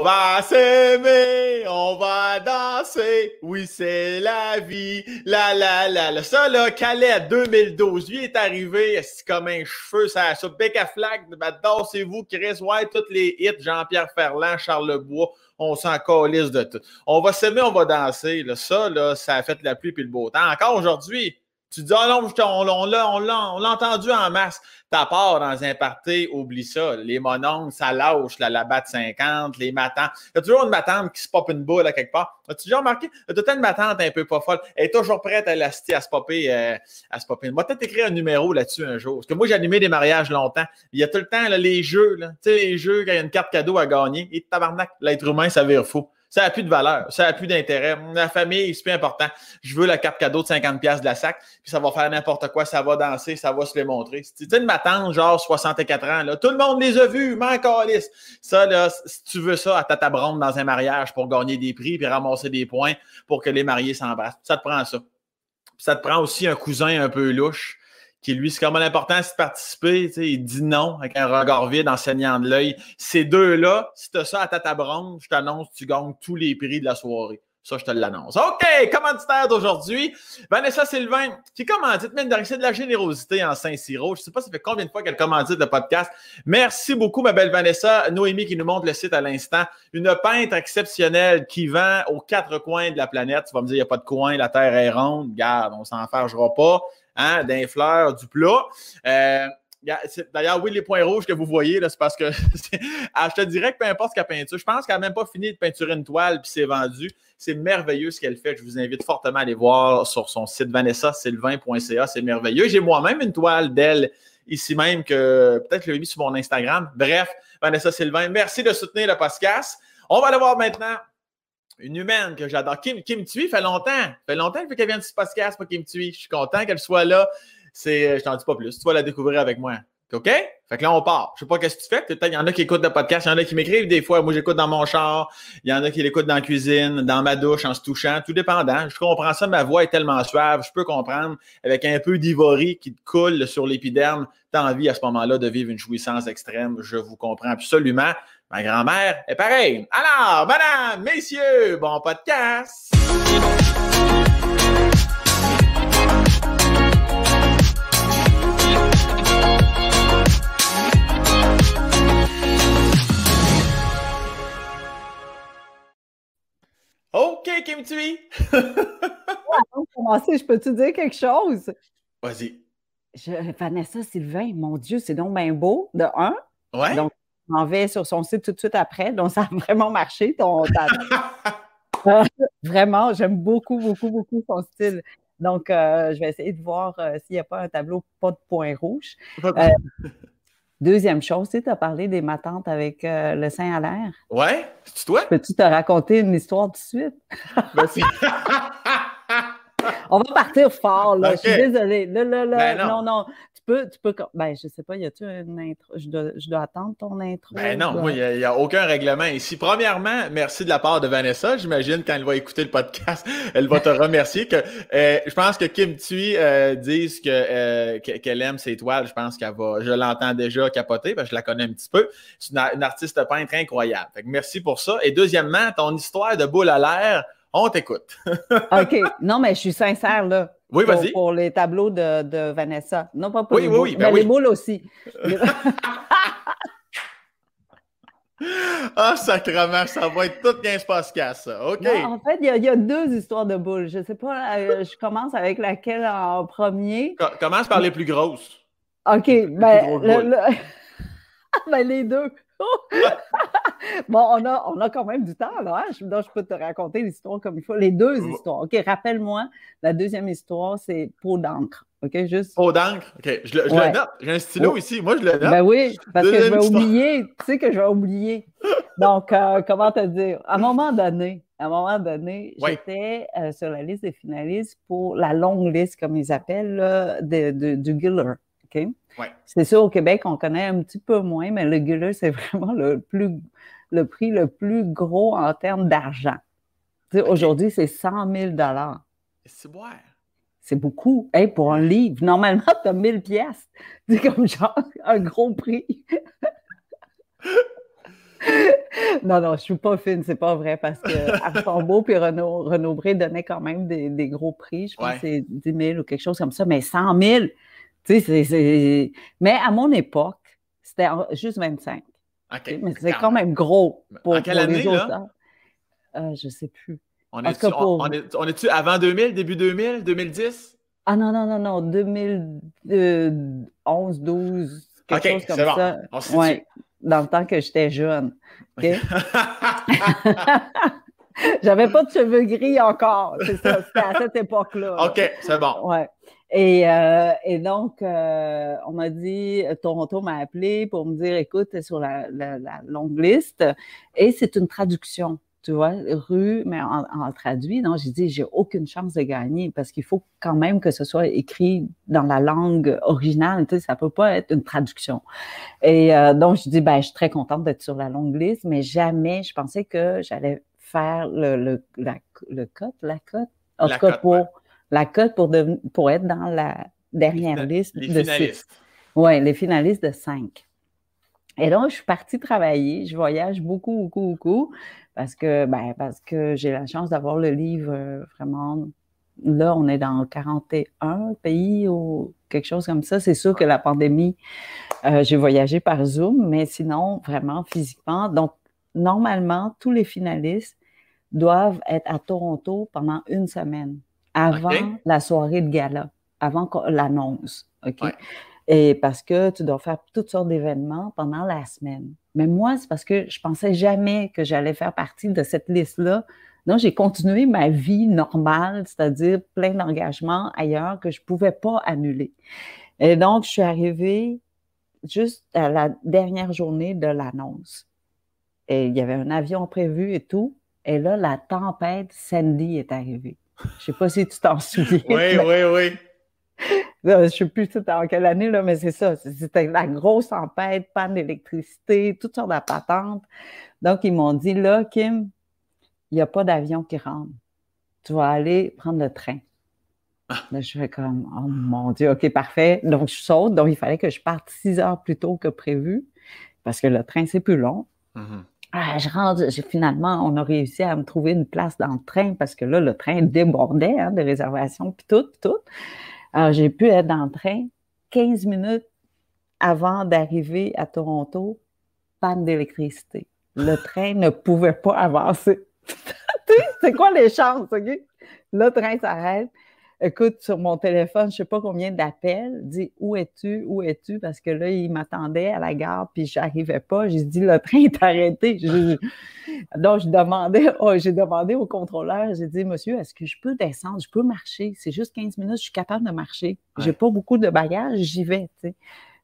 On va s'aimer, on va danser, oui c'est la vie, la la la la. Ça là, Calais 2012, lui est arrivé, c'est comme un cheveu, ça ça bec à flaque, ben, dansez-vous, Chris, ouais, toutes les hits, Jean-Pierre Ferland, Charles Lebois, on s'en calisse de tout. On va s'aimer, on va danser, ça là, ça a fait la pluie puis le beau temps. Encore aujourd'hui, tu dis, ah non, on, on, l'a entendu en masse. Ta part dans un party, oublie ça. Les mononcles, ça lâche la, la batte 50, les matants. Il y a toujours une matante qui se pop une boule à quelque part. As-tu déjà remarqué? Il y a tout une matante un peu pas folle. Elle est toujours prête à l'élastique à se popper. Euh, à se popper. Moi, peut-être écrire un numéro là-dessus un jour. Parce que moi, j'ai animé des mariages longtemps. Il y a tout le temps là, les jeux. Tu sais, les jeux, quand il y a une carte cadeau à gagner. Et tabarnak, l'être humain, ça vire fou. Ça n'a plus de valeur, ça n'a plus d'intérêt. La famille, c'est plus important. Je veux la carte cadeau de 50$ de la sac, puis ça va faire n'importe quoi, ça va danser, ça va se les montrer. Tu sais, une matante, genre 64 ans, là, tout le monde les a vus, man Ça, là, si tu veux ça à ta tabronde dans un mariage pour gagner des prix puis ramasser des points pour que les mariés s'embrassent, ça te prend ça. ça te prend aussi un cousin un peu louche qui lui, c'est quand même important de participer. Il dit non avec un regard vide en saignant de l'œil. Ces deux-là, si tu as ça à ta tabronde, je t'annonce, tu gagnes tous les prix de la soirée. Ça, je te l'annonce. OK, commanditaire d'aujourd'hui, Vanessa Sylvain, qui commandite, de c'est de la générosité en Saint-Cyro. Je ne sais pas ça fait combien de fois qu'elle commandite le podcast. Merci beaucoup, ma belle Vanessa. Noémie qui nous montre le site à l'instant. Une peintre exceptionnelle qui vend aux quatre coins de la planète. Tu vas me dire, il n'y a pas de coin, la Terre est ronde. Garde, on s'en fargera pas hein, du plat. Euh, d'ailleurs, oui, les points rouges que vous voyez, c'est parce que ah, je te dirais que peu importe ce qu'elle peinture, je pense qu'elle n'a même pas fini de peinturer une toile puis c'est vendu. C'est merveilleux ce qu'elle fait. Je vous invite fortement à aller voir sur son site vanessasylvain.ca. C'est merveilleux. J'ai moi-même une toile d'elle ici même que peut-être je l'ai mis sur mon Instagram. Bref, Vanessa Sylvain, merci de soutenir le podcast. On va aller voir maintenant une humaine que j'adore. Kim, Kim Tui, fait longtemps. fait longtemps qu'elle vient de ce podcast, pas Kim Tui. Je suis content qu'elle soit là. C'est, euh, je t'en dis pas plus. Tu vas la découvrir avec moi. OK? Fait que là, on part. Je sais pas qu'est-ce que tu fais. Peut-être il y en a qui écoutent le podcast, il y en a qui m'écrivent des fois. Moi, j'écoute dans mon char. Il y en a qui l'écoutent dans la cuisine, dans ma douche, en se touchant. Tout dépendant. Je comprends ça. Ma voix est tellement suave. Je peux comprendre. Avec un peu d'ivory qui te coule sur l'épiderme, tu as envie à ce moment-là de vivre une jouissance extrême. Je vous comprends absolument. Ma grand-mère est pareille. Alors, madame, messieurs, bon podcast! OK, Kim Tui! Avant de commencer, je peux-tu dire quelque chose? Vas-y. Vanessa Sylvain, mon Dieu, c'est donc bien beau, de un. Ouais. Donc, m'en vais sur son site tout de suite après. Donc, ça a vraiment marché. Ton, euh, vraiment, j'aime beaucoup, beaucoup, beaucoup son style. Donc, euh, je vais essayer de voir euh, s'il n'y a pas un tableau pas de points rouges. deuxième chose, tu as parlé des matantes avec le sein à l'air. Ouais, c'est toi? Peux-tu te raconter une histoire tout de suite? On va partir fort, là. Je suis désolée. Là, là, là. Ben non. non. Tu peux, tu peux. Ben, je sais pas, y a-tu une intro? Je dois, je dois attendre ton intro. Ben non, il n'y a, aucun règlement ici. Premièrement, merci de la part de Vanessa. J'imagine quand elle va écouter le podcast, elle va te remercier. Que, euh, je pense que Kim Tui euh, dise que, euh, qu'elle aime ses toiles. Je pense qu'elle va. Je l'entends déjà capoter parce que je la connais un petit peu. C'est une, artiste peintre incroyable. Fait que merci pour ça. Et deuxièmement, ton histoire de boule à l'air. On t'écoute. OK. Non, mais je suis sincère, là. Oui, vas-y. Pour, les tableaux de, de, Vanessa. Non, pas pour oui, les oui, boules, oui, ben mais les boules aussi. ah, sacrement, ça va être tout bien podcast, ça. OK. en fait, il y, a deux histoires de boules. Je ne sais pas, euh, je commence avec laquelle en premier. commence par les plus grosses. OK. Ben, ben, les deux. bon, on a, on a quand même du temps, là. Hein? Je, je peux te raconter l'histoire comme il faut. Les deux histoires. OK, rappelle-moi, la deuxième histoire, c'est peau d'encre. OK, juste. Peau d'encre? OK, je, le, note. J'ai un stylo ici. Moi, je le note. Ben oui, parce que je vais oublier. Tu sais que je vais oublier. Donc, euh, comment te dire? À un moment donné, à un moment donné, j'étais euh, sur la liste des finalistes pour la longue liste, comme ils appellent, de, de, du Giller. OK? C'est sûr, au Québec, on connaît un petit peu moins, mais le Guller, c'est vraiment le, plus, le prix le plus gros en termes d'argent. Aujourd'hui, c'est 100 000 C'est C'est beaucoup. Hey, pour un livre, normalement, tu as 1000 pièces. C'est comme genre un gros prix. non, non, je suis pas fine, c'est pas vrai, parce que Archambault puis Renaud, Renaud Bré donnaient quand même des, gros prix. Je pense que c'est 10 000 ou quelque chose comme ça, mais 100 000, tu sais, c'est. Mais à mon époque, c'était juste 25. OK. Mais c'est quand même gros pour, en quelle année, les autres. Là? Euh, je sais plus. On est-tu on, est, on est avant 2000, début 2000, 2010? Ah non, non, non, non, 2011, 12, quelque chose comme ça. Ouais, dans le temps que j'étais jeune. OK? J'avais pas de cheveux gris encore. C'est ça, c'était à cette époque-là. OK, c'est bon. Ouais. Et, euh, et donc, euh, on m'a dit, Toronto m'a appelé pour me dire, écoute, tu sur la, la, longue liste. Et c'est une traduction tu vois, rue, mais en, traduit, non, j'ai dit, j'ai aucune chance de gagner parce qu'il faut quand même que ce soit écrit dans la langue originale, tu sais, ça peut pas être une traduction. Et euh, donc, je dis, ben, je suis très contente d'être sur la longue liste, mais jamais je pensais que j'allais faire le, le, la, le code, la cote, en tout cas pour la cote pour, pour être dans la dernière liste les de finalistes. Oui, les finalistes de cinq. Et donc, je suis partie travailler. Je voyage beaucoup, beaucoup, beaucoup parce que, ben, parce que j'ai la chance d'avoir le livre euh, vraiment. Là, on est dans 41 pays ou quelque chose comme ça. C'est sûr que la pandémie, euh, j'ai voyagé par Zoom, mais sinon, vraiment physiquement. Donc, normalement, tous les finalistes doivent être à Toronto pendant une semaine avant la soirée de gala, avant l'annonce. OK? Et parce que tu dois faire toutes sortes d'événements pendant la semaine. Mais moi, c'est parce que je pensais jamais que j'allais faire partie de cette liste-là. Donc, j'ai continué ma vie normale, c'est-à-dire plein d'engagements ailleurs que je ne pouvais pas annuler. Et donc, je suis arrivée juste à la dernière journée de l'annonce. Et il y avait un avion prévu et tout. Et là, la tempête Sandy est arrivée. Je ne sais pas si tu t'en souviens. Oui, oui, oui. Je ne sais plus en quelle année, là, mais c'est ça. C'était la grosse tempête, panne d'électricité, toutes sortes de patentes. Donc, ils m'ont dit, là, Kim, il n'y a pas d'avion qui rentre. Tu vas aller prendre le train. Ah. Là, je fais comme, oh mon Dieu, OK, parfait. Donc, je saute. Donc, il fallait que je parte six heures plus tôt que prévu parce que le train, c'est plus long. Mm-hmm. Ah, je rentre, finalement, on a réussi à me trouver une place dans le train parce que là, le train débordait hein, de réservations, puis tout, puis tout. Alors, j'ai pu être dans le train 15 minutes avant d'arriver à Toronto, panne d'électricité. Le train ne pouvait pas avancer. c'est quoi les chances, OK? Le train s'arrête écoute, sur mon téléphone, je ne sais pas combien d'appels, dit où es-tu, où es-tu, parce que là, il m'attendait à la gare, puis je n'arrivais pas. J'ai dit, le train est arrêté. Donc, je demandais, oh, j'ai demandé au contrôleur, j'ai dit, monsieur, est-ce que je peux descendre, je peux marcher? C'est juste 15 minutes, je suis capable de marcher. Je J'ai pas beaucoup de bagages, j'y vais,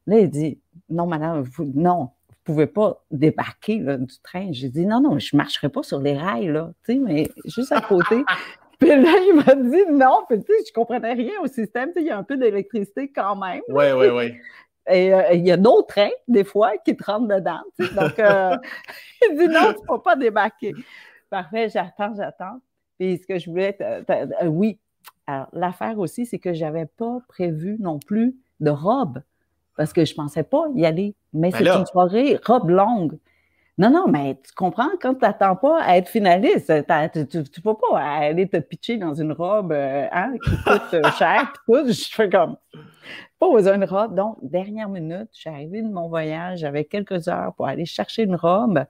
Là, il dit, non, madame, vous, non, vous pouvez pas débarquer du train. J'ai dit, non, non, je ne marcherai pas sur les rails, là, mais juste à côté. Puis là, il m'a dit non, puis tu sais, je comprenais rien au système, tu sais, il y a un peu d'électricité quand même. Oui, oui, oui. Et euh, il y a d'autres trains, des fois, qui te rentrent dedans. Tu sais, donc, euh, il dit non, tu ne peux pas débarquer. Parfait, j'attends, j'attends. Puis ce que je voulais, euh, oui. Alors, l'affaire aussi, c'est que je n'avais pas prévu non plus de robe parce que je ne pensais pas y aller. Mais ben c'est une soirée robe longue. Non, non, mais tu comprends, quand tu n'attends pas à être finaliste, tu ne peux pas aller te pitcher dans une robe euh, hein, qui coûte euh, cher. tout. Je fais comme, pas besoin de robe. Donc, dernière minute, je suis arrivée de mon voyage, j'avais quelques heures pour aller chercher une robe.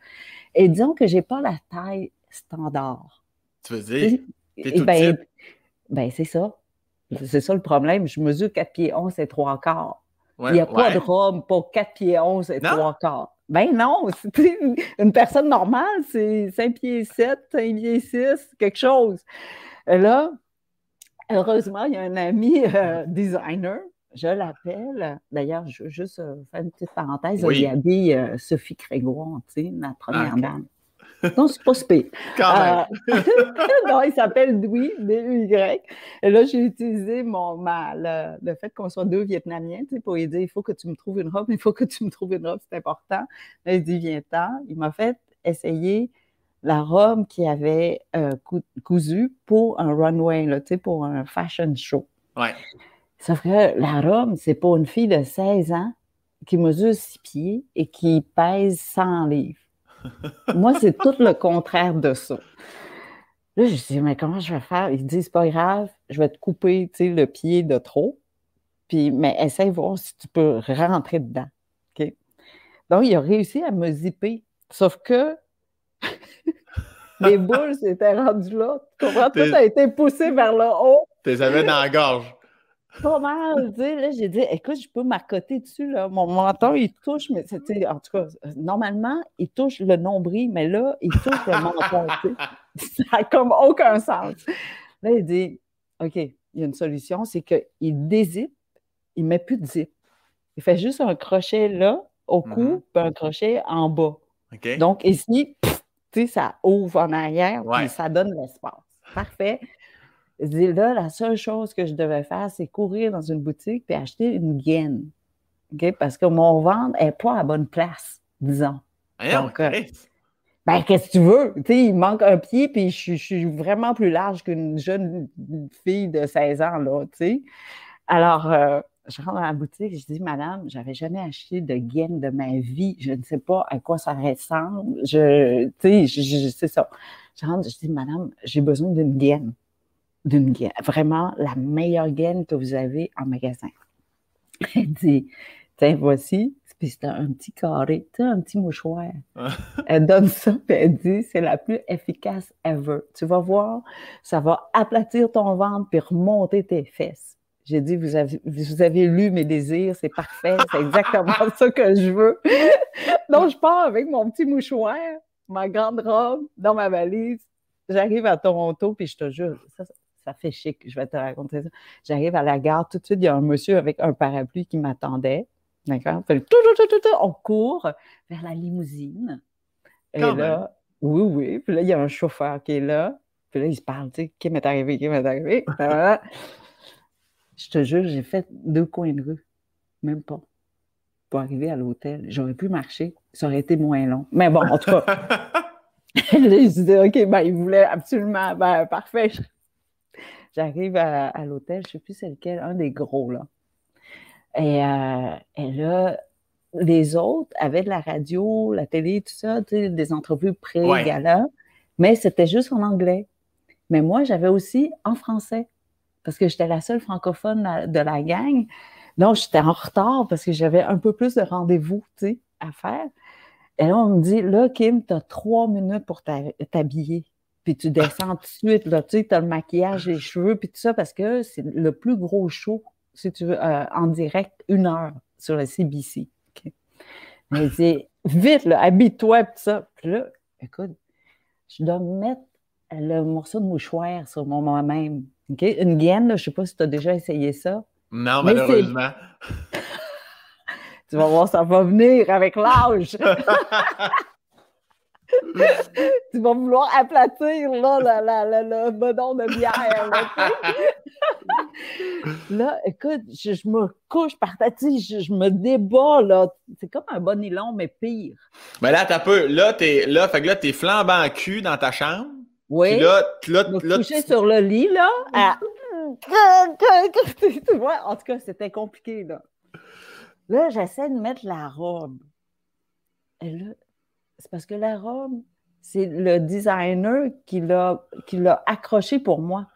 Et disons que je n'ai pas la taille standard. Tu veux dire? Eh ben, ben, c'est ça. C'est ça le problème. Je mesure 4 pieds 11 et 3 quarts. Il n'y a pas de robe pour 4 pieds 11 et 3 quarts. Ben non, une personne normale, c'est 5 pieds 7, 5 pieds 6, quelque chose. Et là, heureusement, il y a un ami euh, designer, je l'appelle. D'ailleurs, je veux juste euh, faire une petite parenthèse. Il habille euh, Sophie Crégoire, tu sais, ma première ah, dame. Non, c'est pas spé. Quand euh, non, il s'appelle Louis, D-U-Y. Et là, j'ai utilisé mon, ma, le, fait qu'on soit deux Vietnamiens pour lui dire il faut que tu me trouves une robe, il faut que tu me trouves une robe, c'est important. Là, il dit viens-t'en. Il m'a fait essayer la robe qu'il avait euh, cousue pour un runway, là, pour un fashion show. Ouais. Sauf que la robe, c'est pour une fille de 16 ans qui mesure 6 pieds et qui pèse 100 livres. Moi, c'est tout le contraire de ça. Là, je dis, mais comment je vais faire? Il dit, c'est pas grave, je vais te couper le pied de trop. Puis, mais essaye de voir si tu peux rentrer dedans. Donc, il a réussi à me zipper. Sauf que les boules s'étaient rendues là. Tu comprends? Tout a été poussé vers le haut. Tu les avais dans la gorge. Pas mal, là, j'ai dit, écoute, je peux m'accoter dessus, là. Mon menton, il touche, mais c'était, en tout cas, normalement, il touche le nombril, mais là, il touche le menton. Ça n'a comme aucun sens. Là, il dit, OK, il y a une solution, c'est qu'il dézippe, il ne met plus de zip. Il fait juste un crochet là, au cou, mm-hmm. puis un crochet en bas. Donc, ici, tu sais, ça ouvre en arrière, puis ça donne l'espace. Parfait. Je dis là, la seule chose que je devais faire, c'est courir dans une boutique et acheter une gaine. Parce que mon ventre n'est pas à bonne place, disons. Donc, euh, ben, qu'est-ce que tu veux? Il manque un pied, puis je, suis vraiment plus large qu'une jeune fille de 16 ans, là. Alors, euh, je rentre dans la boutique, je dis, Madame, j'avais jamais acheté de gaine de ma vie. Je ne sais pas à quoi ça ressemble. Je, tu sais, c'est ça. Je rentre, je dis, Madame, j'ai besoin d'une gaine d'une gaine, vraiment la meilleure gaine que vous avez en magasin. Elle dit, tiens, voici, puis c'est un petit carré, tu un petit mouchoir. elle donne ça, puis elle dit, c'est la plus efficace ever. Tu vas voir, ça va aplatir ton ventre puis remonter tes fesses. J'ai dit, vous avez, vous avez lu mes désirs, c'est parfait, c'est exactement ça que je veux. Donc, je pars avec mon petit mouchoir, ma grande robe dans ma valise. J'arrive à Toronto, puis je te jure, ça, ça fait chic, je vais te raconter ça. J'arrive à la gare, tout de suite, il y a un monsieur avec un parapluie qui m'attendait. D'accord? On court vers la limousine. Et là, oui, oui. Puis là, il y a un chauffeur qui est là. Puis là, il se parle, tu sais, qui m'est arrivé, qui m'est arrivé. je te jure, j'ai fait deux coins de rue. Même pas. Pour arriver à l'hôtel. J'aurais pu marcher. Ça aurait été moins long. Mais bon, en tout cas. je disais, OK, ben, il voulait absolument, ben, parfait. J'arrive à, l'hôtel, je ne sais plus c'est lequel, un des gros, là. Et, euh, là, les autres avaient de la radio, la télé, tout ça, des entrevues pré-gala, mais c'était juste en anglais. Mais moi, j'avais aussi en français, parce que j'étais la seule francophone de la gang. Donc, j'étais en retard parce que j'avais un peu plus de rendez-vous, à faire. Et là, on me dit, là, Kim, tu as trois minutes pour t'habiller puis tu descends tout de suite, là, tu sais, as le maquillage, les cheveux, puis tout ça, parce que c'est le plus gros show, si tu veux, euh, en direct, une heure sur le CBC. Mais c'est vite, là, habille-toi, tout ça. Puis là, écoute, je dois mettre le morceau de mouchoir sur mon moi-même. Une gaine, je ne sais pas si tu as déjà essayé ça. Non, malheureusement. tu vas voir, ça va venir avec l'âge. tu vas vouloir aplatir là, la, la, la, le bedon de bière. Là, écoute, je, me couche par ta je, je me débat. là. C'est comme un bon nylon, mais pire. Mais là, t'as peu. Là, t'es là, fait que là, t'es flambant cul dans ta chambre. Oui. Puis là, là, là, couché sur le lit, là. tu vois, en tout cas, c'était compliqué, là. Là, j'essaie de mettre la robe. Et là, c'est parce que la robe, c'est le designer qui l'a, accroché pour moi.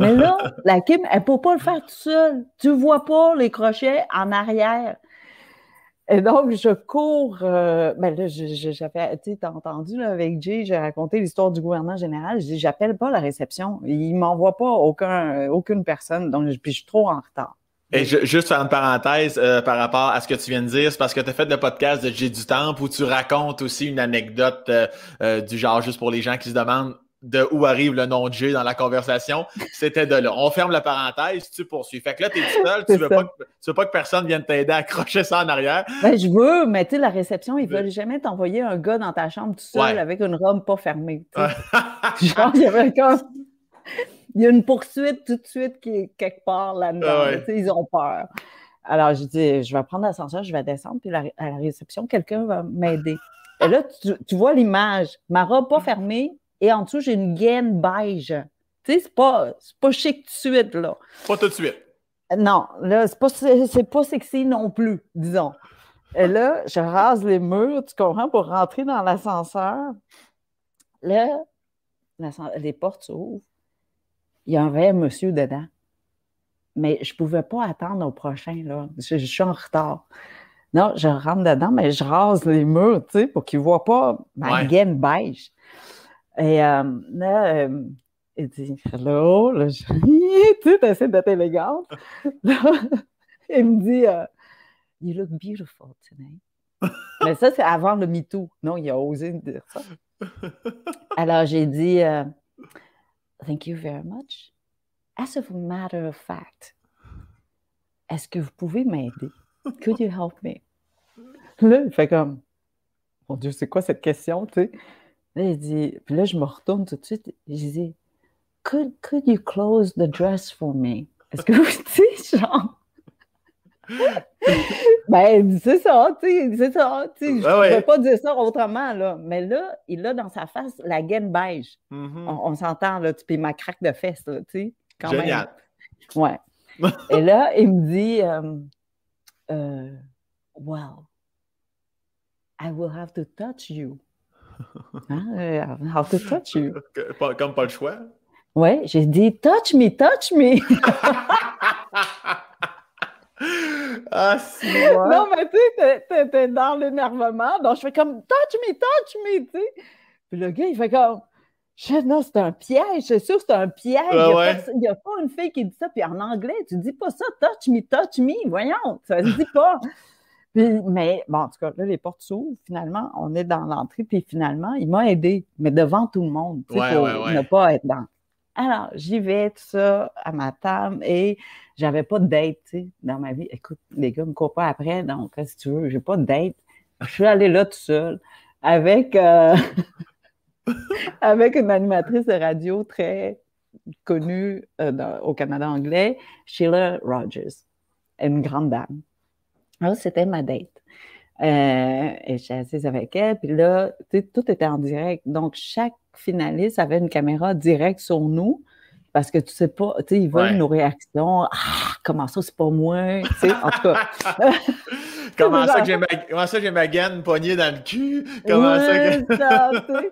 Mais là, la Kim, elle ne peut pas le faire tout seul. Tu ne vois pas les crochets en arrière. Et donc, je cours. Euh, ben là, j'avais, tu as entendu avec Jay, j'ai raconté l'histoire du gouvernement général. Je dis, j'appelle pas la réception. Il ne m'envoie pas aucun, aucune personne. Donc, puis je suis trop en retard. Et juste faire une parenthèse euh, par rapport à ce que tu viens de dire, c'est parce que tu as fait le podcast de J'ai du Temple où tu racontes aussi une anecdote euh, euh, du genre juste pour les gens qui se demandent de où arrive le nom de Jay dans la conversation. C'était de là. On ferme la parenthèse, tu poursuis. Fait que là, tu es tout seul, tu veux, pas que, tu veux pas que personne vienne t'aider à accrocher ça en arrière. Ben, je veux, mais tu sais, la réception, ils veulent jamais t'envoyer un gars dans ta chambre tout seul avec une robe pas fermée. genre, il y avait comme il y a une poursuite tout de suite qui est quelque part là-dedans. Ah ils ont peur. Alors, je dis, je vais prendre l'ascenseur, je vais descendre, puis à la réception, quelqu'un va m'aider. Et là, tu, vois l'image. Ma robe pas fermée et en dessous, j'ai une gaine beige. Tu sais, c'est pas, pas chic tout de suite, là. Pas tout de suite. Non, là, c'est pas, pas sexy non plus, disons. Et là, je rase les murs, tu comprends, pour rentrer dans l'ascenseur. Là, les portes s'ouvrent. Il y avait un monsieur dedans. Mais je ne pouvais pas attendre au prochain, là. Je, suis en retard. Non, je rentre dedans, mais je rase les murs, tu sais, pour qu'il ne voit pas ma gaine beige. Et euh, là, euh, il dit Hello, là, je... tu essaies d'être élégante. il me dit euh, You look beautiful tonight. Mais ça, c'est avant le MeToo. Non, il a osé dire ça. Alors, j'ai dit euh, Thank you very much. As a matter of fact, est-ce que vous pouvez m'aider? Could you help me? Là, il fait comme Mon Dieu, c'est quoi cette question, tu sais? Là, il dit, puis là, je me retourne tout de suite. Je dis Could, could you close the dress for me? Est-ce que vous dites, genre. ben, c'est ça, tu sais, c'est ça. Tu sais, je ne peux pas dire ça autrement, là. Mais là, il a dans sa face la gaine beige. Mm-hmm. On, s'entend, là, tu puis ma craque de fesses, là, tu sais, quand Génial. même. Ouais. Et là, il me dit, euh, euh, well, I will have to touch you. Hein? I will have to touch you. Comme pas le choix. Oui, j'ai dit touch me, touch me. Ah, si, Non, mais tu sais, t'es dans l'énervement. Donc, je fais comme touch me, touch me, tu sais. Puis le gars, il fait comme je, non, c'est un piège, c'est sûr, c'est un piège. Ah il n'y a, pas une fille qui dit ça. Puis en anglais, tu dis pas ça, touch me, touch me. Voyons, ça se dit pas. mais bon, en tout cas, là, les portes s'ouvrent. Finalement, on est dans l'entrée. Puis finalement, il m'a aidé, mais devant tout le monde, pour ne pas être dans alors, j'y vais, tout ça, à ma table, et j'avais pas de date, tu sais, dans ma vie. Écoute, les gars me courent pas après, donc, si tu veux, j'ai pas de date. Je suis allée là tout seul, avec, euh, avec une animatrice de radio très connue euh, au Canada anglais, Sheila Rogers, une grande dame. Alors, c'était ma date. Euh, et j'étais assise avec elle, puis là, tout était en direct. Donc, chaque finaliste avait une caméra directe sur nous parce que tu sais pas, tu sais, ils veulent nos réactions. Ah, comment ça, c'est pas moi? Tu sais, en tout cas. comment, ça que ma, comment ça j'ai ma gaine poignée dans le cul? Comment ça que.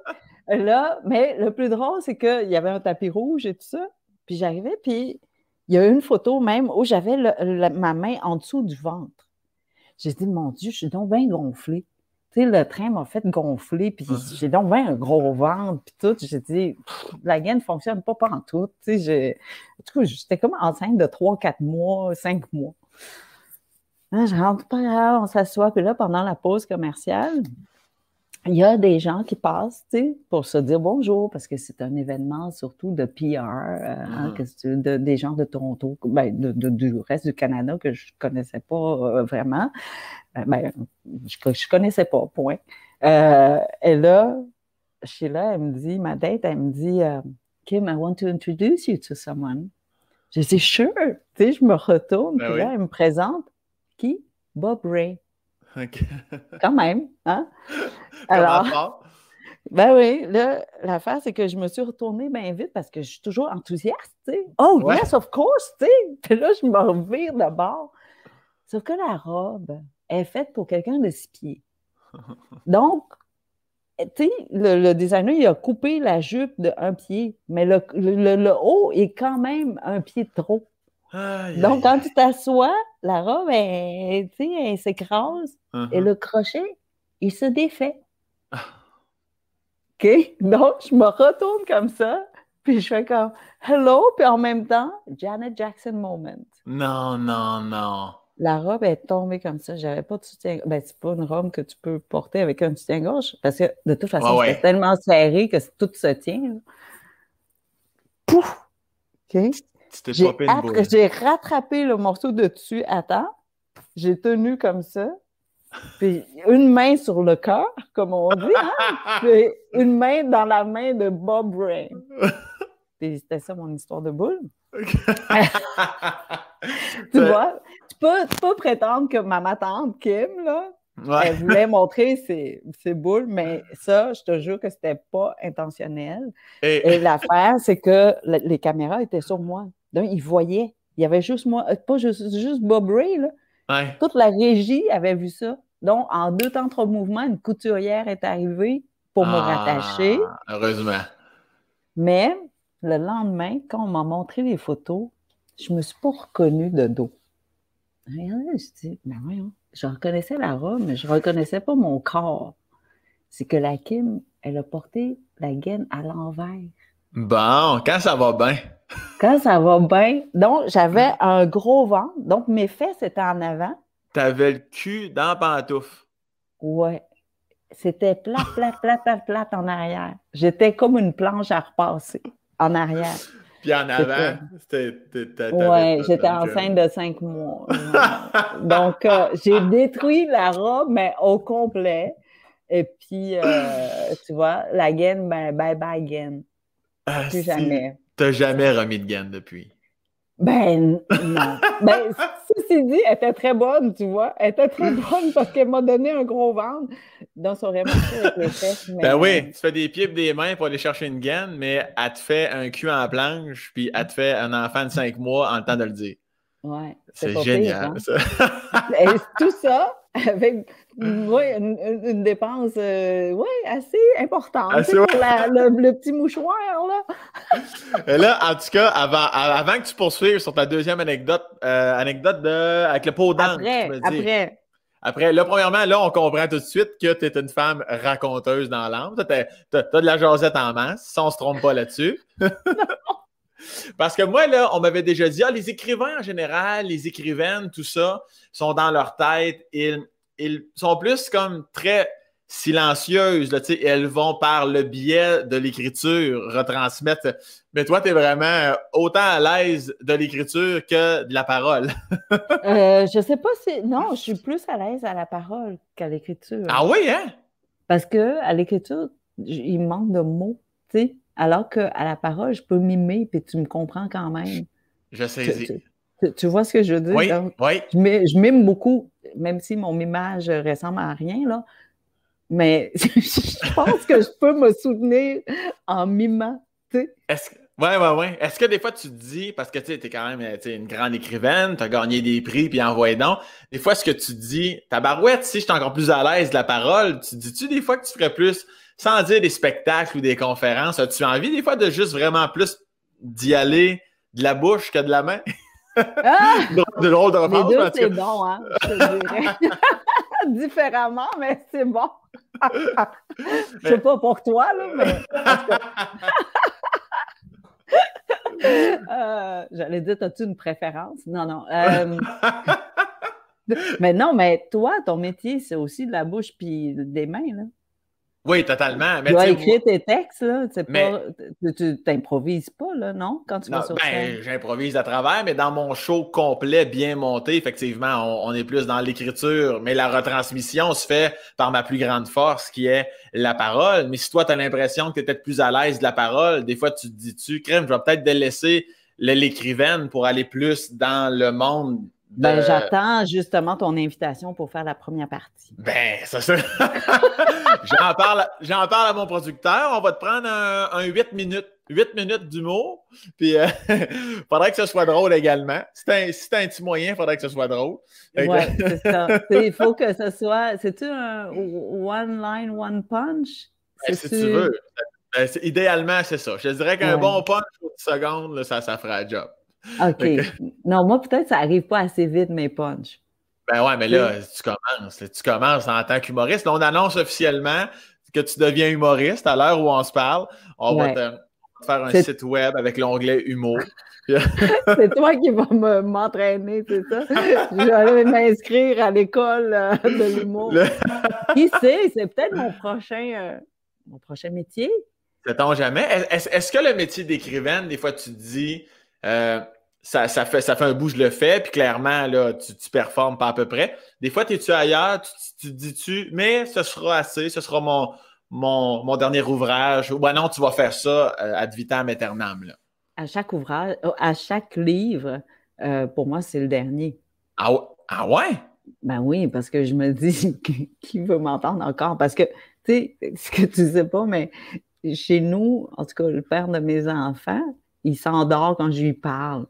Là, mais le plus drôle, c'est qu'il y avait un tapis rouge et tout ça. Puis j'arrivais, puis il y a une photo même où j'avais ma main en dessous du ventre. J'ai dit, mon Dieu, je suis donc bien gonflée le train m'a fait gonfler, puis j'ai donc un gros ventre, puis tout. J'ai dit, la gaine ne fonctionne pas en tout. Tu sais, en j'étais comme enceinte de 3, 4 mois, 5 mois. Là, je rentre pas on s'assoit, puis là, pendant la pause commerciale, il y a des gens qui passent, tu sais, pour se dire bonjour, parce que c'est un événement surtout de PR, euh, hein, ah. des gens de Toronto, ben, du reste du Canada que je connaissais pas euh, vraiment. Euh, ben, je, ne connaissais pas, point. et là, Sheila, elle me dit, ma date, elle me dit, Kim, I want to introduce you to someone. Je dis, sure. Tu sais, je me retourne, ben puis là, elle me présente. Qui? Bob Ray. Quand même, hein? Alors, ben oui, là, l'affaire, c'est que je me suis retournée bien vite parce que je suis toujours enthousiaste, tu sais. Oh, yes, of course, tu sais. Puis là, je me revire de bord. Sauf que la robe est faite pour quelqu'un de six pieds. Donc, tu sais, le, designer, il a coupé la jupe de un pied, mais le, le haut est quand même un pied de trop. Donc, quand tu t'assois, la robe, elle, elle s'écrase et uh-huh. le crochet, il se défait. Ah. OK? Donc, je me retourne comme ça, puis je fais comme Hello, puis en même temps, Janet Jackson moment. Non, non, non. La robe est tombée comme ça. J'avais pas de soutien. Ben, c'est pas une robe que tu peux porter avec un soutien-gorge, parce que de toute façon, c'est tellement serré que tout se tient. Pouf! OK? J'ai rattrapé le morceau de dessus à temps. J'ai tenu comme ça. Puis une main sur le cœur, comme on dit, hein? puis une main dans la main de Bob. Puis c'était ça mon histoire de boule. tu vois, tu peux, tu peux prétendre que ma tante Kim, là, elle voulait montrer ses, ses, boules, mais ça, je te jure que c'était pas intentionnel. Et, l'affaire, c'est que les caméras étaient sur moi. Donc, ils voyaient. Il y avait juste moi, euh, pas juste, juste Bob Ray, là. Toute la régie avait vu ça. Donc, en deux temps, trois mouvements, une couturière est arrivée pour me Ah, rattacher. Heureusement. Mais le lendemain, quand on m'a montré les photos, je me suis pas reconnue de dos. Regardez, je dis, ben voyons, je reconnaissais la robe, mais je reconnaissais pas mon corps. C'est que la Kim, elle a porté la gaine à l'envers. Bon, quand ça va bien? Quand ça va bien, donc j'avais un gros ventre, donc mes fesses étaient en avant. T'avais le cul dans la pantoufle. Ouais. C'était plat, plat, plat, plat, plat en arrière. J'étais comme une planche à repasser en arrière. Puis en avant, c'était. Ouais, j'étais enceinte de cinq mois. Donc, euh, j'ai détruit la robe, mais au complet. Et puis, euh, tu vois, la gaine, ben, bye bye gaine. Ah, Plus jamais. T'as jamais remis de gaine depuis? Ben, non. Ben, ceci dit, elle était très bonne, tu vois. Elle était très bonne parce qu'elle m'a donné un gros ventre. Donc, ça aurait marché avec les fesses. Mais... Ben oui, tu fais des pieds et des mains pour aller chercher une gaine, mais elle te fait un cul en planche, puis elle te fait un enfant de 5 mois en le temps de le dire. Ouais, C'est génial, pire, ça. hein. Et tout ça avec ouais, une, dépense euh, ouais, assez importante Assez, pour la- le, le petit mouchoir. Là. Et là, en tout cas, avant, avant que tu poursuives sur ta deuxième anecdote, euh, anecdote de, avec le pot d'âne, Après, après. Après, là, premièrement, là, on comprend tout de suite que tu es une femme raconteuse dans l'âme. Tu as, de la jasette en masse, si on se trompe pas là-dessus. Parce que moi, là, on m'avait déjà dit, ah, les écrivains en général, les écrivaines, tout ça, sont dans leur tête. Ils, ils sont plus comme très silencieuses. Là, tu sais, elles vont par le biais de l'écriture retransmettre. Mais toi, tu es vraiment autant à l'aise de l'écriture que de la parole. Euh, je sais pas si. Non, je suis plus à l'aise à la parole qu'à l'écriture. ah oui, hein? Parce que à l'écriture, il manque de mots, tu sais. Alors qu'à la parole, je peux mimer puis tu me comprends quand même. Je saisis. tu- tu- tu vois ce que je veux dire? Oui, Donc, oui. je, mi- je mime beaucoup, même si mon mimage ressemble à rien, là. Mais je pense que je peux me soutenir en mimant, tu sais. Est-ce que- Ouais, ouais, ouais. Est-ce que des fois tu te dis, parce que tu es quand même une grande écrivaine, tu as gagné des prix, puis envoyé donc, des fois, est-ce que tu te dis, ta barouette, si je suis encore plus à l'aise de la parole, tu te dis-tu des fois que tu ferais plus, sans dire des spectacles ou des conférences, as-tu envie des fois de juste vraiment plus d'y aller de la bouche que de la main? Ah! de drôle de Les réponse, deux, c'est bon, hein, je te dirais. Différemment, mais c'est bon. Je sais pas pour toi, là, mais euh, j'allais dire, as-tu une préférence? Non, non. euh, mais non, mais toi, ton métier, c'est aussi de la bouche puis des mains, là. Oui, totalement. Mais tu sais, écrire tes textes, là. Mais- pas, tu- t'improvises pas, là, non? Quand tu Non, vas sur ben, j'improvise à travers, mais dans mon show complet, bien monté, effectivement, on, on est plus dans l'écriture, mais la retransmission se fait par ma plus grande force, qui est la parole. Mais si toi, tu as l'impression que tu es peut-être plus à l'aise de la parole, des fois, tu te dis-tu, crème, je vais peut-être délaisser l'écrivaine pour aller plus dans le monde. Ben, j'attends justement ton invitation pour faire la première partie. Ben, ça, ça. j'en parle, j'en parle à mon producteur. On va te prendre un, un 8 minutes, 8 minutes d'humour. Puis, euh, faudrait que ce soit drôle également. Si t'as un, si un petit moyen, faudrait que ce soit drôle. Que- Ouais, c'est ça. Il faut que ce soit. C'est-tu un one line, one punch? Ben, si tu veux. Ben, idéalement, c'est ça. Je te dirais qu'un Ouais. bon punch pour 10 secondes, là, ça, ça fera le job. OK. Non, moi, peut-être ça arrive pas assez vite, mes punchs. Ben ouais, mais là, tu commences. là, tu commences en tant qu'humoriste. Là, on annonce officiellement que tu deviens humoriste à l'heure où on se parle. On Ouais. va te faire un site web avec l'onglet humour. C'est toi qui vas me- m'entraîner, c'est ça? Je vais m'inscrire à l'école euh, de l'humour. Le- Qui sait? C'est peut-être mon prochain, euh, mon prochain métier. Sait-on jamais? Est-ce est-ce que le métier d'écrivaine, des fois, tu te dis, euh, ça, ça, fait, ça fait un bout, je le fais, puis clairement, là, tu, tu performes pas à peu près. Des fois, es-tu ailleurs, tu, tu te dis-tu, mais ce sera assez, ce sera mon, mon, mon dernier ouvrage, ou ben non, tu vas faire ça euh, ad vitam aeternam. Là. À chaque ouvrage, oh, à chaque livre, euh, pour moi, c'est le dernier. Ah, ouais- ah ouais? Ben oui, parce que je me dis, qui- qui veut m'entendre encore? Parce que, tu sais, ce que tu sais pas, mais chez nous, en tout cas, le père de mes enfants, il s'endort quand je lui parle.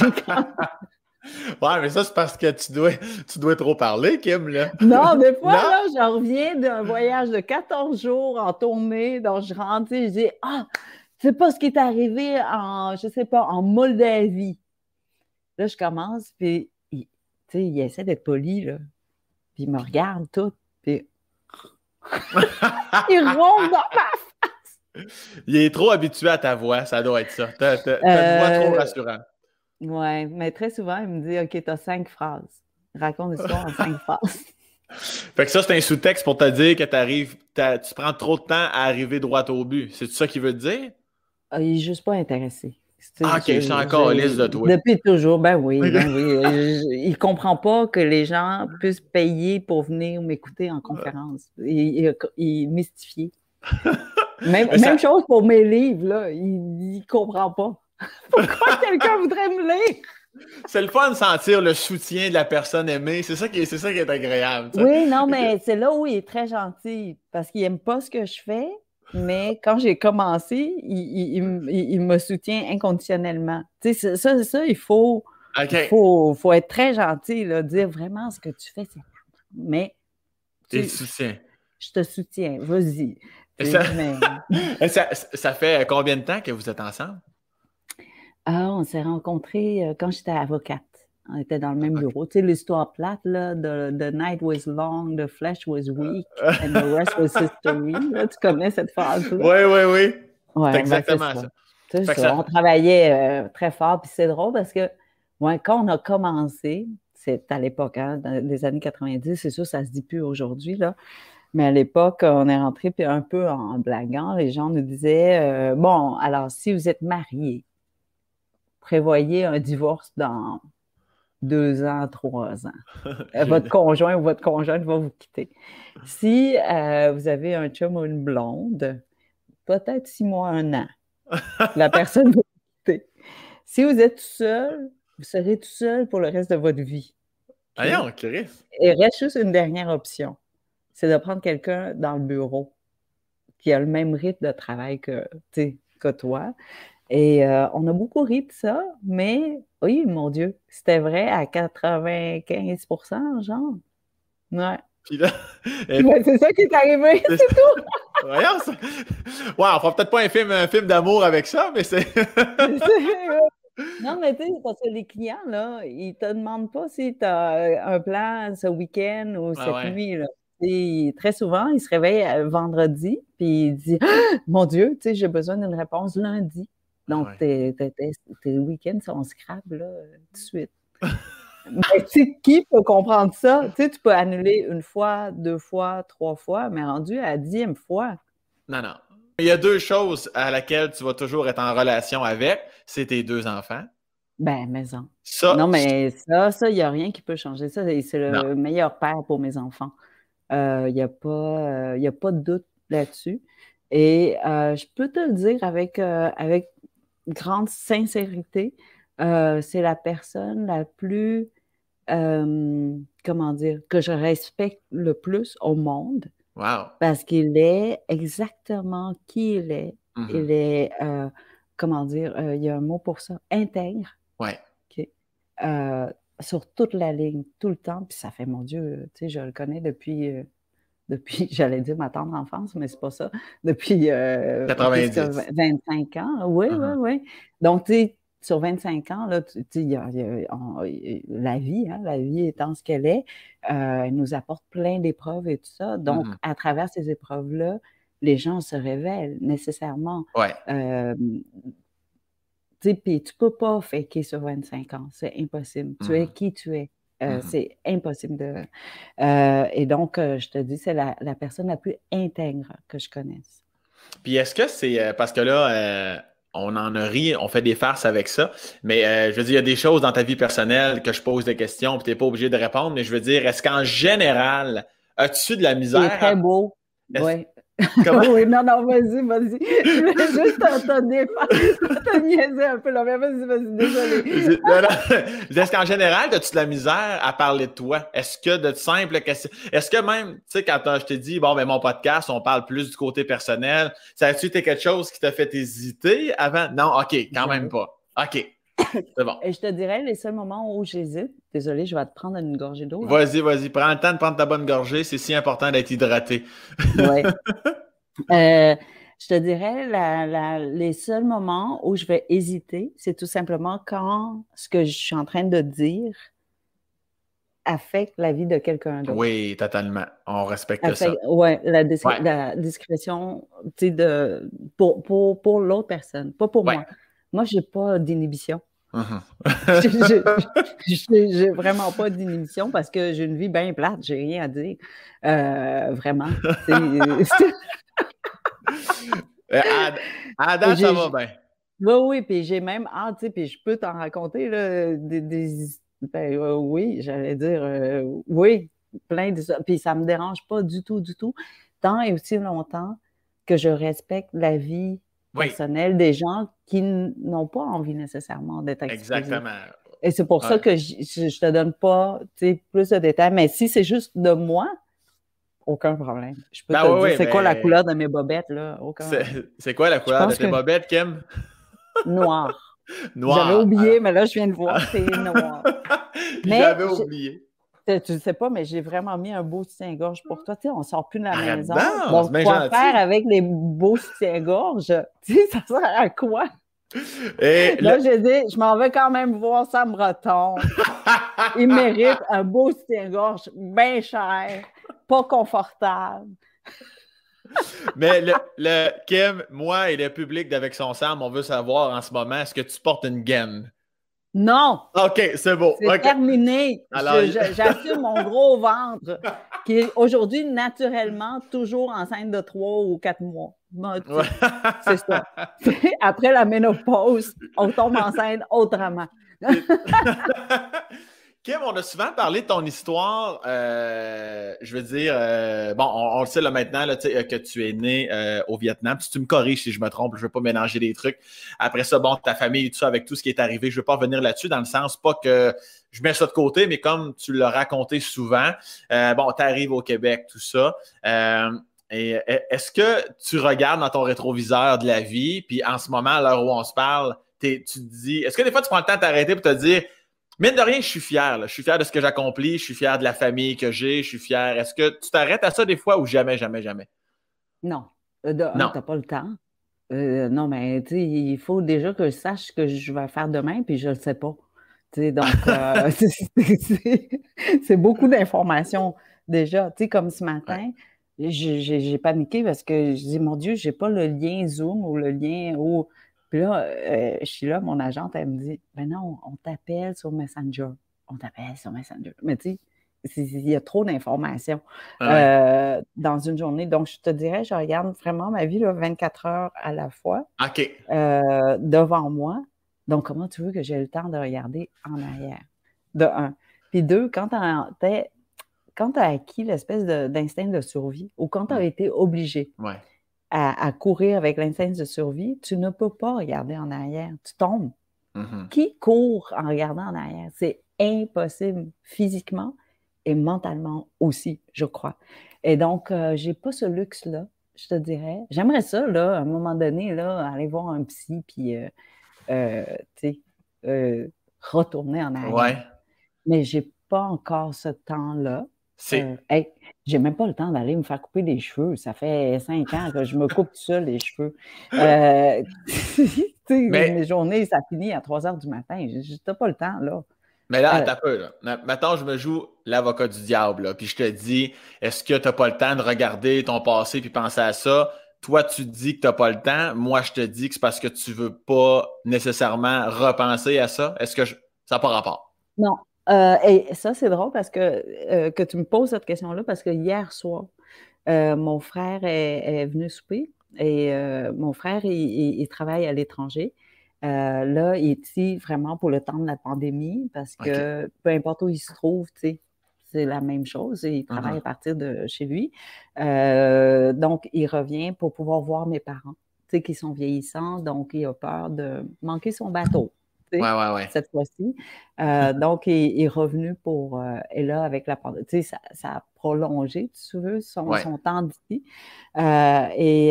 Ouais, mais ça, c'est parce que tu dois, tu dois trop parler, Kim, là. Non, des fois, là, je reviens d'un voyage de 14 jours en tournée, donc je rentre, et je dis Ah, c'est pas ce qui est arrivé en, je sais pas, en Moldavie. Là, je commence, puis, tu sais, il essaie d'être poli, là. Puis il me regarde tout, puis. il ronde dans ma face. Il est trop habitué à ta voix, ça doit être ça. T'as une voix trop euh, rassurante. Oui, mais très souvent, il me dit OK, tu as cinq phrases. Raconte l'histoire en cinq phrases. Fait que ça, c'est un sous-texte pour te dire que tu tu prends trop de temps à arriver droit au but. C'est ça qu'il veut te dire? Ah, il n'est juste pas intéressé. Ah, ok, je suis encore liste de toi. Depuis toujours, ben oui, ben oui. il ne comprend pas que les gens puissent payer pour venir m'écouter en conférence. Il, est mystifié. Même, même chose pour mes livres, là. Il ne comprend pas. Pourquoi quelqu'un voudrait me lire? C'est le fun de sentir le soutien de la personne aimée. C'est ça qui est, ça qui est agréable. Oui, non, mais c'est là où il est très gentil parce qu'il n'aime pas ce que je fais, mais quand j'ai commencé, il, me soutient inconditionnellement. Tu sais, ça, ça, il faut, faut, faut, être très gentil, là, dire vraiment ce que tu fais, c'est mais tu soutiens. Je te soutiens, vas-y. Ça, ça fait combien de temps que vous êtes ensemble? Ah, on s'est rencontrés euh, quand j'étais avocate. On était dans le même bureau. Tu sais, l'histoire plate, là, the, the, night was long, the flesh was weak, and the rest was history. tu connais cette phrase-là? Oui, oui, oui. Ouais, c'est ben, exactement ça. On travaillait euh, très fort, puis c'est drôle parce que ouais, quand on a commencé, c'est à l'époque, hein, dans les années 90, c'est sûr, ça se dit plus aujourd'hui, là. Mais à l'époque, on est rentré puis un peu en blaguant. Les gens nous disaient euh, Bon, alors, si vous êtes marié, prévoyez un divorce dans deux ans, trois ans. Euh, votre conjoint ou votre conjointe va vous quitter. Si euh, vous avez un chum ou une blonde, peut-être six mois, un an, la personne va vous quitter. Si vous êtes tout seul, vous serez tout seul pour le reste de votre vie. Voyons, Chris. Et reste juste une dernière option. C'est de prendre quelqu'un dans le bureau qui a le même rythme de travail que, que toi, et euh, on a beaucoup ri de ça, mais oui, mon Dieu, c'était vrai à 95% genre. Ouais. Puis là, c'est ça qui est arrivé, c'est tout. Voyons ça. Ouais, on fera peut-être pas un film, un film d'amour avec ça, mais c'est. non, mais tu sais, parce que les clients, là, ils te demandent pas si tu as un plan ce week-end ou cette nuit, là. Et très souvent, ils se réveillent euh, vendredi, puis ils disent Mon Dieu, tu sais, j'ai besoin d'une réponse lundi. Donc, tes, week-ends sont scrap là, tout de suite. mais qui peut comprendre ça? Tu sais, tu peux annuler une fois, deux fois, trois fois, mais rendu à la dixième fois. Non, non. Il y a deux choses à laquelle tu vas toujours être en relation avec, c'est tes deux enfants. Ben, maison. Ça, non, mais ça, ça, il n'y a rien qui peut changer ça. C'est le meilleur père pour mes enfants. Euh, il n'y a, pas, euh, a pas de doute là-dessus. Et euh, je peux te le dire avec, avec grande sincérité, euh, c'est la personne la plus, euh, comment dire, que je respecte le plus au monde. Wow. Parce qu'il est exactement qui il est. Mm-hmm. Il est, euh, comment dire, il y a un mot pour ça, intègre. Ouais. sur toute la ligne, tout le temps. Puis ça fait, mon Dieu, tu sais, je le connais depuis depuis, j'allais dire ma tendre enfance, mais c'est pas ça, depuis 90. Euh, 25 ans. Oui, oui, oui. Donc, tu sais, sur 25 ans, là, y a, la vie, hein, la vie étant ce qu'elle est, euh, elle nous apporte plein d'épreuves et tout ça. Donc, mm-hmm. à travers ces épreuves-là, les gens se révèlent nécessairement. Ouais. Euh, puis tu peux pas faker sur 25 ans, c'est impossible. Tu es mm-hmm. qui tu es. Euh, mmh c'est impossible de. Euh, et donc, euh, je te dis, c'est la, personne la plus intègre que je connaisse. Puis est-ce que c'est parce que là, on en a ri, on fait des farces avec ça, mais je veux dire, il y a des choses dans ta vie personnelle que je pose des questions, puis tu n'es pas obligé de répondre, mais je veux dire, est-ce qu'en général, as-tu de la misère? C'est très beau. Oui. Oui, non, non, vas-y, vas-y. Je voulais juste t'entendre te niaiser un peu là, mais vas-y, vas-y, désolé. Est-ce qu'en général, as-tu de la misère à parler de toi? Est-ce que de simples questions, est-ce que même, tu sais, quand je t'ai dit, bon, ben, mon podcast, on parle plus du côté personnel, ça a-tu été quelque chose qui t'a fait hésiter avant? Non, OK, quand même pas. OK. c'est bon. Et je te dirais, les seuls moments où j'hésite, désolé, je vais te prendre une gorgée d'eau. Vas-y, vas-y, prends le temps de prendre ta bonne gorgée. C'est si important d'être hydraté. oui. Euh, je te dirais, les seuls moments où je vais hésiter, c'est tout simplement quand ce que je suis en train de dire affecte la vie de quelqu'un d'autre. Oui, totalement. On respecte ça. Oui, la, discrétion de, pour, pour, pour l'autre personne, pas pour moi. Moi, je n'ai pas d'inhibition. Je j'ai vraiment pas d'inhibition parce que j'ai une vie bien plate, j'ai rien à dire. Euh, vraiment. Euh, à, ça va bien. Oui, oui, puis j'ai même ah, tu sais, puis je peux t'en raconter là, des, des ben, euh, oui, j'allais dire oui, plein de puis ça me dérange pas du tout, du tout, tant et aussi longtemps que je respecte la vie personnelle des gens qui n'ont pas envie nécessairement d'être exposés. Exactement. Et c'est pour ça que je, ne te donne pas plus de détails. Mais si c'est juste de moi, aucun problème. Je peux ben te dire c'est quoi la couleur de mes bobettes, là? C'est quoi la couleur de tes bobettes, Kim? Noir. noir. J'avais oublié, mais là, je viens de voir, c'est noir. J'avais oublié. Tu ne sais pas, mais j'ai vraiment mis un beau soutien-gorge pour toi. Tu sais, on ne sort plus de la maison. Donc, quoi faire avec les beaux soutiens-gorge? Tu sais, ça sert à quoi? Et là, j'ai dit, je m'en vais quand même voir Sam Breton. Il mérite un beau soutien-gorge bien cher, pas confortable. Mais le, le, Kim, moi et le public d'Avec son Sam, on veut savoir en ce moment, est-ce que tu portes une gaine? Non. OK, c'est beau. C'est terminé. J'assume mon gros ventre, qui est aujourd'hui naturellement toujours enceinte de trois ou quatre mois. C'est ça. Après la ménopause, on tombe enceinte autrement. Kim, on a souvent parlé de ton histoire. Euh, je veux dire, euh, bon, on, le sait là maintenant là, euh, que tu es né au Vietnam. Tu me corriges si je me trompe, je ne veux pas mélanger les trucs. Après ça, bon, ta famille et tout ça, avec tout ce qui est arrivé, je ne veux pas revenir là-dessus dans le sens pas que je mets ça de côté, mais comme tu l'as raconté souvent, bon, tu arrives au Québec, tout ça. et est-ce que tu regardes dans ton rétroviseur de la vie, puis en ce moment, à l'heure où on se parle, tu te dis, est-ce que des fois tu prends le temps de t'arrêter pour te dire, Mine de rien, je suis fier. Je suis fier de ce que j'accomplis. Je suis fier de la famille que j'ai. Je suis fier. Est-ce que tu t'arrêtes à ça des fois ou jamais, jamais, jamais? Non. Euh, non. Tu n'as pas le temps. Euh, non, mais il faut déjà que je sache ce que je vais faire demain, puis je ne le sais pas. donc, euh, c'est beaucoup d'informations déjà. comme ce matin, j'ai paniqué parce que je dis, mon Dieu, je n'ai pas le lien Zoom ou le lien où puis là, euh, je suis là, mon agente, elle me dit Ben non, on t'appelle sur Messenger. On t'appelle sur Messenger. Mais tu sais, il y a trop d'informations euh, dans une journée. Donc, je te dirais, je regarde vraiment ma vie là, 24 heures à la fois euh, devant moi. Donc, comment tu veux que j'ai le temps de regarder en arrière? De un. Puis deux, quand tu as, acquis l'espèce d'instinct de, survie ou quand tu as été obligé, ouais à, courir avec l'instinct de survie, tu ne peux pas regarder en arrière. Tu tombes. Mm-hmm. Qui court en regardant en arrière? C'est impossible physiquement et mentalement aussi, je crois. Et donc, euh, j'ai pas ce luxe-là, je te dirais. J'aimerais ça, là, à un moment donné, là, aller voir un psy, puis, euh, euh, tu sais, retourner en arrière. Ouais. Mais j'ai pas encore ce temps-là. Euh, j'ai même pas le temps d'aller me faire couper les cheveux. Ça fait cinq ans que je me coupe tout seul les cheveux. Euh, mes journées, ça finit à 3 heures du matin. Je pas le temps, là. Mais là, euh, un peu. Là. Maintenant, je me joue l'avocat du diable. Puis je te dis, est-ce que tu n'as pas le temps de regarder ton passé puis penser à ça? Toi, tu dis que tu n'as pas le temps. Moi, je te dis que c'est parce que tu ne veux pas nécessairement repenser à ça. Est-ce que ça n'a pas rapport? Non, euh, et ça, c'est drôle parce que, euh, que tu me poses cette question-là parce que hier soir, euh, mon frère est, venu souper et mon frère, il, travaille à l'étranger. là, il est ici vraiment pour le temps de la pandémie parce que peu importe où il se trouve, c'est la même chose. Il travaille uh-huh. à partir de chez lui. donc, il revient pour pouvoir voir mes parents, qui sont vieillissants. Donc, il a peur de manquer son bateau cette fois-ci. Euh, donc, il, est revenu pour. Euh, et là, avec la pandémie, tu sais, ça, a prolongé, tu veux, son, son temps d'ici. Euh, et,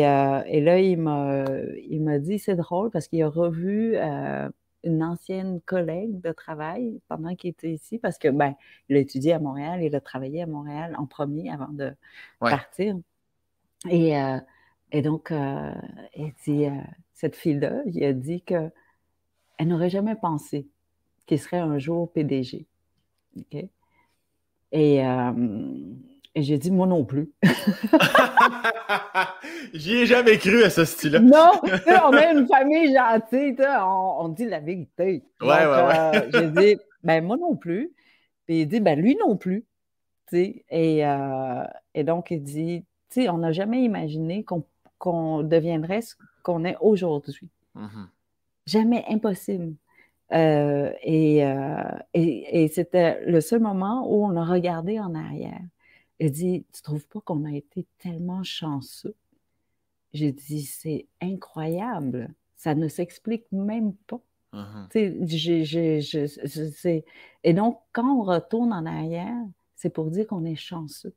là, il m'a dit c'est drôle parce qu'il a revu une ancienne collègue de travail pendant qu'il était ici, parce que, ben, il a étudié à Montréal, il a travaillé à Montréal en premier avant de partir. Et, et donc, elle dit, cette fille-là, il a dit qu'elle n'aurait jamais pensé qu'il serait un jour PDG. OK? Et, et j'ai dit, moi non plus. J'y ai jamais cru à ce style-là. non, on est une famille gentille, on, on, dit la vérité. Ouais, ouais, ouais. Euh, j'ai dit, ben moi non plus. Puis il dit, ben lui non plus. Et, euh, et donc, il dit, tu sais, on n'a jamais imaginé qu'on deviendrait ce qu'on est aujourd'hui. Mm-hmm. Jamais impossible. Euh, et, et, et c'était le seul moment où on a regardé en arrière. Elle dit Tu trouves pas qu'on a été tellement chanceux? J'ai dit C'est incroyable. Ça ne s'explique même pas. Uh-huh. Et donc, quand on retourne en arrière, c'est pour dire qu'on est chanceux.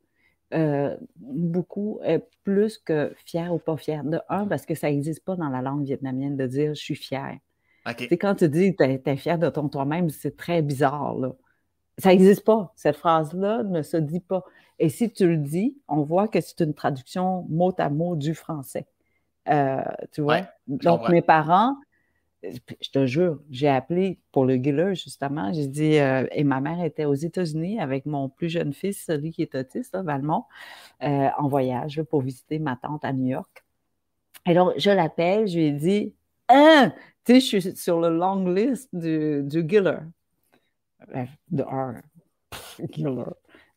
Euh, beaucoup, euh, plus que fier ou pas fier. De un, parce que ça n'existe pas dans la langue vietnamienne de dire je suis fier. Okay. Quand tu dis tu es, fier de ton toi-même, c'est très bizarre. Là. Ça n'existe pas. Cette phrase-là ne se dit pas. Et si tu le dis, on voit que c'est une traduction mot à mot du français. Euh, tu vois? Donc, mes parents, je te jure, j'ai appelé pour le Giller, justement. J'ai dit, euh, et ma mère était aux États-Unis avec mon plus jeune fils, celui qui est autiste, Valmont, euh, en voyage pour visiter ma tante à New York. Et donc, je l'appelle, je lui ai dit, hein, tu sais, je suis sur le long list du, du Giller. De R. Giller.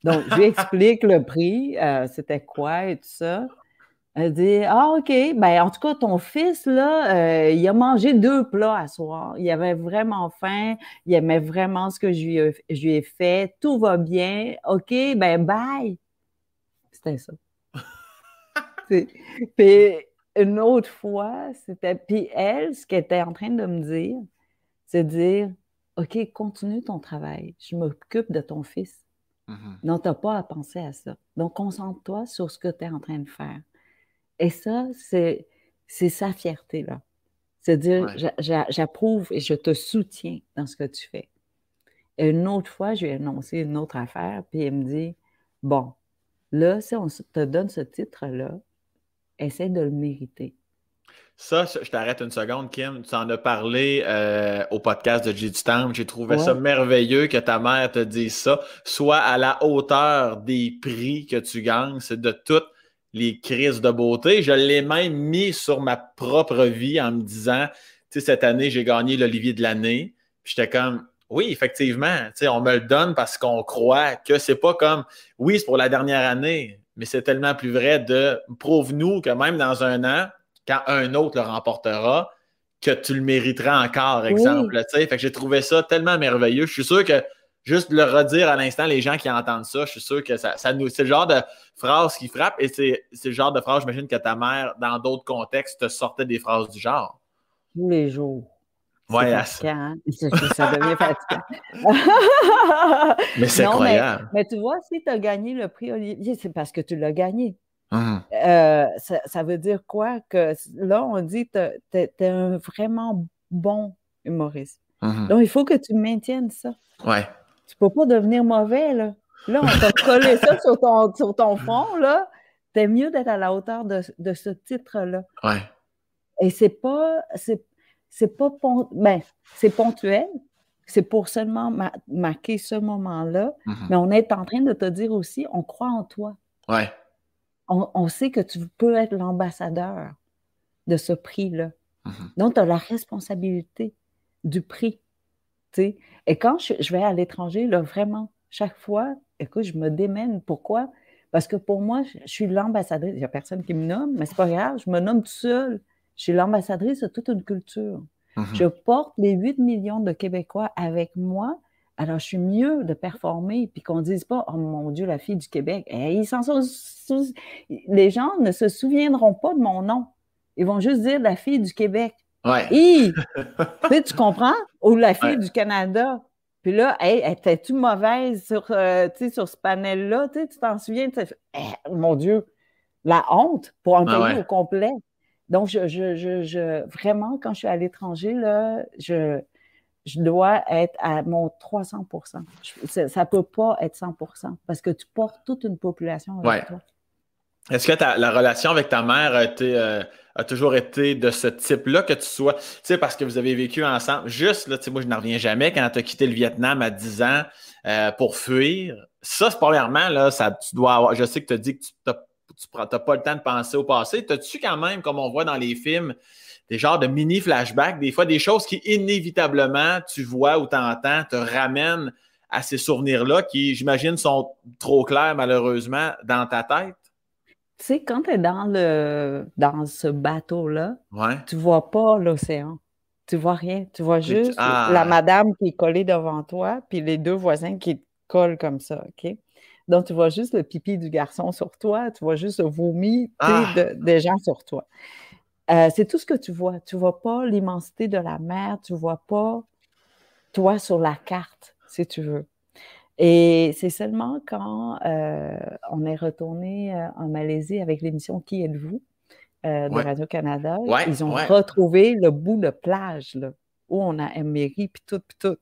Donc, je lui explique le prix, euh, c'était quoi et tout ça. Elle dit Ah, OK, ben en tout cas, ton fils, là, euh, il a mangé deux plats à soir. Il avait vraiment faim, il aimait vraiment ce que je lui, ai, je lui ai fait. Tout va bien. OK, ben bye. C'était ça. puis une autre fois, c'était. Puis elle, ce qu'elle était en train de me dire, c'est de dire OK, continue ton travail. Je m'occupe de ton fils. Mm-hmm. Donc, tu n'as pas à penser à ça. Donc, concentre-toi sur ce que tu es en train de faire. Et ça, c'est, c'est sa fierté, là. C'est-à-dire, j'approuve et je te soutiens dans ce que tu fais. Et une autre fois, je lui ai annoncé une autre affaire, puis elle me dit Bon, là, si on te donne ce titre-là, essaie de le mériter. Ça, je t'arrête une seconde, Kim. Tu en as parlé euh, au podcast de J du J'ai trouvé ça merveilleux que ta mère te dise ça. Soit à la hauteur des prix que tu gagnes, c'est de toutes les crises de beauté. Je l'ai même mis sur ma propre vie en me disant, tu sais, cette année, j'ai gagné l'Olivier de l'année. Puis j'étais comme, oui, effectivement, tu sais, on me le donne parce qu'on croit que c'est pas comme, oui, c'est pour la dernière année, mais c'est tellement plus vrai de prouve-nous que même dans un an, quand un autre le remportera, que tu le mériteras encore, exemple. Fait que j'ai trouvé ça tellement merveilleux. Je suis sûr que juste le redire à l'instant, les gens qui entendent ça, je suis sûr que ça, ça nous. C'est le genre de phrase qui frappe et c'est le genre de phrase, j'imagine, que ta mère, dans d'autres contextes, te sortait des phrases du genre. Tous les jours. Ouais, hein? ça devient fatigant. mais c'est incroyable. Mais, mais, tu vois, si tu as gagné le prix Olivier, c'est parce que tu l'as gagné. Mmh. Euh, ça, veut dire quoi? Que là, on dit que tu es, un vraiment bon humoriste. Mmh. Donc, il faut que tu maintiennes ça. Ouais. Tu peux pas devenir mauvais, là. Là, on t'a collé ça sur ton, sur ton fond, là. T'es mieux d'être à la hauteur de, ce titre-là. Ouais. Et c'est pas... C'est pas... Ben, c'est ponctuel. C'est pour seulement marquer ce moment-là. Mmh mais on est en train de te dire aussi, on croit en toi. Ouais on, sait que tu peux être l'ambassadeur de ce prix-là. Mm-hmm. Donc, tu as la responsabilité du prix. Et quand je, vais à l'étranger, là, vraiment, chaque fois, écoute, je me démène. Pourquoi? Parce que pour moi, je, suis l'ambassadrice. Il n'y a personne qui me nomme, mais c'est pas grave, je me nomme tout seul. Je suis l'ambassadrice de toute une culture. Mm-hmm. Je porte les 8 millions de Québécois avec moi alors, je suis mieux de performer, puis qu'on ne dise pas, oh mon Dieu, la fille du Québec. Eh, ils Les gens ne se souviendront pas de mon nom. Ils vont juste dire la fille du Québec. Ouais. tu, comprends? Ou la fille du Canada. Puis là, hey, étais-tu mauvaise sur, euh, sur ce panel-là? Tu t'en souviens? Eh, mon Dieu, la honte pour un pays au complet. Donc, je, je, je, vraiment, quand je suis à l'étranger, là, je, je dois être à mon 300% Ça ne peut pas être 100% parce que tu portes toute une population avec toi. Est-ce que la relation avec ta mère euh, a toujours été de ce type-là, que tu sois, tu parce que vous avez vécu ensemble, juste, là, tu sais, moi, je n'en reviens jamais quand tu as quitté le Vietnam à 10 ans euh, pour fuir. Ça, premièrement, là, ça, tu dois avoir, je sais que tu as dit que tu n'as pas le temps de penser au passé. T'as-tu quand même, comme on voit dans les films, des genres de mini flashbacks, des fois des choses qui inévitablement tu vois ou t'entends te ramènent à ces souvenirs-là qui, j'imagine, sont trop clairs malheureusement dans ta tête? Tu sais, quand tu es dans, le, dans ce bateau-là, ouais. tu vois pas l'océan. Tu vois rien. Tu vois juste ah. la madame qui est collée devant toi, puis les deux voisins qui te collent comme ça, OK? Donc, tu vois juste le pipi du garçon sur toi, tu vois juste le vomi ah. des gens sur toi. Euh, c'est tout ce que tu vois. Tu ne vois pas l'immensité de la mer, tu ne vois pas toi sur la carte, si tu veux. Et c'est seulement quand euh, on est retourné euh, en Malaisie avec l'émission Qui êtes-vous de Radio-Canada, ils ont retrouvé le bout de plage là, où on a éméré, puis tout, puis tout.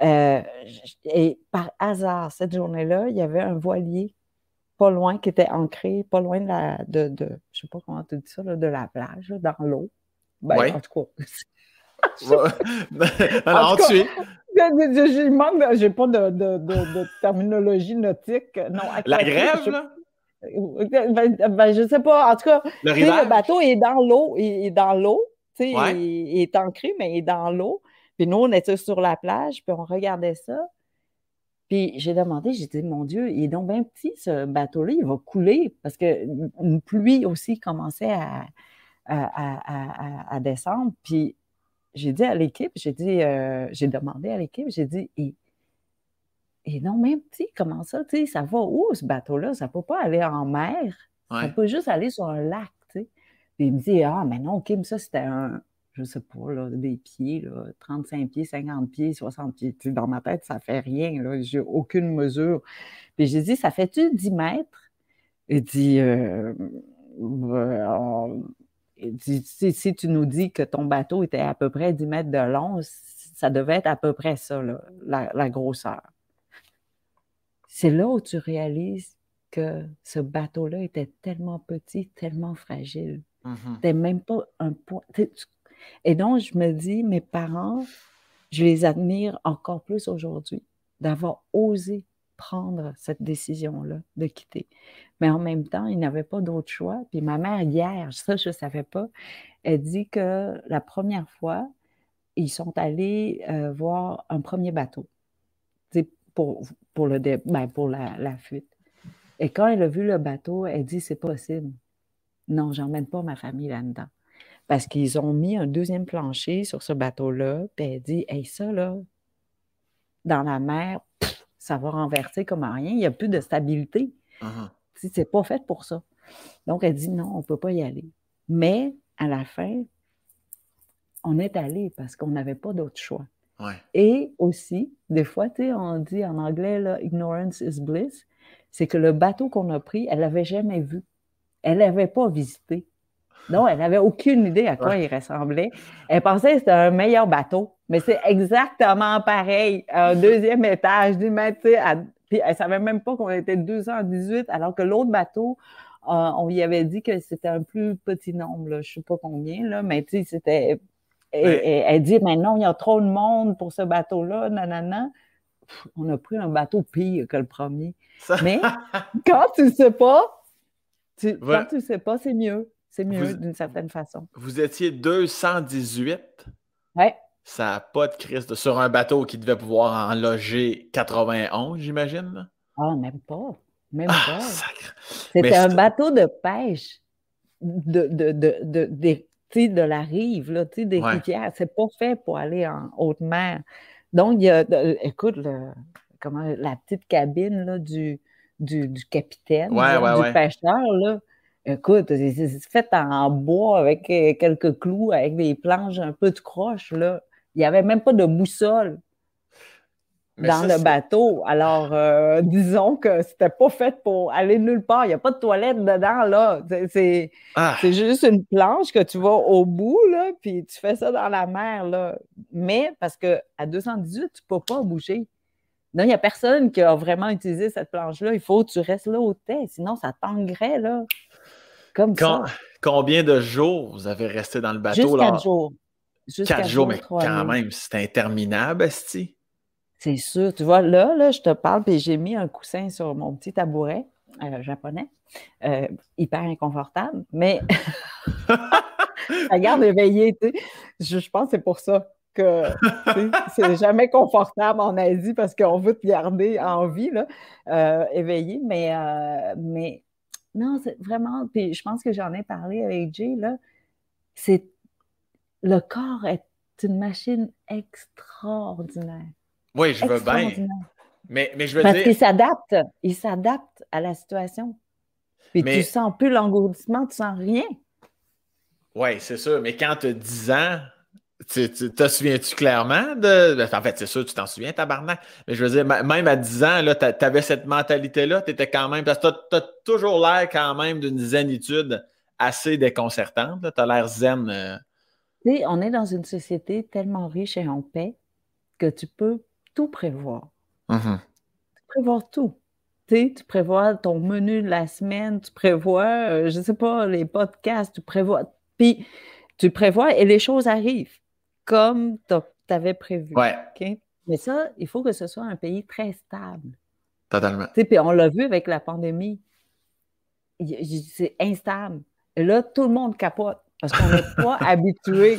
et par hasard, cette journée-là, il y avait un voilier pas loin, qui était ancré, pas loin de la, de, de je sais pas comment tu dis ça, de la plage, dans l'eau. Ben, En tout cas. Alors, tu es. Je manque, j'ai pas de, de, de, terminologie nautique. Non, la grève, là? Ben, ben, je sais pas. En tout cas, le, le bateau est dans l'eau. Il est dans l'eau. Il, il, est ancré, mais il est dans l'eau. Puis nous, on était sur la plage, puis on regardait ça. Puis j'ai demandé, j'ai dit, mon Dieu, il est donc bien petit, ce bateau-là, il va couler parce qu'une pluie aussi commençait à, à, descendre. Puis j'ai dit à l'équipe, j'ai dit, euh, j'ai demandé à l'équipe, j'ai dit, et, et non, même petit, comment ça, tu sais, ça va où ce bateau-là? Ça ne peut pas aller en mer, ça peut juste aller sur un lac, tu sais. Puis il me dit, ah, mais non, Kim, ça c'était un, je sais pas, là, des pieds, là, 35 pieds, 50 pieds, 60 pieds. dans ma tête, ça fait rien, là, j'ai aucune mesure. Puis j'ai dit, ça fait-tu 10 mètres? Il dit, euh, dit si, tu nous dis que ton bateau était à peu près 10 mètres de long, ça devait être à peu près ça, la, la grosseur. C'est là où tu réalises que ce bateau-là était tellement petit, tellement fragile. Mm même pas un point. Et donc, je me dis, mes parents, je les admire encore plus aujourd'hui d'avoir osé prendre cette décision-là de quitter. Mais en même temps, ils n'avaient pas d'autre choix. Puis ma mère, hier, ça, je ne savais pas, elle dit que la première fois, ils sont allés euh, voir un premier bateau pour, pour, le ben, pour la, la, fuite. Et quand elle a vu le bateau, elle dit, c'est possible. Non, j'emmène pas ma famille là-dedans parce qu'ils ont mis un deuxième plancher sur ce bateau-là, puis elle dit Hey, ça, là, dans la mer, ça va renverser comme rien, il n'y a plus de stabilité. Uh-huh. C'est pas fait pour ça. Donc, elle dit non, on ne peut pas y aller. Mais à la fin, on est allé parce qu'on n'avait pas d'autre choix. Et aussi, des fois, on dit en anglais, là, ignorance is bliss, c'est que le bateau qu'on a pris, elle n'avait jamais vu. Elle n'avait pas visité. Non, elle n'avait aucune idée à quoi il ressemblait. Elle pensait que c'était un meilleur bateau, mais c'est exactement pareil. Un deuxième étage, du puis elle ne savait même pas qu'on était 218, alors que l'autre bateau, euh, on lui avait dit que c'était un plus petit nombre, je ne sais pas combien, là, mais tu sais, c'était. elle dit, mais non, il y a trop de monde pour ce bateau-là, nanana. on a pris un bateau pire que le premier. Mais quand tu ne sais pas, quand tu ne sais pas, c'est mieux. C'est mieux d'une certaine façon. Vous étiez 218. Oui. Ça n'a pas de crise sur un bateau qui devait pouvoir en loger 91, j'imagine. Ah, même pas. Même ah, pas. C'était un bateau de pêche de, de, de, de, de la rive, là, des rivières. C'est pas fait pour aller en haute mer. Donc, il y a, écoute, comment, la petite cabine là, du, du, du capitaine, du pêcheur, là, Écoute, c'est fait en bois avec euh, quelques clous, avec des planches un peu de croche, là. Il n'y avait même pas de boussole. dans le bateau. Alors, euh, disons que c'était pas fait pour aller nulle part. Il n'y a pas de toilette dedans, là. Ah. C'est juste une planche que tu vas au bout, là, puis tu fais ça dans la mer, là. Mais parce qu'à 218, tu ne peux pas bouger. Non, il n'y a personne qui a vraiment utilisé cette planche-là. Il faut que tu restes là au thé, sinon ça tanguerait, là. Comme ça. Combien de jours vous avez resté dans le bateau? Juste quatre jours. Juste quatre, jours, mais quand même, c'est interminable, Esti. C'est sûr. Tu vois, là, là, je te parle, puis j'ai mis un coussin sur mon petit tabouret euh, japonais, euh, hyper inconfortable, mais ça garde éveillé, tu sais. Je, pense que c'est pour ça que c'est jamais confortable en Asie parce qu'on veut te garder en vie, là, euh, éveillé, mais, mais non, c'est vraiment, puis je pense que j'en ai parlé avec Jay, là, c'est le corps est une machine extraordinaire. Oui, je veux bien. Mais, mais je veux Parce qu'il s'adapte. Il s'adapte à la situation. Puis tu sens plus l'engourdissement, tu sens rien. Oui, c'est sûr. Mais quand tu as 10 ans, tu, te souviens-tu clairement de. En fait, c'est sûr, tu t'en souviens, tabarnak. Mais je veux dire, même à 10 ans, tu avais cette mentalité-là, tu étais quand même. Parce que tu as, toujours l'air quand même d'une zénitude assez déconcertante. Tu as l'air zen. Euh. Tu sais, on est dans une société tellement riche et en paix que tu peux tout prévoir. Mm-hmm. Tu prévois tout. Tu, tu prévois ton menu de la semaine, tu prévois, euh, je ne sais pas, les podcasts, tu prévois. Puis, tu prévois et les choses arrivent comme tu avais prévu. Mais ça, il faut que ce soit un pays très stable. Totalement. Puis on l'a vu avec la pandémie. C'est instable. Et là, tout le monde capote. Parce qu'on n'est pas habitué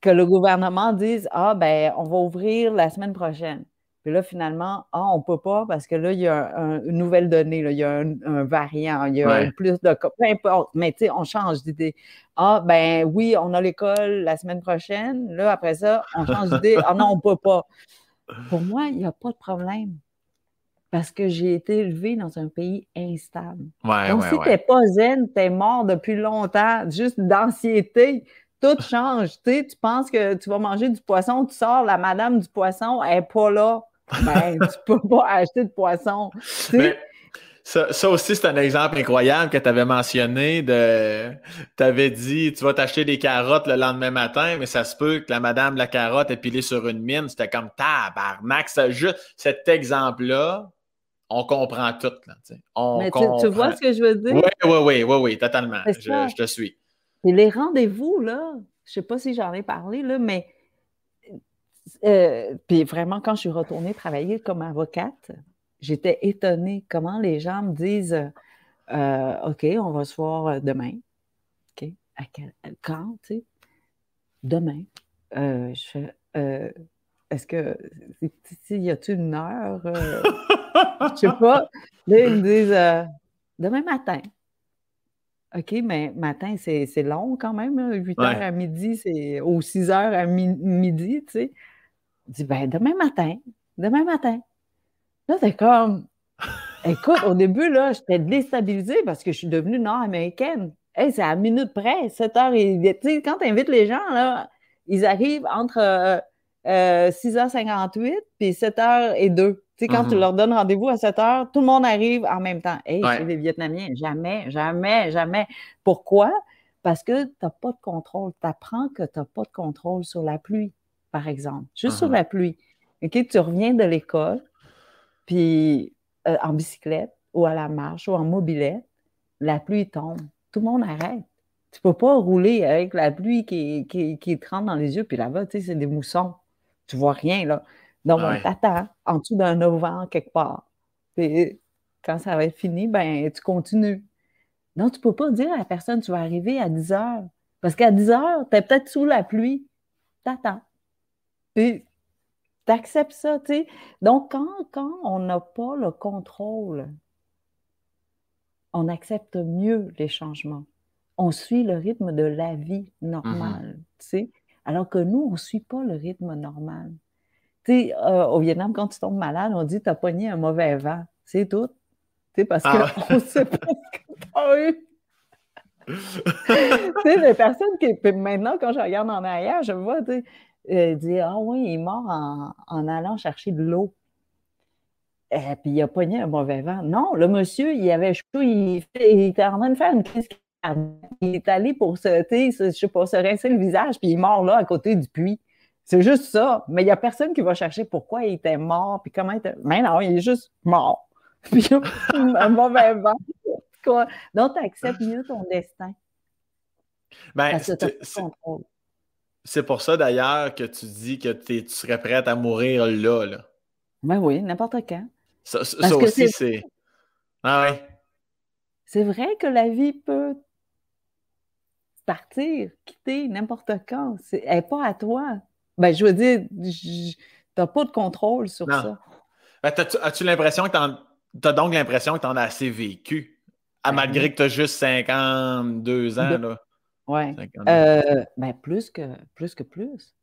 que le gouvernement dise Ah, ben, on va ouvrir la semaine prochaine. Puis là, finalement, ah, on ne peut pas parce que là, il y a une nouvelle donnée, il y a un, variant, il y a plus de cas. Peu importe, mais tu sais, on change d'idée. Ah, ben oui, on a l'école la semaine prochaine. Là, après ça, on change d'idée. Ah non, on ne peut pas. Pour moi, il n'y a pas de problème parce que j'ai été élevé dans un pays instable. Donc, si tu n'es pas zen, tu es mort depuis longtemps, juste d'anxiété. Tout change. tu penses que tu vas manger du poisson, tu sors, la madame du poisson, elle n'est pas là. Ben, tu peux pas acheter de poisson. ça, ça, aussi, c'est un exemple incroyable que tu avais mentionné. De, tu avais dit, tu vas t'acheter des carottes le lendemain matin, mais ça se peut que la madame la carotte est pilée sur une mine. C'était comme tabarnak. juste cet exemple-là, on comprend tout. Là, on Mais tu, vois ce que je veux dire? Oui, oui, oui, oui, oui, totalement. Je, te suis. Et les rendez-vous, là, je ne sais pas si j'en ai parlé, là, mais euh, puis vraiment, quand je suis retournée travailler comme avocate, j'étais étonnée comment les gens me disent euh, OK, on va se voir demain. OK, à quel, quand, tu sais? Demain. Euh, je est-ce que, y a-t-il une heure? Euh, je sais pas. Là, ils me disent euh, demain matin. OK, mais matin, c'est long quand même. 8 h à midi, c'est ou 6 h à midi, tu sais. Dis, ben, demain matin. Demain matin. Là, c'est comme. Écoute, au début, là, j'étais déstabilisée parce que je suis devenue nord-américaine. Hey, c'est à minute près, 7 h et. Tu sais, quand tu invites les gens, là, ils arrivent entre. Euh, 6h58 euh, puis 7h02. Tu sais, quand tu mhm. leur donnes rendez-vous à 7h, tout le monde arrive en même temps. Hey, c'est les Vietnamiens. Jamais, jamais, jamais. Pourquoi? Parce que tu n'as pas de contrôle. Tu apprends que tu n'as pas de contrôle sur la pluie, par exemple. Juste sur mhm. la pluie. OK? Tu reviens de l'école, puis euh, en bicyclette ou à la marche ou en mobilette, la pluie tombe. Tout le monde arrête. Tu ne peux pas rouler avec la pluie qui, qui, qui te rentre dans les yeux, puis là-bas, tu sais, c'est des moussons tu vois rien, là. Donc, on t'attend en dessous d'un auvent quelque part. Puis, quand ça va être fini, ben, tu continues. Non, tu ne peux pas dire à la personne, tu vas arriver à 10 heures. Parce qu'à 10 heures, tu es peut-être sous la pluie. T'attends. Puis, tu acceptes ça, tu sais. Donc, quand, quand on n'a pas le contrôle, on accepte mieux les changements. On suit le rythme de la vie normale, mm-hmm. tu sais. Alors que nous, on ne suit pas le rythme normal. Tu sais, euh, au Vietnam, quand tu tombes malade, on dit tu as pogné un mauvais vent. C'est tout. Tu sais, parce ah qu'on ne sait pas ce que tu as eu. tu sais, les personnes qui. maintenant, quand je regarde en arrière, je vois, tu sais, Elle dit Ah oui, il est mort en, allant chercher de l'eau. Et euh, puis il a pogné un mauvais vent. Non, le monsieur, il avait chaud, il, était en train de faire une crise il est allé pour se, je sais pas, se rincer le visage, puis il est mort là, à côté du puits. C'est juste ça. Mais il n'y a personne qui va chercher pourquoi il était mort, puis comment il était. Mais non, il est juste mort. Puis un mauvais vent. Donc, tu acceptes mieux ton destin. Ben, c'est pour ça d'ailleurs que tu dis que tu serais prête à mourir là. là. Ben oui, n'importe quand. Ça, aussi, c'est. Ah oui. C'est vrai que la vie peut partir, quitter n'importe quand. Elle n'est pas à toi. Ben, je veux dire, tu n'as pas de contrôle sur ça. Ben, as-tu l'impression que tu as donc l'impression que tu en as assez vécu, à, ben malgré que tu as juste 52 ans? Là. Oui. Euh, ben, plus que, plus que plus.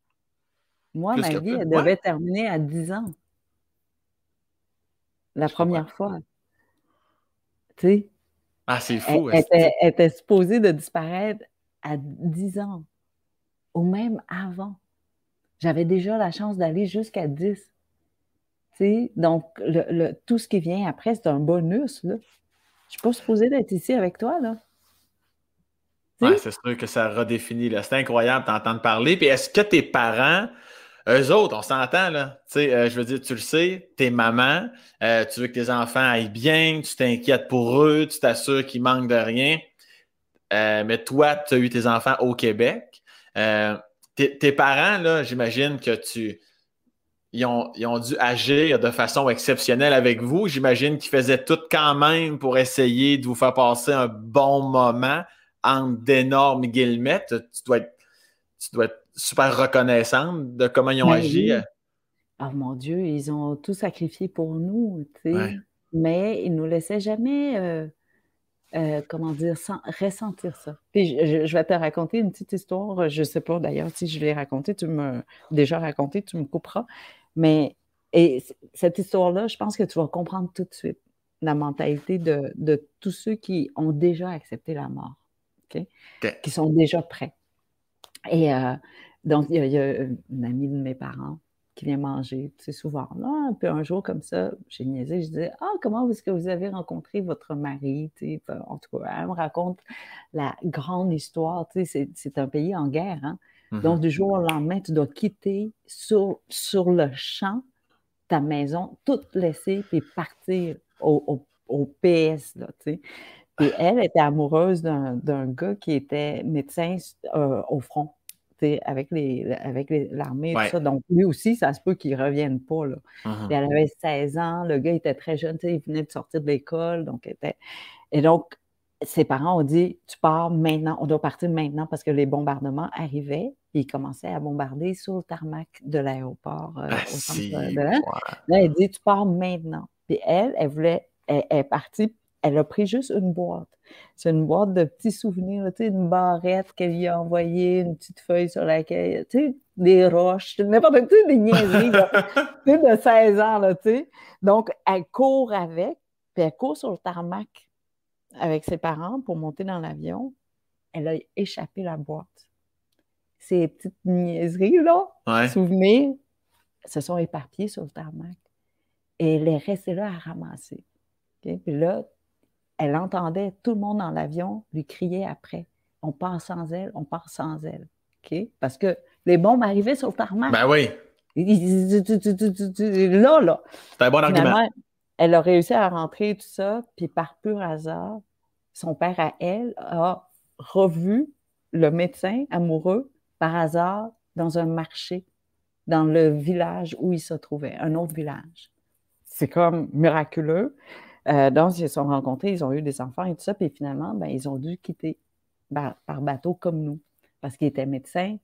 Moi, ma vie, elle devait terminer à 10 ans. La première fois. Tu sais? Ah, c'est fou. Elle, était, elle, était, supposée de disparaître à 10 ans, ou même avant. J'avais déjà la chance d'aller jusqu'à 10. sais, donc, le, tout ce qui vient après, c'est un bonus. Là. Je ne suis pas supposée d'être ici avec toi. là. C'est sûr que ça redéfinit. C'est incroyable d'entendre parler. Puis est-ce que tes parents, eux autres, on s'entend, là. Tu sais, euh, je veux dire, tu le sais, t'es maman, euh, tu veux que tes enfants aillent bien, tu t'inquiètes pour eux, tu t'assures qu'ils manquent de rien. Euh, mais toi, tu as eu tes enfants au Québec. Euh, tes parents, là, j'imagine que tu. Ils ont, ont, dû agir de façon exceptionnelle avec vous. J'imagine qu'ils faisaient tout quand même pour essayer de vous faire passer un bon moment en d'énormes guillemets. Tu dois, être, tu dois être super reconnaissante de comment ils ont ben agi. Oh mon Dieu, ils ont tout sacrifié pour nous, tu sais. Mais ils ne nous laissaient jamais. Euh, euh, comment dire, sans ressentir ça. Puis je, vais te raconter une petite histoire. Je ne sais pas d'ailleurs si je l'ai racontée, tu me déjà raconté, tu me couperas. Mais et cette histoire-là, je pense que tu vas comprendre tout de suite la mentalité de, de tous ceux qui ont déjà accepté la mort, qui sont déjà prêts. Et euh, donc, il y, a, une amie de mes parents qui vient manger, tu sais, souvent. Là, un peu un jour comme ça, j'ai niaisé, je disais Ah, comment est-ce que vous avez rencontré votre mari? Tu sais, en tout cas, elle me raconte la grande histoire. Tu sais, c'est un pays en guerre. Hein? Mm-hmm. Donc, du jour au lendemain, tu dois quitter sur, sur le champ ta maison, tout laisser, puis partir au, au, PS. Là, tu sais. Et elle était amoureuse d'un gars qui était médecin euh, au front avec les avec l'armée et tout ça. Donc, lui aussi, ça se peut qu'il ne revienne pas. Là. Uh-huh. Elle avait 16 ans, le gars était très jeune, il venait de sortir de l'école. Donc, était... Et donc, ses parents ont dit Tu pars maintenant, on doit partir maintenant parce que les bombardements arrivaient. Ils commençaient à bombarder sur le tarmac de l'aéroport euh, ah, au centre de Là, elle dit Tu pars maintenant. Puis elle, elle voulait, elle est partie elle a pris juste une boîte. C'est une boîte de petits souvenirs, tu sais, une barrette qu'elle lui a envoyée, une petite feuille sur laquelle, tu sais, des roches, n'importe quoi, des niaiseries, tu sais, de 16 ans, là, tu sais. Donc, elle court avec, puis elle court sur le tarmac avec ses parents pour monter dans l'avion. Elle a échappé la boîte. Ces petites niaiseries-là, souvenirs, se sont éparpillées sur le tarmac. Et elle est restée là à ramasser. Puis là, elle entendait tout le monde dans l'avion lui crier après On part sans elle, on part sans elle. OK? Parce que les bombes arrivaient sur le tarmac. Ben oui. Là, là. C'est un bon argument. Elle a réussi à rentrer tout ça, puis par pur hasard, son père à elle a revu le médecin amoureux par hasard dans un marché dans le village où il se trouvait, un autre village. C'est comme miraculeux. Euh, donc, ils se sont rencontrés, ils ont eu des enfants et tout ça, puis finalement, ben, ils ont dû quitter par, bateau comme nous, parce qu'ils étaient médecins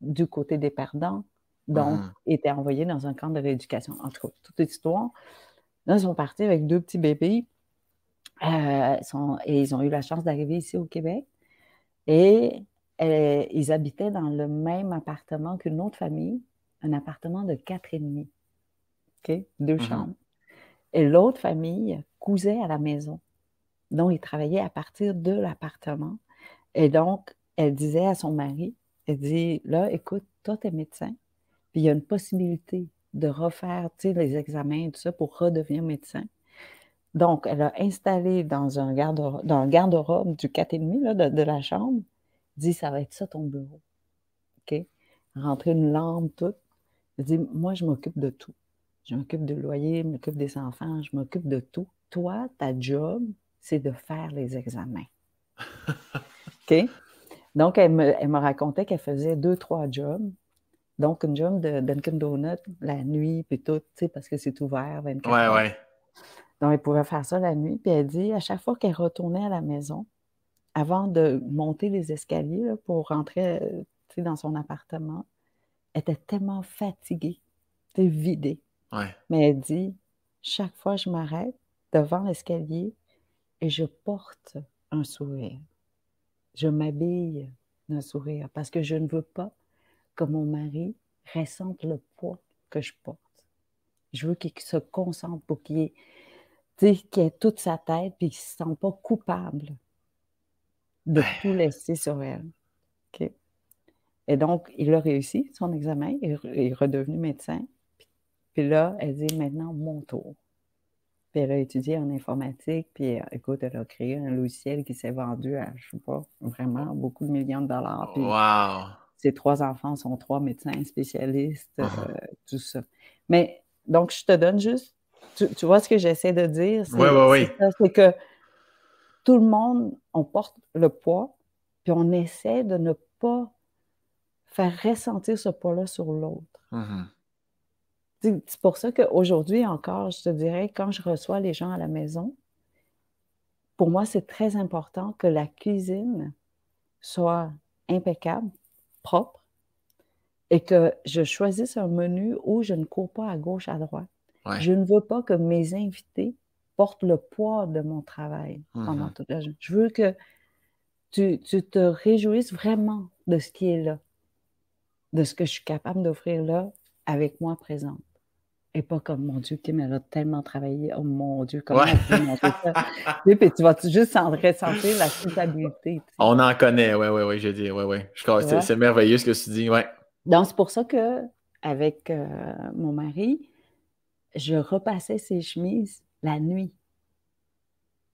du côté des perdants, donc ah. étaient envoyés dans un camp de rééducation. En tout cas, toute l'histoire. Là, ils sont partis avec deux petits bébés euh, et ils ont eu la chance d'arriver ici au Québec. Et euh, ils habitaient dans le même appartement qu'une autre famille, un appartement de quatre et demi. OK? Deux mm-hmm. chambres. Et l'autre famille cousait à la maison. Donc, il travaillait à partir de l'appartement. Et donc, elle disait à son mari, elle dit, là, écoute, toi, tu es médecin. puis il y a une possibilité de refaire les examens et tout ça pour redevenir médecin. Donc, elle a installé dans un garde dans garde-robe du 4,5 là, de, de, la chambre, dit ça va être ça ton bureau. OK? Rentrer une lampe, tout. Elle dit Moi, je m'occupe de tout. Je m'occupe du loyer, je m'occupe des enfants, je m'occupe de tout. Toi, ta job, c'est de faire les examens. OK? Donc, elle me, elle me racontait qu'elle faisait deux, trois jobs. Donc, une job de Dunkin' Donut la nuit, puis tout, tu sais, parce que c'est ouvert 24 ouais, Ouais, Donc, elle pouvait faire ça la nuit. Puis elle dit, à chaque fois qu'elle retournait à la maison, avant de monter les escaliers pour rentrer euh, dans son appartement, elle était tellement fatiguée, était vidée. Ouais. Mais elle dit, chaque fois, je m'arrête devant l'escalier et je porte un sourire. Je m'habille d'un sourire parce que je ne veux pas que mon mari ressente le poids que je porte. Je veux qu'il se concentre pour qu'il ait, ait, toute sa tête et qu'il ne se sente pas coupable de tout laisser sur elle. Et donc, il a réussi son examen, il est redevenu médecin. Puis là, elle dit maintenant mon tour. Puis elle a étudié en informatique, puis écoute, elle a créé un logiciel qui s'est vendu à, je ne sais pas, vraiment beaucoup de millions de dollars. wow! ses trois enfants sont trois médecins spécialistes, euh, uh-huh. tout ça. Mais donc, je te donne juste, tu, vois ce que j'essaie de dire? Oui, oui, oui. C'est que tout le monde, on porte le poids, puis on essaie de ne pas faire ressentir ce poids-là sur l'autre. Uh-huh. C'est pour ça qu'aujourd'hui encore, je te dirais, quand je reçois les gens à la maison, pour moi, c'est très important que la cuisine soit impeccable, propre et que je choisisse un menu où je ne cours pas à gauche, à droite. Je ne veux pas que mes invités portent le poids de mon travail pendant mm-hmm. toute la journée. Je veux que tu, te réjouisses vraiment de ce qui est là, de ce que je suis capable d'offrir là avec moi présente. Et pas comme, mon Dieu, Kim, elle a tellement travaillé. Oh mon Dieu, comment ouais. ça? Et puis tu vas juste ressentir la culpabilité. On en connaît, oui, oui, oui, j'ai dit, oui, oui. C'est merveilleux ce que tu dis, oui. Donc, c'est pour ça que avec euh, mon mari, je repassais ses chemises la nuit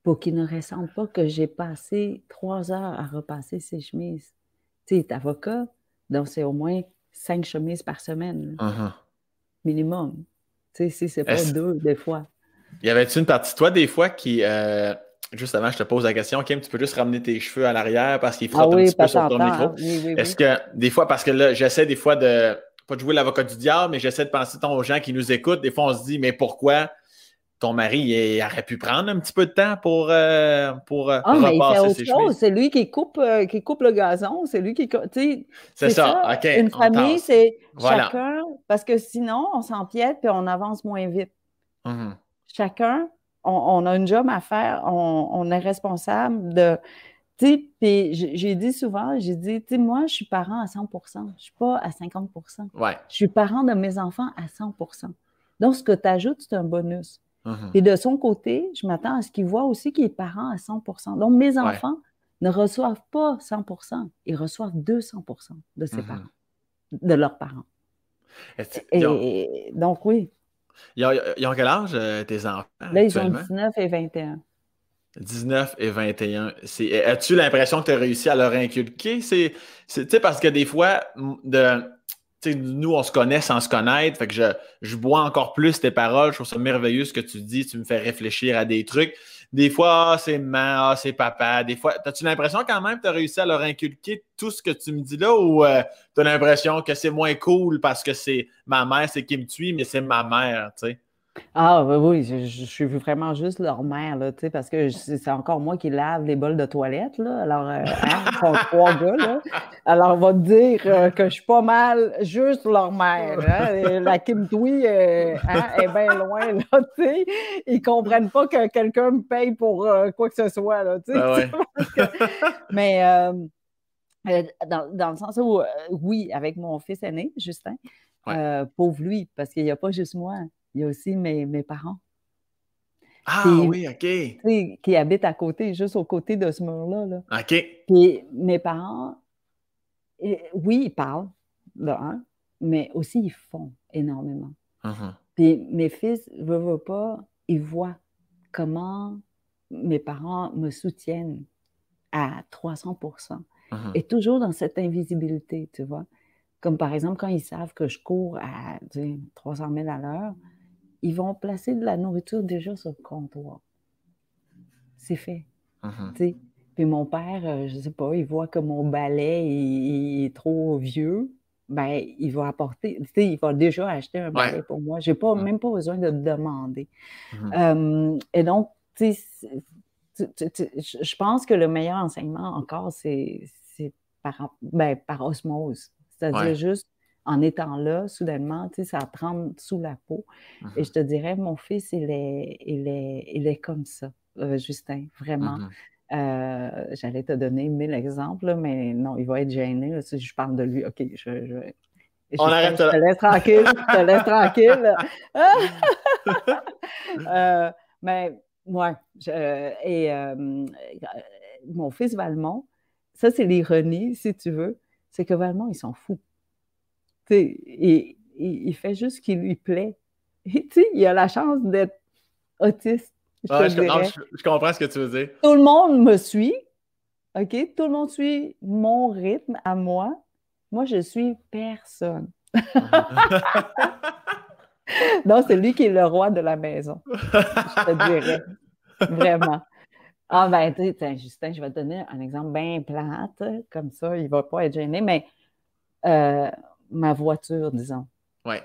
pour qu'il ne ressente pas que j'ai passé trois heures à repasser ses chemises. Tu sais, avocat, donc c'est au moins cinq chemises par semaine, uh-huh. minimum. Tu sais, si c'est pas deux, des fois. Y avait-tu une partie de toi, des fois, qui. Euh, juste avant, je te pose la question, Kim, tu peux juste ramener tes cheveux à l'arrière parce qu'il frottent ah un petit peu sur ton micro? Est-ce que, des fois, parce que là, j'essaie des fois de. Pas de jouer l'avocat du diable, mais j'essaie de penser aux gens qui nous écoutent. Des fois, on se dit, mais pourquoi ton mari il, aurait pu prendre un petit peu de temps pour, euh, pour euh, ah, repasser ses cheveux. C'est lui qui coupe, qui coupe le gazon, c'est lui qui. C'est ça. OK. Une famille, c'est chacun, parce que sinon, on s'empiète et on avance moins vite. Mm-hmm. Chacun, on, a une job à faire, on, est responsable de. Tu sais, puis j'ai dit souvent, j'ai dit, tu moi, je suis parent à 100% Je ne suis pas à 50% ouais. Je suis parent de mes enfants à 100% Donc, ce que tu ajoutes, c'est un bonus. Et de son côté, je m'attends à ce qu'il voit aussi qu'il est parent à 100% Donc, mes enfants ne reçoivent pas 100% ils reçoivent 200% de ses mm-hmm. parents, de leurs parents. Et, donc, oui. Ils ont, quel âge, euh, tes enfants? Là, ils ont 19 et 21. 19 et 21. As-tu l'impression que tu as réussi à leur inculquer? C'est parce que des fois, de, nous, on se connaît sans se connaître. Fait que je, bois encore plus tes paroles. Je trouve ça merveilleux ce que tu dis. Tu me fais réfléchir à des trucs. Des fois, ah, c'est maman, ah, c'est papa. Des fois, as-tu l'impression quand même que tu as réussi à leur inculquer tout ce que tu me dis là ou euh, tu as l'impression que c'est moins cool parce que c'est ma mère, c'est qui me tue, mais c'est ma mère, tu sais? Ah oui, je, suis vraiment juste leur mère, là, parce que c'est encore moi qui lave les bols de toilette. Là. Alors, euh, hein, trois gars. Là. Alors, on va te dire euh, que je suis pas mal juste leur mère. Hein. La Kim Tui euh, hein, est bien loin. Là, sais. Ils comprennent pas que quelqu'un me paye pour quoi que ce soit. Là, ben Mais dans, dans, le sens où, oui, avec mon fils aîné, Justin, pauvre lui, parce qu'il n'y a pas juste moi il y a aussi mes, mes parents. Ah oui, OK. Qui habitent à côté, juste au côté de ce mur-là. Là. OK. Puis mes parents, oui, ils parlent, là, hein, mais aussi ils font énormément. Mhm. Puis mes fils, veulent veulent pas, ils voient comment mes parents me soutiennent à 300 Mhm. Et toujours dans cette invisibilité, tu vois. Comme par exemple, quand ils savent que je cours à tu sais, 300 000 à l'heure, ils vont placer de la nourriture déjà sur le comptoir. C'est fait. Mhm. Puis mon père, euh, je sais pas, il voit que mon balai il, il est trop vieux, ben il va apporter, tu sais, il va déjà acheter un balai Ouais. pour moi. J'ai pas, Mhm. même pas besoin de demander. Mhm. Euh, et donc, tu sais, je pense que le meilleur enseignement encore, c'est c'est par, ben, par osmose. C'est-à-dire Ouais. juste en étant là, soudainement, tu sais, ça te rentre sous la peau. Et je te dirais, mon fils, il est, il est, il est comme ça, euh, Justin, vraiment. Mhm. Euh, J'allais te donner mille exemples, mais non, il va être gêné là, si je parle de lui. OK, je, je, On arrête je là. te laisse tranquille, je te laisse tranquille. Euh, mais, ouais, je- et euh, mon fils Valmont, ça, c'est l'ironie, si tu veux, c'est que Valmont, il s'en fout. Sais, il, il- fait juste ce qui lui plaît. Et, il a la chance d'être autiste, je je, non, dirais. je- je comprends ce que tu veux dire. Tout le monde me suit, OK? Tout le monde suit mon rythme à moi. Moi, je suis personne. Donc, c'est lui qui est le roi de la maison, je te dirais. Vraiment. Ah, ben, tu sais, Justin, je vais te donner un exemple bien plate, comme ça, il ne va pas être gêné, mais euh, ma voiture, disons, ouais.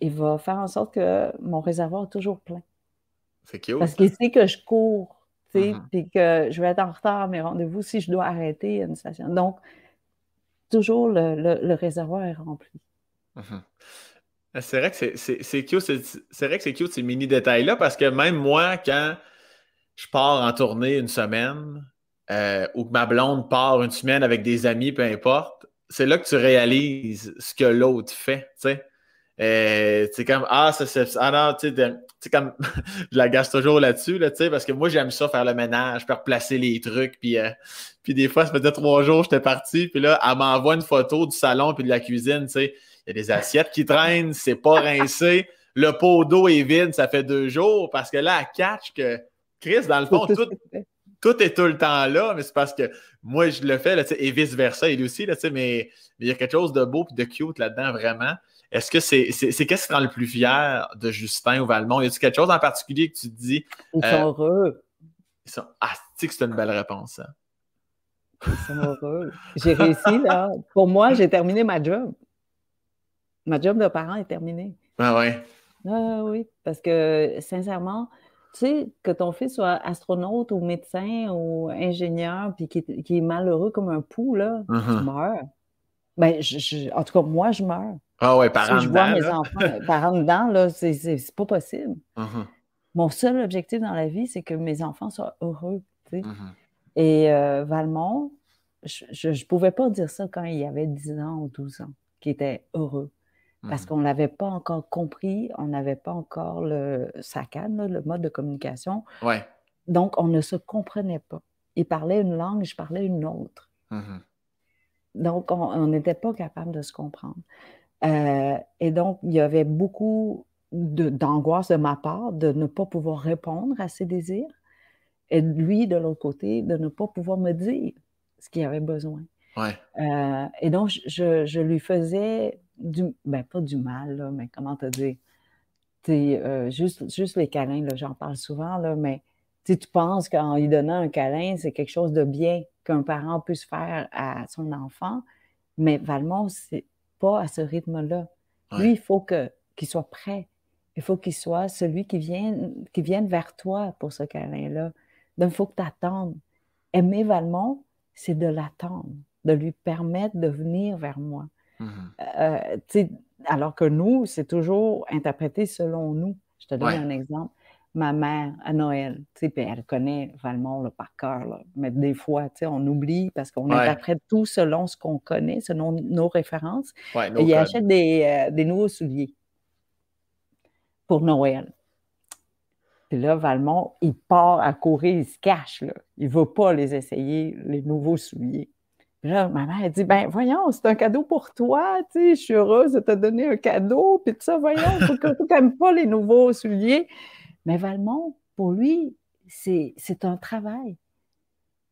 il va faire en sorte que mon réservoir est toujours plein. C'est cute. Parce qu'il sait que je cours, tu sais, Mhm. puis que je vais être en retard à mes rendez-vous si je dois arrêter à une station. Donc, toujours le, le- le réservoir est rempli. Mhm. C'est vrai que c'est- cute, c'est c'est vrai que c'est cute ces mini détails-là parce que même moi, quand je pars en tournée une semaine euh, ou que ma blonde part une semaine avec des amis, peu importe, c'est là que tu réalises ce que l'autre fait, tu sais. Euh, c'est comme ah ça c'est ah non tu sais comme je la gâche toujours là-dessus là tu sais parce que moi j'aime ça faire le ménage puis replacer les trucs puis euh, puis des fois ça faisait trois jours j'étais parti puis là elle m'envoie une photo du salon puis de la cuisine tu sais il y a des assiettes qui traînent c'est pas rincé le pot d'eau est vide ça fait deux jours parce que là elle catch que Chris dans le fond Tout tout, est tout le temps là, mais c'est parce que moi, je le fais, là, et vice-versa, il aussi, là, mais il y a quelque chose de beau et de cute là-dedans, vraiment. Est-ce que c'est qu'est-ce qui te rend le plus fier de Justin ou Valmont? Y a-t-il quelque chose en particulier que tu te dis? Ils Euh, sont heureux. ils sont- Ah, tu sais que c'est une belle réponse, ça. Ils sont heureux. J'ai réussi, là. Pour moi, j'ai terminé ma job. Ma job de parent est terminée. Ah ouais. Ah oui, parce que sincèrement, tu sais, que ton fils soit astronaute ou médecin ou ingénieur, puis qui, est- qui est malheureux comme un pou, là, tu Mhm. meurs. Ben, je- je- en tout cas, moi, je meurs. Ah ouais, Si parents je vois mes là. enfants parents dedans, là, c'est pas possible. Mhm, Mon seul objectif dans la vie, c'est que mes enfants soient heureux, tu sais. mhm. Et euh, Valmont, je ne pouvais pas dire ça quand il avait 10 ans ou 12 ans, qu'il était heureux. Parce Mhm. qu'on ne l'avait pas encore compris, on n'avait pas encore le SACAD, là, le mode de communication. Ouais. Donc, on ne se comprenait pas. Il parlait une langue, je parlais une autre. Mhm. Donc, on n'était pas capable de se comprendre. Euh, et donc, il y avait beaucoup de- d'angoisse de, ma part de ne pas pouvoir répondre à ses désirs. Et lui, de l'autre côté, de ne pas pouvoir me dire ce qu'il avait besoin. Ouais. Euh, et donc, je, je lui faisais du, ben pas du mal, là, mais comment te dire? Euh, juste, juste les câlins, j'en parle souvent, là, mais tu penses qu'en lui donnant un câlin, c'est quelque chose de bien qu'un parent puisse faire à son enfant, mais Valmont, c'est pas à ce rythme-là. Ouais. Lui, il faut qu'il soit prêt. Il faut qu'il soit celui qui vienne, qui vienne vers toi pour ce câlin-là. Donc, il faut que tu attendes. Aimer Valmont, c'est de l'attendre, de lui permettre de venir vers moi. Mhm. Euh, alors que nous, c'est toujours interprété selon nous. Je te donne Ouais. un exemple. Ma mère, à Noël, elle connaît Valmont là, par cœur, là. mais des fois, on oublie parce qu'on Ouais. interprète tout selon ce qu'on connaît, selon nos références. Ouais, Et no il code. achète des, euh, des nouveaux souliers pour Noël. Puis là, Valmont, il part à courir, il se cache, là. Il ne veut pas les essayer, les nouveaux souliers. Là, ma mère, elle dit, ben voyons, c'est un cadeau pour toi, tu sais, je suis heureuse de te donner un cadeau, puis tout ça, voyons, faut que tu n'aimes pas les nouveaux souliers. Mais Valmont, pour lui, c'est un travail.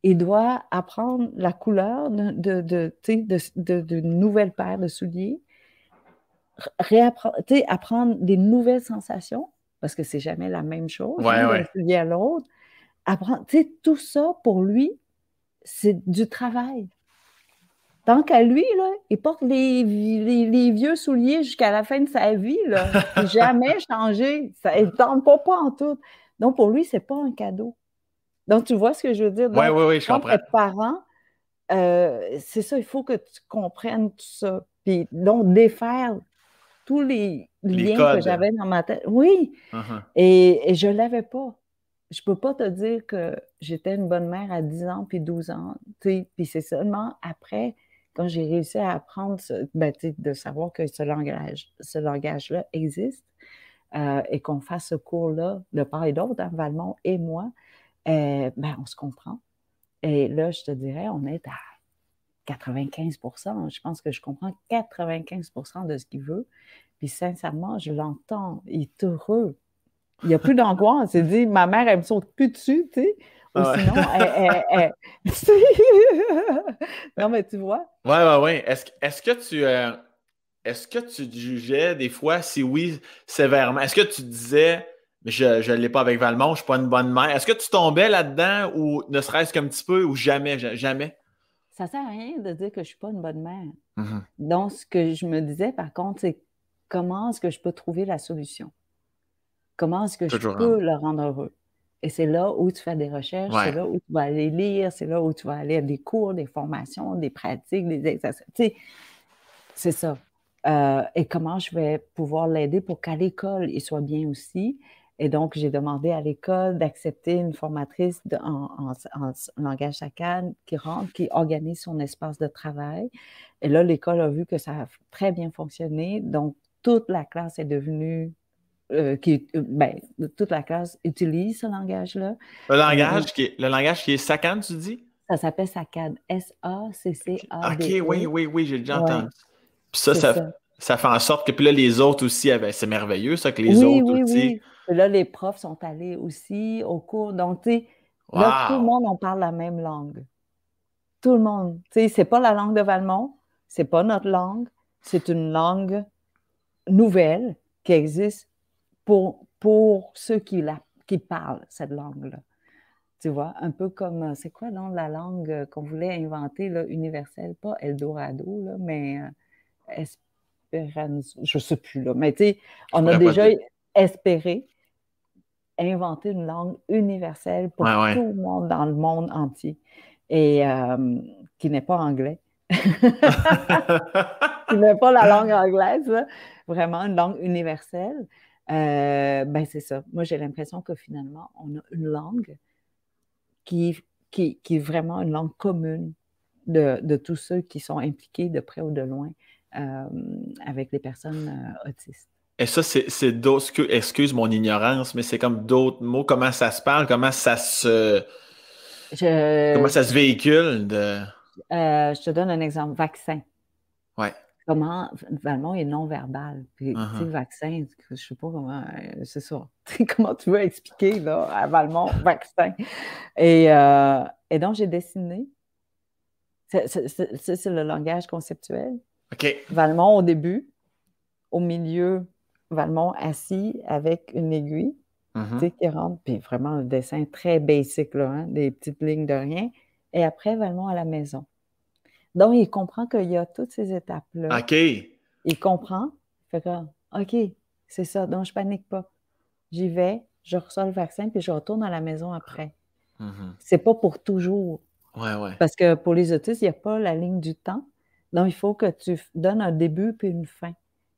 Il doit apprendre la couleur de, de, de, de, nouvelles paires de souliers, réapprendre, apprendre des nouvelles sensations, parce que c'est jamais la même chose ouais, d'un soulier à l'autre. Apprendre, tout ça, pour lui, c'est du travail. Tant qu'à lui, là, il porte les, les, vieux souliers jusqu'à la fin de sa vie. Là. Jamais changé. Ça ne tente pas, pas en tout. Donc, pour lui, ce n'est pas un cadeau. Donc, tu vois ce que je veux dire? Oui, oui, oui, je comprends. parent, euh, c'est ça, il faut que tu comprennes tout ça. Puis, donc, défaire tous les, liens que j'avais dans ma tête. Oui. Uh-huh. et, et, je ne l'avais pas. Je ne peux pas te dire que j'étais une bonne mère à 10 ans puis 12 ans. Puis c'est seulement après quand j'ai réussi à apprendre, ben, de savoir que ce langage, ce langage-là existe euh, et qu'on fasse ce cours-là de part et d'autre, hein, Valmont et moi, euh, ben, on se comprend. Et là, je te dirais, on est à 95% Je pense que je comprends 95% de ce qu'il veut. Puis sincèrement, je l'entends. Il est heureux. Il n'y a plus d'angoisse. Il dit, ma mère, elle me saute plus dessus. Ou ah sinon, non, mais tu vois. Oui, oui, oui. Est-ce est que tu. Euh, est-ce que tu jugeais des fois, si oui, sévèrement? Est-ce que tu disais, je ne l'ai pas avec Valmont, je ne suis pas une bonne mère? Est-ce que tu tombais là-dedans ou ne serait-ce qu'un petit peu ou jamais? Jamais? Ça ne sert à rien de dire que je ne suis pas une bonne mère. Mm-hmm. Donc, ce que je me disais, par contre, c'est comment est-ce que je peux trouver la solution? Comment est-ce que je peux le rendre heureux? Et c'est là où tu fais des recherches, c'est là où tu vas aller lire, c'est là où tu vas aller à des cours, des formations, des pratiques, des exercices. Tu sais, c'est ça. Euh, et comment je vais pouvoir l'aider pour qu'à l'école, il soit bien aussi? Et donc, j'ai demandé à l'école d'accepter une formatrice en, langage SACAD qui rentre, qui organise son espace de travail. Et là, l'école a vu que ça a très bien fonctionné. Donc, toute la classe est devenue euh, qui, euh, ben, toute la classe utilise ce langage-là. Le langage, qui est, le langage qui est tu dis? Ça s'appelle SACAD. S-A-C-C-A-D. E. OK, oui, oui, oui, j'ai déjà entendu. Puis ça, ça, ça, fait en sorte que puis là, les autres aussi, eh ben, c'est merveilleux, ça, que les autres oui, aussi. Oui. Puis là, les profs sont allés aussi au cours. Donc, tu sais, là, tout le monde, on parle la même langue. Tout le monde. Tu sais, c'est pas la langue de Valmont, c'est pas notre langue, c'est une langue nouvelle qui existe pour, pour ceux qui, la, qui parlent cette langue-là. Tu vois, un peu comme, euh, c'est quoi non, la langue euh, qu'on voulait inventer, là, universelle, pas Eldorado, là, mais euh, Esperanza, je ne sais plus, là. Mais tu sais, on a déjà espéré inventer une langue universelle pour tout le monde dans le monde entier et qui n'est pas anglais. qui n'est pas la langue anglaise, vraiment une langue universelle. Euh, ben c'est ça. Moi, j'ai l'impression que finalement, on a une langue qui, qui, qui est vraiment une langue commune de, de, tous ceux qui sont impliqués de près ou de loin euh, avec les personnes euh, autistes. Et ça, c'est d'autres, excuse mon ignorance, mais c'est comme d'autres mots. Comment ça se parle? Comment ça se. Comment ça se véhicule? De... je te donne un exemple. Vaccin. Ouais comment Valmont est non-verbal. Puis, tu sais, uh-huh. vaccin, je sais pas comment, euh, c'est ça. comment tu veux expliquer, là, à Valmont, vaccin? Et, euh, et donc, j'ai dessiné. C'est le langage conceptuel. OK. Valmont au début, au milieu, Valmont assis avec une aiguille, tu sais, uh-huh. qui rentre, puis vraiment un dessin très basic, là, hein, des petites lignes de rien. Et après, Valmont à la maison. Donc, il comprend qu'il y a toutes ces étapes-là. OK. Il comprend. Fait OK, c'est ça. Donc, je panique pas. J'y vais, je reçois le vaccin, puis je retourne à la maison après. Mm-hmm. C'est pas pour toujours. Ouais, ouais. Parce que pour les autistes, il n'y a pas la ligne du temps. Donc, il faut que tu donnes un début puis une fin.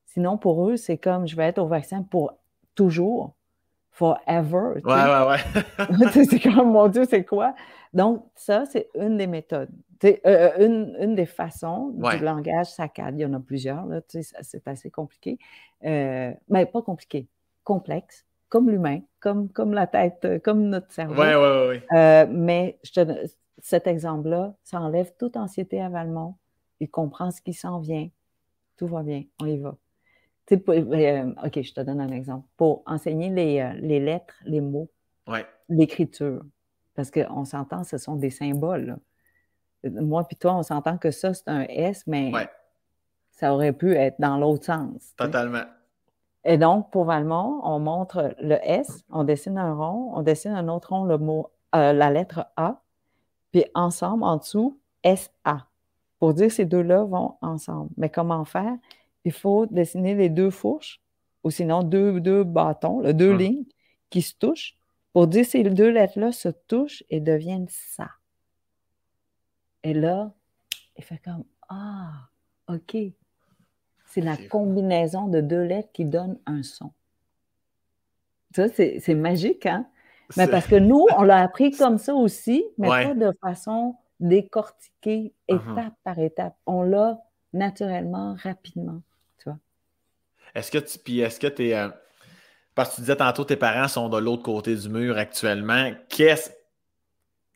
Sinon, pour eux, c'est comme je vais être au vaccin pour toujours, forever. Ouais, ouais, ouais. c'est comme, mon Dieu, c'est quoi? Donc, ça, c'est une des méthodes. Euh, euh, une, une, des façons du langage saccade. Il y en a plusieurs, c'est assez compliqué. Euh, mais pas compliqué, complexe, comme l'humain, comme, comme la tête, comme notre cerveau. Oui, oui, oui. mais je te, cet exemple-là, ça enlève toute anxiété à Valmont. Il comprend ce qui s'en vient. Tout va bien, on y va. Euh, OK, je te donne un exemple. Pour enseigner les, euh, lettres, les mots, l'écriture, parce qu'on s'entend, ce sont des symboles. Moi puis toi, on s'entend que ça, c'est un S, mais ça aurait pu être dans l'autre sens. Totalement. Et donc, pour Valmont, on montre le S, on dessine un rond, on dessine un autre rond, le mot, euh, la lettre A, puis ensemble, en dessous, SA. Pour dire que ces deux-là vont ensemble. Mais comment faire? Il faut dessiner les deux fourches, ou sinon deux, deux bâtons, deux hum. lignes qui se touchent, pour dire que ces deux lettres-là se touchent et deviennent ça. Et là, il fait comme Ah, OK. C'est la combinaison de deux lettres qui donne un son. Ça, c'est magique, hein? Mais parce que nous, on l'a appris comme ça aussi, mais pas de façon décortiquée, uh-huh. étape par étape. On l'a naturellement, rapidement, tu vois. Est-ce que tu, puis est-ce que tu es, euh, parce que tu disais tantôt, tes parents sont de l'autre côté du mur actuellement. Qu'est-ce,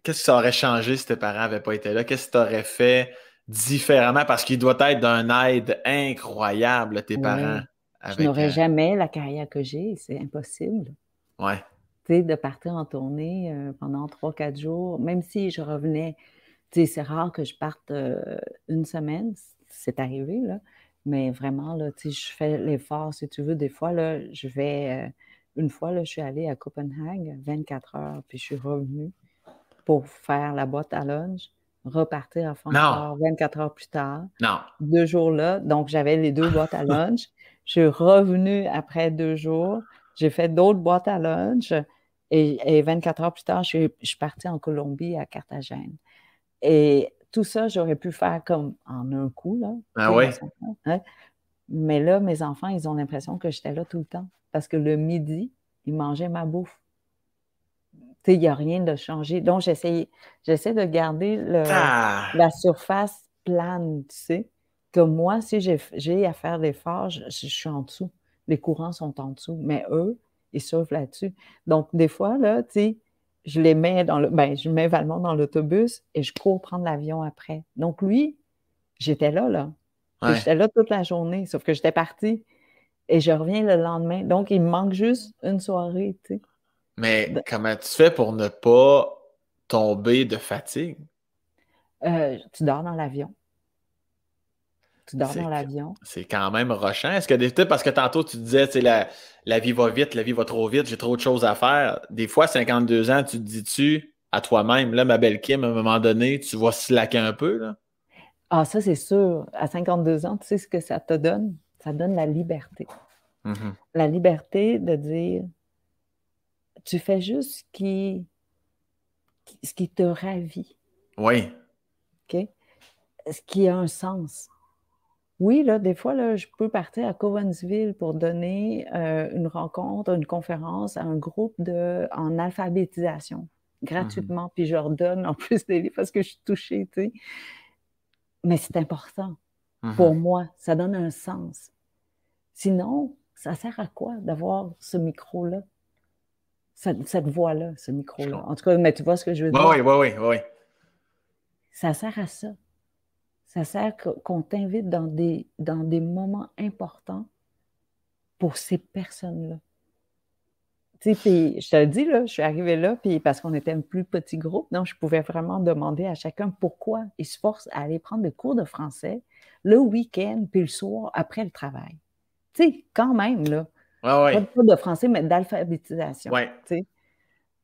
qu'est-ce que ça aurait changé si tes parents n'avaient pas été là? Qu'est-ce que tu aurais fait différemment? Parce qu'il doit être d'un aide incroyable, tes parents. je n'aurais euh, jamais la carrière que j'ai, c'est impossible. Ouais. Tu sais, de partir en tournée euh, pendant trois, quatre jours, même si je revenais, tu sais, c'est rare que je parte euh, une semaine, c'est arrivé, là. Mais vraiment, là, tu sais, je fais l'effort, si tu veux. Des fois, là, je vais. une fois, là, je suis allée à Copenhague 24 heures, puis je suis revenue pour faire la boîte à lunch repartir à Francfort 24 heures plus tard. Non. Deux jours là. Donc, j'avais les deux boîtes à lunch. Je suis revenue après deux jours. J'ai fait d'autres boîtes à lunch. Et, 24 heures plus tard, je suis, partie en Colombie, à Carthagène. Et tout ça, j'aurais pu faire comme en un coup. Là, ah oui? Hein. Mais là, mes enfants, ils ont l'impression que j'étais là tout le temps. Parce que le midi, ils mangeaient ma bouffe il n'y a rien de changé. Donc, j'essaie, de garder ah! la surface plane, tu sais. Que moi, si j'ai, à faire l'effort, je, je, suis en dessous. Les courants sont en dessous. Mais eux, ils surfent là-dessus. Donc, des fois, là, tu sais, je les mets dans le. Ben, je mets Valmont dans l'autobus et je cours prendre l'avion après. Donc, lui, j'étais là, là. J'étais là toute la journée, sauf que j'étais partie et je reviens le lendemain. Donc, il me manque juste une soirée, tu sais. Mais comment tu fais pour ne pas tomber de fatigue? Euh, tu dors dans l'avion. Tu dors dans l'avion. C'est quand même rochant. Est-ce que des parce que tantôt tu disais, la, la vie va vite, la vie va trop vite, j'ai trop de choses à faire. Des fois, 52 ans, tu te dis-tu à toi-même, là, ma belle Kim, à un moment donné, tu vas slacker un peu, là? Ah, ça, c'est sûr. À 52 ans, tu sais ce que ça te donne? Ça donne la liberté. Mm-hmm. La liberté de dire tu fais juste ce qui, ce qui te ravit. Oui. OK? Ce qui a un sens. Oui, là, des fois, là, je peux partir à Covensville pour donner euh, une rencontre, une conférence à un groupe de, en alphabétisation gratuitement, mm-hmm. puis je leur donne en plus des livres parce que je suis touchée, tu sais. Mais c'est important mm-hmm. pour moi, ça donne un sens. Sinon, ça sert à quoi d'avoir ce micro-là? Cette, voix-là, ce micro-là. En tout cas, mais tu vois ce que je veux dire? Oui, oui, oui, oui. Ça sert à ça. Ça sert qu'on t'invite dans des, dans des moments importants pour ces personnes-là. Tu sais, je te le dis, là, je suis arrivée là, puis parce qu'on était un plus petit groupe, donc je pouvais vraiment demander à chacun pourquoi il se force à aller prendre des cours de français le week-end, puis le soir, après le travail. Tu sais, quand même, là. Pas de français, mais d'alphabétisation. Ouais.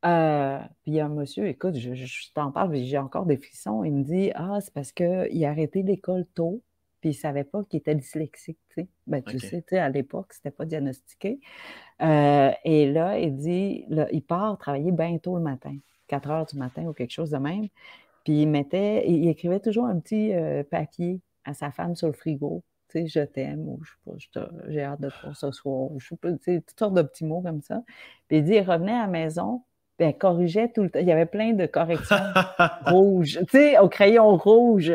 Euh, puis il y a un monsieur, écoute, je, t'en parle, j'ai encore des frissons. Il me dit Ah, c'est parce qu'il a arrêté l'école tôt, puis il ne savait pas qu'il était dyslexique. Ben, tu sais, à l'époque, ce n'était pas diagnostiqué. Euh, et là, il dit il part travailler bien tôt le matin, 4 heures du matin ou quelque chose de même. Puis il mettait, il, écrivait toujours un petit euh, papier à sa femme sur le frigo sais, je t'aime, ou je sais pas, j'ai hâte de te voir ce soir, ou je sais pas, tu sais, toutes sortes de petits mots comme ça. Puis il dit, il revenait à la maison, puis elle corrigeait tout le temps. Il y avait plein de corrections rouges, tu sais, au crayon rouge.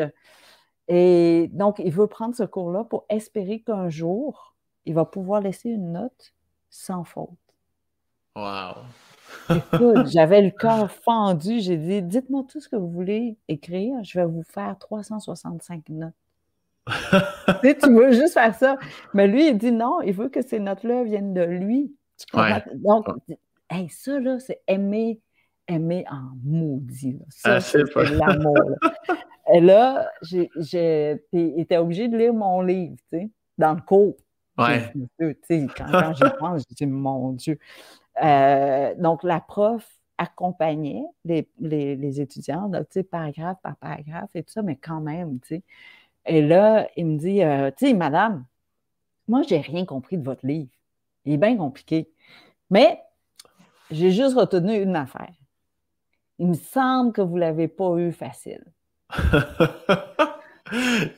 Et donc, il veut prendre ce cours-là pour espérer qu'un jour, il va pouvoir laisser une note sans faute. Wow! Écoute, j'avais le cœur fendu. J'ai dit, dites-moi tout ce que vous voulez écrire. Je vais vous faire 365 notes. tu, veux juste faire ça. Mais lui, il dit non, il veut que ces notes-là viennent de lui. Donc, ça, là, c'est aimer, aimer en maudit. Ça, ah, c'est l'amour. Et là, j'ai, été obligé de lire mon livre, tu sais, dans le cours. Ouais. Tu sais, quand, quand j'y pense, je dis, mon Dieu. Euh, donc, la prof accompagnait les, les, les étudiants, paragraphe par paragraphe et tout ça, mais quand même, tu sais. Et là, il me dit, euh, tu sais, madame, moi, j'ai rien compris de votre livre. Il est bien compliqué. Mais j'ai juste retenu une affaire. Il me semble que vous ne l'avez pas eu facile.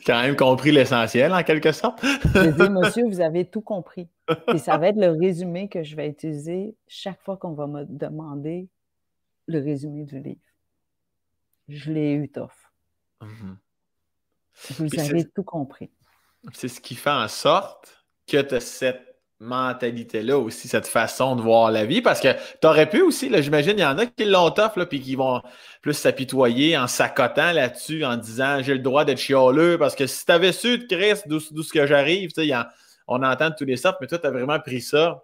quand même compris l'essentiel, en quelque sorte. J'ai dit, monsieur, vous avez tout compris. Et ça va être le résumé que je vais utiliser chaque fois qu'on va me demander le résumé du livre. Je l'ai eu tough. Mhm. Vous avez tout compris. C'est ce qui fait en sorte que tu as cette mentalité-là aussi, cette façon de voir la vie. Parce que tu aurais pu aussi, j'imagine, il y en a qui l'ont tough, là, puis qui vont plus s'apitoyer en s'accotant là-dessus, en disant j'ai le droit d'être chialeux. Parce que si tu avais su de Christ d'où ce que j'arrive, on entend de tous les sortes, mais toi, tu as vraiment pris ça.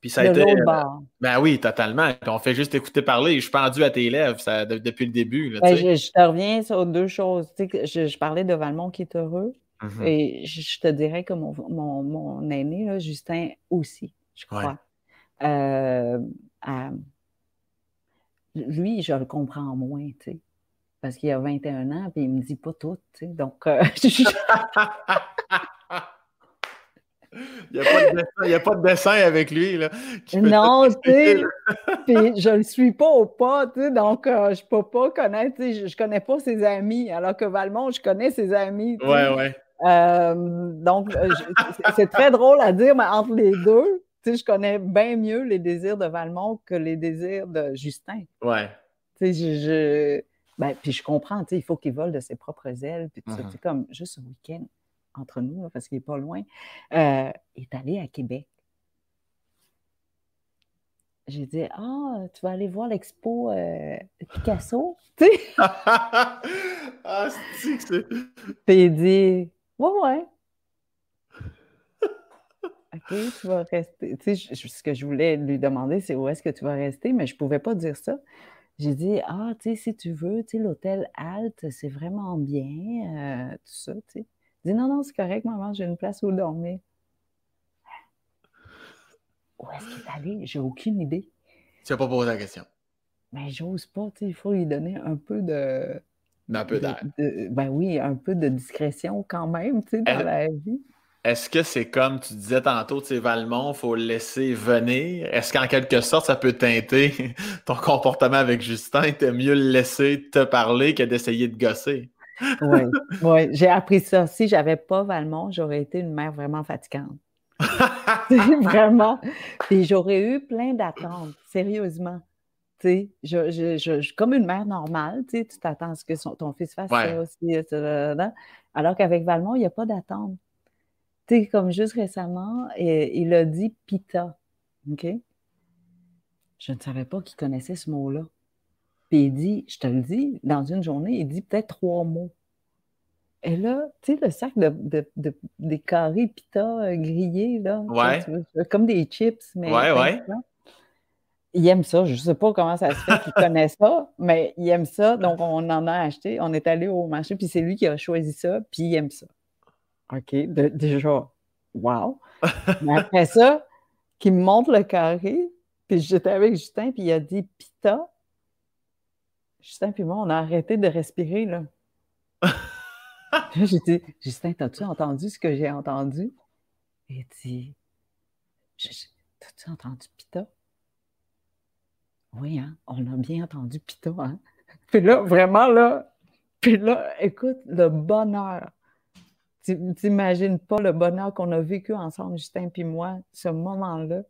Puis ça a été. Euh, ben oui, totalement. on fait juste écouter parler. Je suis pendu à tes lèvres depuis le début. Ben, je, te reviens sur deux choses. je, je parlais de Valmont qui est heureux. Mmh Et je, te dirais que mon, mon, mon aîné, là, Justin, aussi, je crois. Euh, lui, je le comprends moins, tu sais, parce qu'il a 21 ans, puis il me dit pas tout, tu sais, donc... Euh, il n'y a, pas de dessin avec lui. Là, non, tu sais, puis je ne le suis pas au pas, tu sais, donc euh, je ne peux pas connaître, je ne connais pas ses amis, alors que Valmont, je connais ses amis. Ouais, ouais. Euh, donc, euh, c'est très drôle à dire, mais entre les deux, tu sais, je connais bien mieux les désirs de Valmont que les désirs de Justin. Ouais. Tu sais, je, ben, puis je comprends, tu sais, il faut qu'il vole de ses propres ailes, puis mm-hmm. C'est comme juste un week-end entre nous, parce qu'il n'est pas loin. Euh, est allé à Québec. J'ai dit, ah, tu vas aller voir l'expo Picasso? Tu sais? ah, c'est que c'est. Puis il dit, Ouais, ouais. OK, tu vas rester. Tu sais, ce que je voulais lui demander, c'est où est-ce que tu vas rester, mais je ne pouvais pas dire ça. J'ai dit, ah, tu sais, si tu veux, tu sais, l'hôtel Alt, c'est vraiment bien, euh, tout ça, tu sais. Dit, non, non, c'est correct, maman, j'ai une place où dormir. Où est-ce qu'il est allé? J'ai aucune idée. Tu n'as pas posé la question. Mais j'ose pas, tu sais, il faut lui donner un peu de un peu d'air. Ben oui, un peu de discrétion quand même, tu sais, dans la vie. Est-ce que c'est comme tu disais tantôt, tu sais, Valmont, il faut le laisser venir? Est-ce qu'en quelque sorte, ça peut teinter ton comportement avec Justin? T'as mieux le laisser te parler que d'essayer de gosser? Oui, ouais, j'ai appris ça. Si j'avais pas Valmont, j'aurais été une mère vraiment fatigante. vraiment. Et j'aurais eu plein d'attentes, sérieusement. Tu je, comme une mère normale, tu t'attends à ce que ton fils fasse ça aussi, alors qu'avec Valmont, il n'y a pas d'attente. Tu comme juste récemment, et, il a dit pita. OK? Je ne savais pas qu'il connaissait ce mot-là. Puis il dit, je te le dis, dans une journée, il dit peut-être trois mots. Et là, tu sais, le sac de, des carrés pita euh, grillés, là, comme des chips, mais. Ouais, ouais il aime ça. Je ne sais pas comment ça se fait qu'il connaît ça, mais il aime ça. Donc, on en a acheté. On est allé au marché, puis c'est lui qui a choisi ça, puis il aime ça. OK. déjà, wow. Mais après ça, qu'il me montre le carré, puis j'étais avec Justin, puis il a dit Pita. Justin, puis moi, on a arrêté de respirer, là. j'ai dit Justin, as-tu entendu ce que j'ai entendu? Il dit T'as-tu entendu Pita? Oui, hein, on a bien entendu Pita, hein? Puis là, vraiment, là, puis là, écoute, le bonheur. Tu n'imagines pas le bonheur qu'on a vécu ensemble, Justin puis moi, ce moment-là.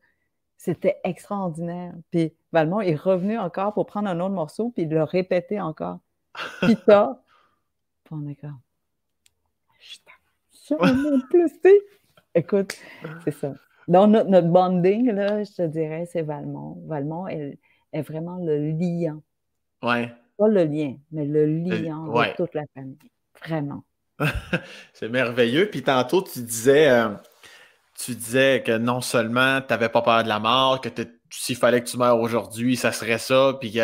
C'était extraordinaire. Puis Valmont est revenu encore pour prendre un autre morceau, puis il l'a répété encore. Pita. puis on est comme, Justin, plus, Écoute, c'est ça. Donc, notre, bonding, là, je te dirais, c'est Valmont. Valmont est, est vraiment le liant. Ouais. Pas le lien, mais le liant de toute la famille. Vraiment. c'est merveilleux. Puis tantôt, tu disais, euh, tu disais que non seulement tu n'avais pas peur de la mort, que s'il fallait que tu meurs aujourd'hui, ça serait ça. Puis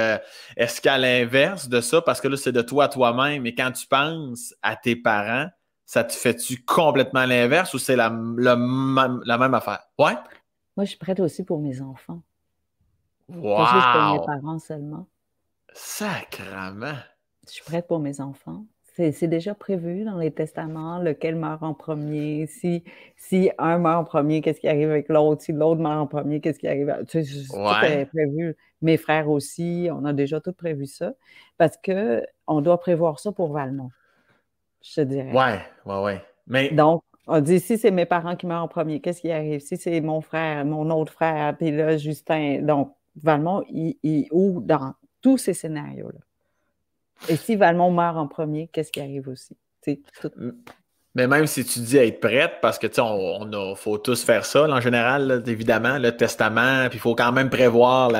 est-ce qu'à l'inverse de ça, parce que là, c'est de toi à toi-même, et quand tu penses à tes parents, ça te fait-tu complètement l'inverse ou c'est la, la, même affaire? Ouais? Moi, je suis prête aussi pour mes enfants. Wow! Pas juste pour mes parents seulement. Sacrement! Je suis prête pour mes enfants. C'est déjà prévu dans les testaments, lequel meurt en premier. Si, si un meurt en premier, qu'est-ce qui arrive avec l'autre? Si l'autre meurt en premier, qu'est-ce qui arrive? Tu sais, tout est prévu. Mes frères aussi, on a déjà tout prévu ça. Parce qu'on doit prévoir ça pour Valmont, je te dirais. Ouais, ouais, ouais. Mais... Donc, on dit si c'est mes parents qui meurent en premier, qu'est-ce qui arrive? Si c'est mon frère, mon autre frère, puis là, Justin. Donc, Valmont, il, il ouvre dans tous ces scénarios-là. Et si Valmont meurt en premier, qu'est-ce qui arrive aussi? Mais même si tu dis être prête, parce que tu on, faut tous faire ça, en général, évidemment, le testament, puis il faut quand même prévoir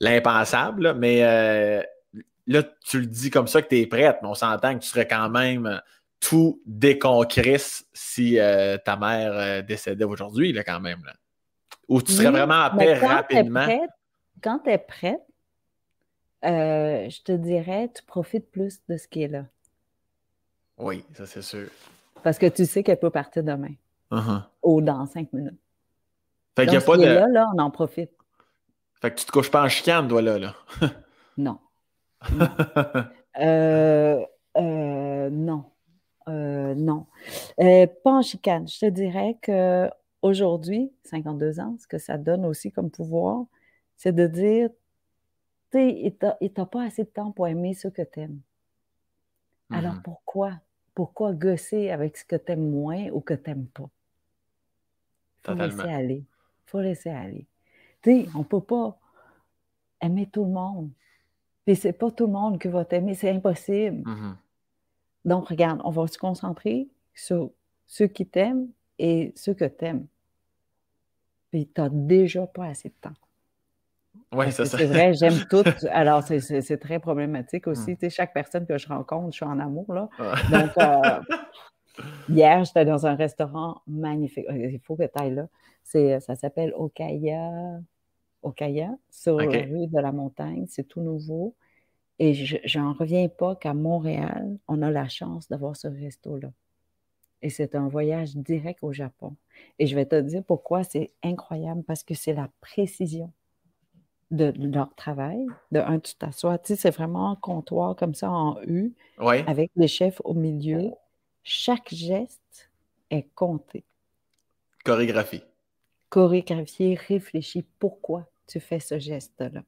l'impensable. Mais euh, là, tu le dis comme ça que tu es prête, mais on s'entend que tu serais quand même tout déconcrisse si euh, ta mère euh, décédait aujourd'hui, quand même. Là. Ou tu serais vraiment à paix rapidement. quand tu es prête, euh, je te dirais, tu profites plus de ce qui est là. Oui, ça c'est sûr. Parce que tu sais qu'elle peut partir demain. Uh-huh. Ou dans cinq minutes. Fait qu'il n'y a pas de. Là, là, on en profite. Fait que tu te couches pas en chicane, toi, là. là. non. non. Euh, euh, non. non. pas en chicane. Je te dirais que aujourd'hui, 52 ans, ce que ça donne aussi comme pouvoir, c'est de dire il t'a pas assez de temps pour aimer ce que tu aimes. Alors mm-hmm. pourquoi? Pourquoi gosser avec ce que tu aimes moins ou que tu n'aimes pas? Il faut laisser aller. Il faut laisser aller. Tu sais, on ne peut pas aimer tout le monde. Puis c'est pas tout le monde qui va t'aimer, c'est impossible. Mm-hmm. Donc, regarde, on va se concentrer sur ceux qui t'aiment et ceux que tu aimes. Puis tu n'as déjà pas assez de temps. Oui, c'est ça. C'est vrai, j'aime tout. Alors, c'est très problématique aussi. Mmh. Tu sais, chaque personne que je rencontre, je suis en amour, là. Donc, euh, hier, j'étais dans un restaurant magnifique. Il faut que tu ailles là. Ça s'appelle Okaya, Okaya, sur la rue de la montagne. C'est tout nouveau. Et je n'en reviens pas qu'à Montréal, on a la chance d'avoir ce resto-là. Et c'est un voyage direct au Japon. Et je vais te dire pourquoi c'est incroyable, parce que c'est la précision de, leur travail. De un, tu t'assois, tu sais, c'est vraiment un comptoir comme ça en U, avec les chefs au milieu. Chaque geste est compté. Chorégraphie. Chorégraphié, réfléchi. Pourquoi tu fais ce geste-là?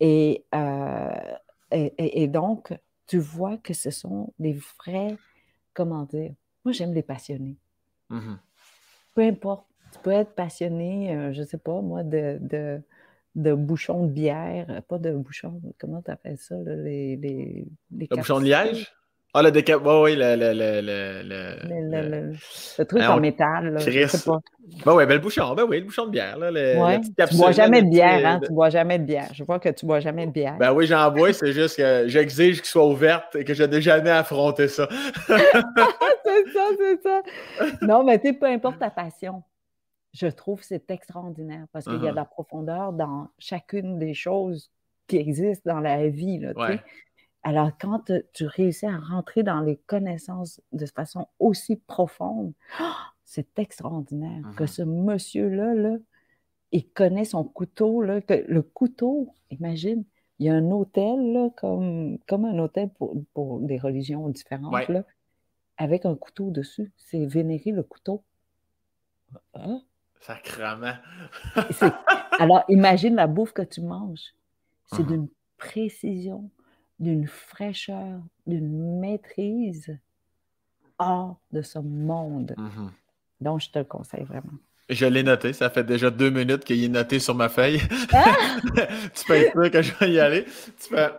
Et, euh, et, donc, tu vois que ce sont des vrais, comment dire, moi j'aime les passionnés. Mm-hmm. Peu importe, tu peux être passionné, euh, je ne sais pas, moi, de de bouchons de bière, pas de bouchons, comment tu appelles ça, les, les, les Le bouchon de liège? Ah, le décap... Oui, oui, le, le, le, le, truc en métal. Là, je sais pas. Ben oui, ben le bouchon, ben oui, le bouchon de bière. Là. Tu bois jamais de bière, hein? Tu bois jamais de bière. Je vois que tu bois jamais de bière. Ben oui, j'en bois, c'est juste que j'exige qu'il soit ouverte et que je n'ai jamais affronté ça. c'est ça, c'est ça. Non, mais tu sais, peu importe ta passion je trouve que c'est extraordinaire parce qu'il y a de la profondeur dans chacune des choses qui existent dans la vie. Là, Alors, quand tu réussis à rentrer dans les connaissances de façon aussi profonde, c'est extraordinaire que ce monsieur-là, là, il connaît son couteau. Là, que le couteau, imagine, il y a un hôtel, là, comme, comme un hôtel pour, pour des religions différentes, là, avec un couteau dessus. C'est vénérer le couteau. Hein? Sacrement. Alors, imagine la bouffe que tu manges. C'est uh-huh. d'une précision, d'une fraîcheur, d'une maîtrise hors de ce monde. Uh-huh. Donc, je te le conseille vraiment. Je l'ai noté. Ça fait déjà deux minutes qu'il est noté sur ma feuille. Ah! tu peux être sûr que je vais y aller.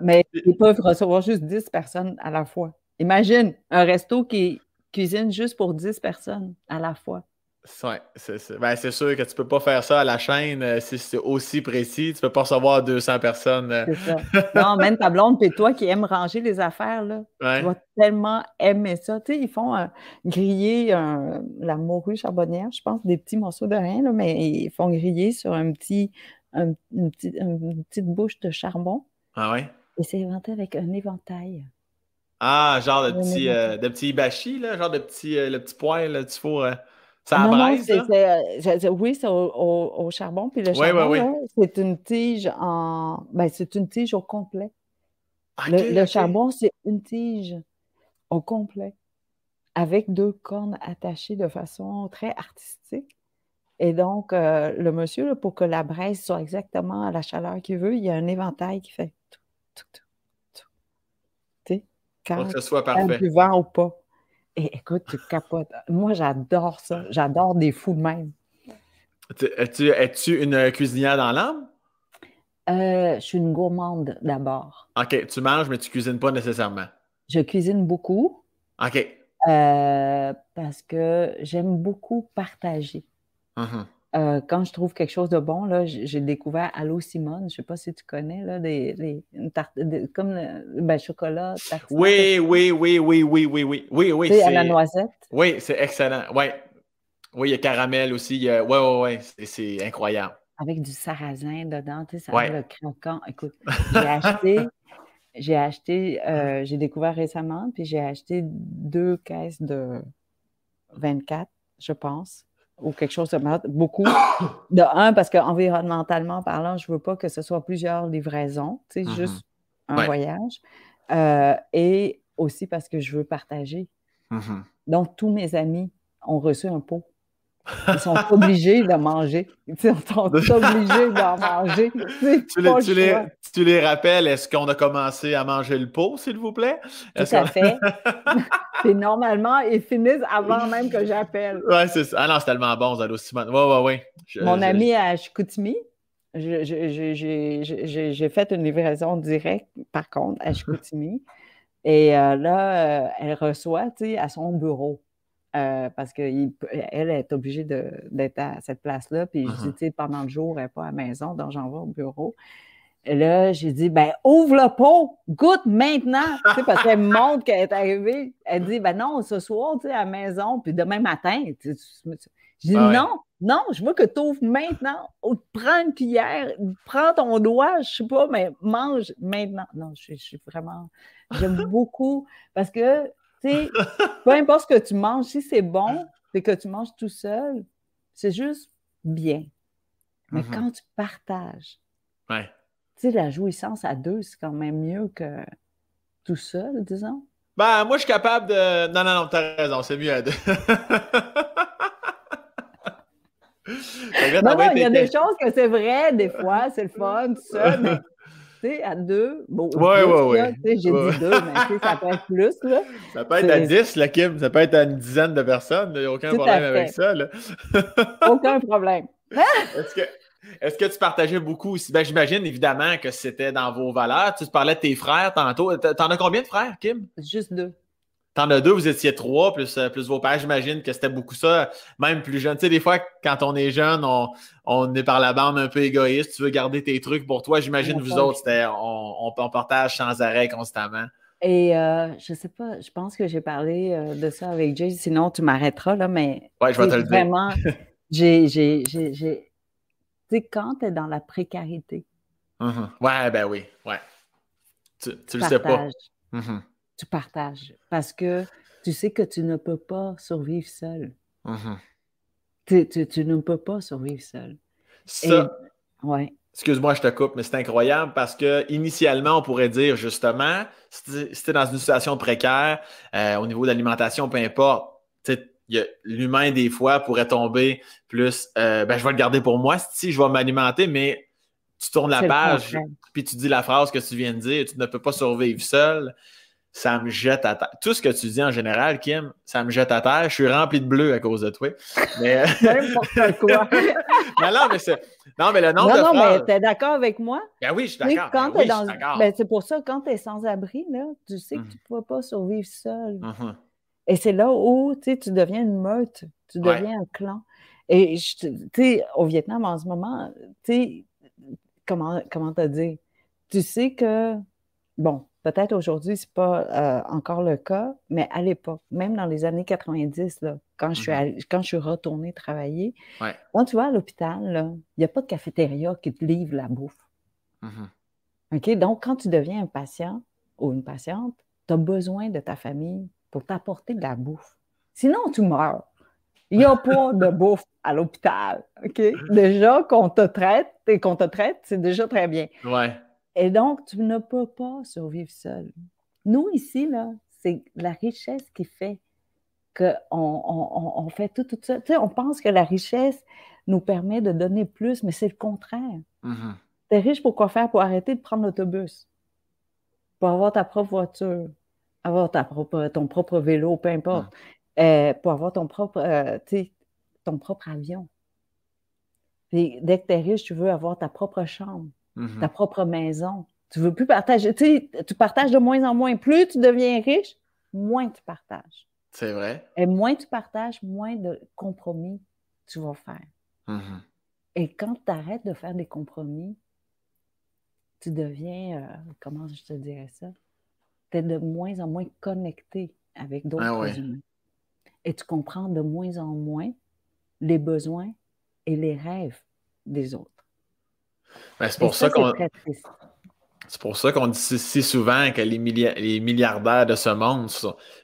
Mais ils peuvent recevoir juste 10 personnes à la fois. Imagine un resto qui cuisine juste pour 10 personnes à la fois. Ben, c'est sûr que tu peux pas faire ça à la chaîne euh, si c'est aussi précis. Tu peux pas recevoir 200 personnes. Euh. Ça. Non, même ta blonde et toi qui aiment ranger les affaires, là, tu vas tellement aimer ça. Tu sais, ils font euh, griller la morue charbonnière, je pense, des petits morceaux de rien, là, mais ils font griller sur un petit, une, petite bouche de charbon. Ah ouais? Et c'est inventé avec un éventail. Ah, genre de petit, de petit ibashi, là, genre de petit, le petit poêle du four. Ça braise, euh, oui, c'est au, charbon. Puis le charbon, c'est une tige en. Ben, c'est une tige au complet. le, charbon, c'est une tige au complet, avec deux cornes attachées de façon très artistique. Et donc, euh, le monsieur, pour que la braise soit exactement à la chaleur qu'il veut, il y a un éventail qui fait tout, tout, tout, tout. Tu sais, quand que ce soit parfait. vent ou pas. Et écoute, tu capotes. Moi, j'adore ça. J'adore des fous de même. Es-tu une cuisinière dans l'âme? Euh, je suis une gourmande d'abord. OK, tu manges, mais tu cuisines pas nécessairement. Je cuisine beaucoup. OK. Euh, parce que j'aime beaucoup partager. Uh-huh. Euh, quand je trouve quelque chose de bon, là, j'ai découvert Allo Simone, je ne sais pas si tu connais, là, des, comme le ben, chocolat. Tarte, oui, oui, oui, oui, oui, oui, oui, oui, oui. C'est à la noisette. Oui, c'est excellent. Oui. Oui, il y a caramel aussi. Oui, oui, oui, ouais, c'est incroyable. Avec du sarrasin dedans, tu sais, ça ouais. le croquant. Écoute, j'ai acheté, j'ai acheté, euh, j'ai découvert récemment, puis j'ai acheté deux caisses de 24, je pense ou quelque chose de beaucoup. De un, parce qu'environnementalement parlant, je ne veux pas que ce soit plusieurs livraisons, tu sais, mm-hmm. juste un voyage. Euh, et aussi parce que je veux partager. Mm-hmm. Donc, tous mes amis ont reçu un pot. Ils sont obligés de manger. Ils sont obligés d'en manger. Tu les, tu, les, rappelles, est-ce qu'on a commencé à manger le pot, s'il vous plaît? Tout à fait. Et normalement, ils finissent avant même que j'appelle. Oui, c'est ça. Ah non, c'est tellement bon, Zalo Simone. Oui, oui, oui. Mon ami à Chicoutimi, j'ai fait une livraison directe, par contre, à Chicoutimi. Et euh, là, euh, elle reçoit, tu sais, à son bureau. Euh, parce qu'elle est obligée d'être à cette place-là. Puis je dis, uh-huh. tu sais, pendant le jour, elle n'est pas à la maison, donc j'en vais au bureau. Et là, j'ai dit, ben, ouvre le pot, goûte maintenant. tu sais, parce qu'elle me montre qu'elle est arrivée. Elle dit, ben non, ce soir, tu sais, à la maison, puis demain matin. Tu sais, j'ai dit, non, non, je veux que tu ouvres maintenant. Prends une cuillère, prends ton doigt, je sais pas, mais mange maintenant. Non, je, je suis vraiment. J'aime beaucoup parce que peu importe ce que tu manges, si c'est bon et que tu manges tout seul, c'est juste bien. Mais mm-hmm. quand tu partages, ouais. la jouissance à deux, c'est quand même mieux que tout seul, disons. Ben, moi, je suis capable de. Non, non, non, t'as raison, c'est mieux à deux. non, non, il y a des choses que c'est vrai, des fois, c'est le fun, tout seul, mais à deux. Bon, ouais, ouais, ouais. J'ai dit deux, mais ça peut être plus. Là. Ça peut être à dix, là, Kim. Ça peut être à une dizaine de personnes. Il n'y a aucun problème avec ça. Là. aucun problème. Est-ce que. Est-ce que tu partageais beaucoup aussi? Ben, j'imagine évidemment que c'était dans vos valeurs. Tu parlais de tes frères tantôt. T'en as combien de frères, Kim? Juste deux. T'en as deux, vous étiez trois, plus, euh, plus vos pères. J'imagine que c'était beaucoup ça, même plus jeune. Tu sais, des fois, quand on est jeune, on, est par la bande un peu égoïste. Tu veux garder tes trucs pour toi. J'imagine vous autres, c'était on, on, partage sans arrêt constamment. Et euh, je sais pas, je pense que j'ai parlé euh, de ça avec Jay, sinon tu m'arrêteras, là, mais. Ouais, je vais te le vraiment, j'ai. Tu sais, quand tu es dans la précarité. Mm-hmm. Ouais, ben oui, ouais. Tu, tu le sais pas. Tu partages parce que tu sais que tu ne peux pas survivre seul. Mm-hmm. tu, ne peux pas survivre seul. Ça, ouais. Excuse-moi, je te coupe, mais c'est incroyable parce que initialement, on pourrait dire justement, si tu es dans une situation précaire, euh, au niveau de l'alimentation, peu importe, l'humain, des fois, pourrait tomber plus euh, ben, je vais le garder pour moi, si je vais m'alimenter, mais tu tournes la page, puis tu dis la phrase que tu viens de dire, tu ne peux pas survivre seul ça me jette à terre. Tout ce que tu dis en général, Kim, ça me jette à terre. Je suis rempli de bleu à cause de toi. Mais... N'importe quoi? non, non, mais c'est... Non, mais le nombre non, non, mais tu es d'accord avec moi? Ben oui, je suis d'accord. Ben dans... ben, c'est pour ça, quand tu es sans abri, là, tu sais que tu ne mhm. pourras pas survivre seul. Mhm. Et c'est là où tu deviens une meute. Tu deviens un clan. Et tu sais, au Vietnam en ce moment, tu sais, comment, comment te dire? Tu sais que, bon, peut-être aujourd'hui, ce n'est pas euh, encore le cas, mais à l'époque, même dans les années 90, là, quand, je suis mm-hmm. quand je suis retournée travailler, quand tu vas à l'hôpital, il n'y a pas de cafétéria qui te livre la bouffe. OK? Donc, quand tu deviens un patient ou une patiente, tu as besoin de ta famille pour t'apporter de la bouffe. Sinon, tu meurs. Il n'y a pas de bouffe à l'hôpital. OK? Déjà, qu'on te traite et qu'on te traite, c'est déjà très bien. Ouais. Et donc, tu ne peux pas survivre seul. Nous, ici, là, c'est la richesse qui fait qu'on on, fait tout, tout ça. Tu sais, on pense que la richesse nous permet de donner plus, mais c'est le contraire. Mm-hmm. Tu es riche pour quoi faire? Pour arrêter de prendre l'autobus, pour avoir ta propre voiture, avoir ta propre, ton propre vélo, peu importe. Euh, pour avoir ton propre, euh, ton propre avion. dès que tu es riche, tu veux avoir ta propre chambre, mm-hmm. ta propre maison. Tu veux plus partager. Tu partages de moins en moins. Plus tu deviens riche, moins tu partages. C'est vrai. Et moins tu partages, moins de compromis tu vas faire. Mm-hmm. Et quand tu arrêtes de faire des compromis, tu deviens, euh, comment je te dirais ça? Tu es de moins en moins connecté avec d'autres ah humains et tu comprends de moins en moins les besoins et les rêves des autres. Ben, c'est pour ça, qu'on. C'est pour ça qu'on dit si souvent que les, milliardaires de ce monde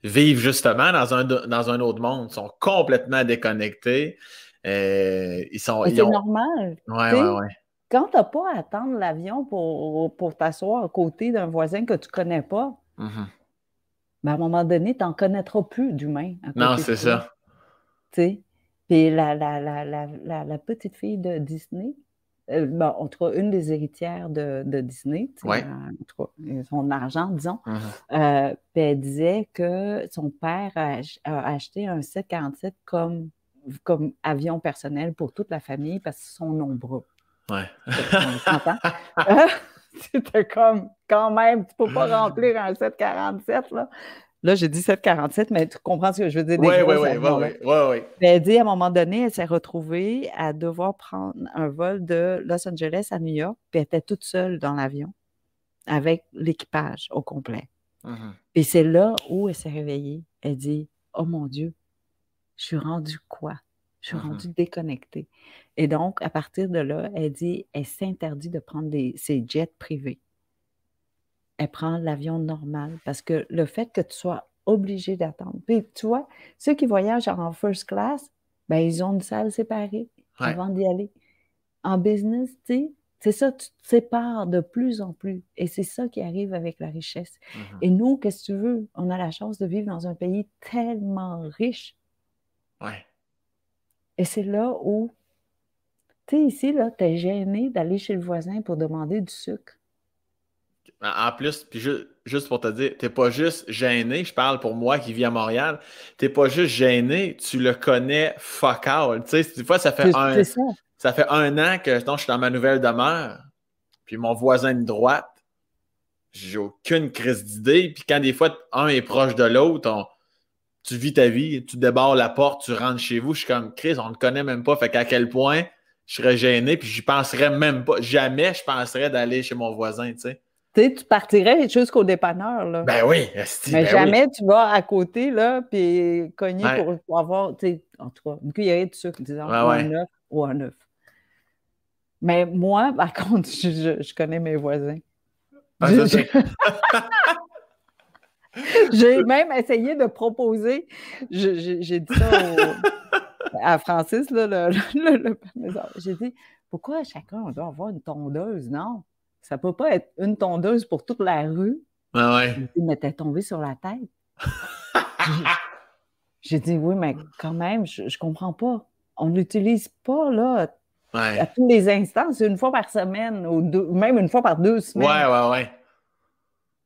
vivent justement dans un, dans un autre monde, sont complètement déconnectés. Euh, ils sont. C'est normal. Ouais, ouais, ouais. Quand tu n'as pas à attendre l'avion pour, pour t'asseoir à côté d'un voisin que tu ne connais pas, mm-hmm. Ben, à un moment donné, tu n'en connaîtras plus d'humains. Non, c'est ça. Tu sais? Puis la, la, la, la, petite fille de Disney, euh, bon, en tout cas, une des héritières de, de Disney, ouais. son argent, disons, uh-huh. euh, elle disait que son père a, acheté un 747 comme, comme avion personnel pour toute la famille parce qu'ils sont nombreux. Ouais. C'était comme, quand même, tu ne peux pas remplir un 747, là. Là, j'ai dit 747, mais tu comprends ce que je veux dire? Oui, oui, oui, oui, Elle dit, à un moment donné, elle s'est retrouvée à devoir prendre un vol de Los Angeles à New York, puis elle était toute seule dans l'avion, avec l'équipage au complet. Mm-hmm. Et c'est là où elle s'est réveillée. Elle dit, oh mon Dieu, je suis rendue quoi? Je suis rendue mm-hmm. déconnectée. Et donc, à partir de là, elle dit, elle s'interdit de prendre des, ses jets privés. Elle prend l'avion normal parce que le fait que tu sois obligé d'attendre. Puis, tu vois, ceux qui voyagent en first class, ben, ils ont une salle séparée avant d'y aller. En business, tu sais, c'est ça, tu te sépares de plus en plus. Et c'est ça qui arrive avec la richesse. Mm-hmm. Et nous, qu'est-ce que tu veux? On a la chance de vivre dans un pays tellement riche. Ouais. Et c'est là où, tu sais, ici, là, tu es gêné d'aller chez le voisin pour demander du sucre. En plus, puis juste, pour te dire, tu n'es pas juste gêné, je parle pour moi qui vis à Montréal, tu n'es pas juste gêné, tu le connais fuck out. Tu sais, des fois, ça fait, un, ça. fait un an que je suis dans ma nouvelle demeure, puis mon voisin de droite, j'ai aucune crise d'idée, puis quand des fois, un est proche de l'autre, tu vis ta vie, tu débarres la porte, tu rentres chez vous. Je suis comme, Chris, on ne connaît même pas. Fait qu'à quel point je serais gêné, puis j'y penserais même pas. Jamais je penserais d'aller chez mon voisin, tu sais. Tu partirais jusqu'au dépanneur, là. Ben oui, Mais ben jamais tu vas à côté, là, puis cogner pour, avoir, tu sais, en tout cas, une cuillerée de sucre, disons, ou un œuf ou un œuf. Mais moi, par contre, je, connais mes voisins. Ah, J'ai même essayé de proposer, j'ai dit ça à Francis, là, le, j'ai dit, pourquoi chacun doit avoir une tondeuse? Non, ça ne peut pas être une tondeuse pour toute la rue. Ah ouais. Il m'était tombé sur la tête. j'ai dit, oui, mais quand même, je ne comprends pas. On n'utilise pas, là, à tous les instants, c'est une fois par semaine, ou même une fois par deux semaines. Ouais, ouais, ouais.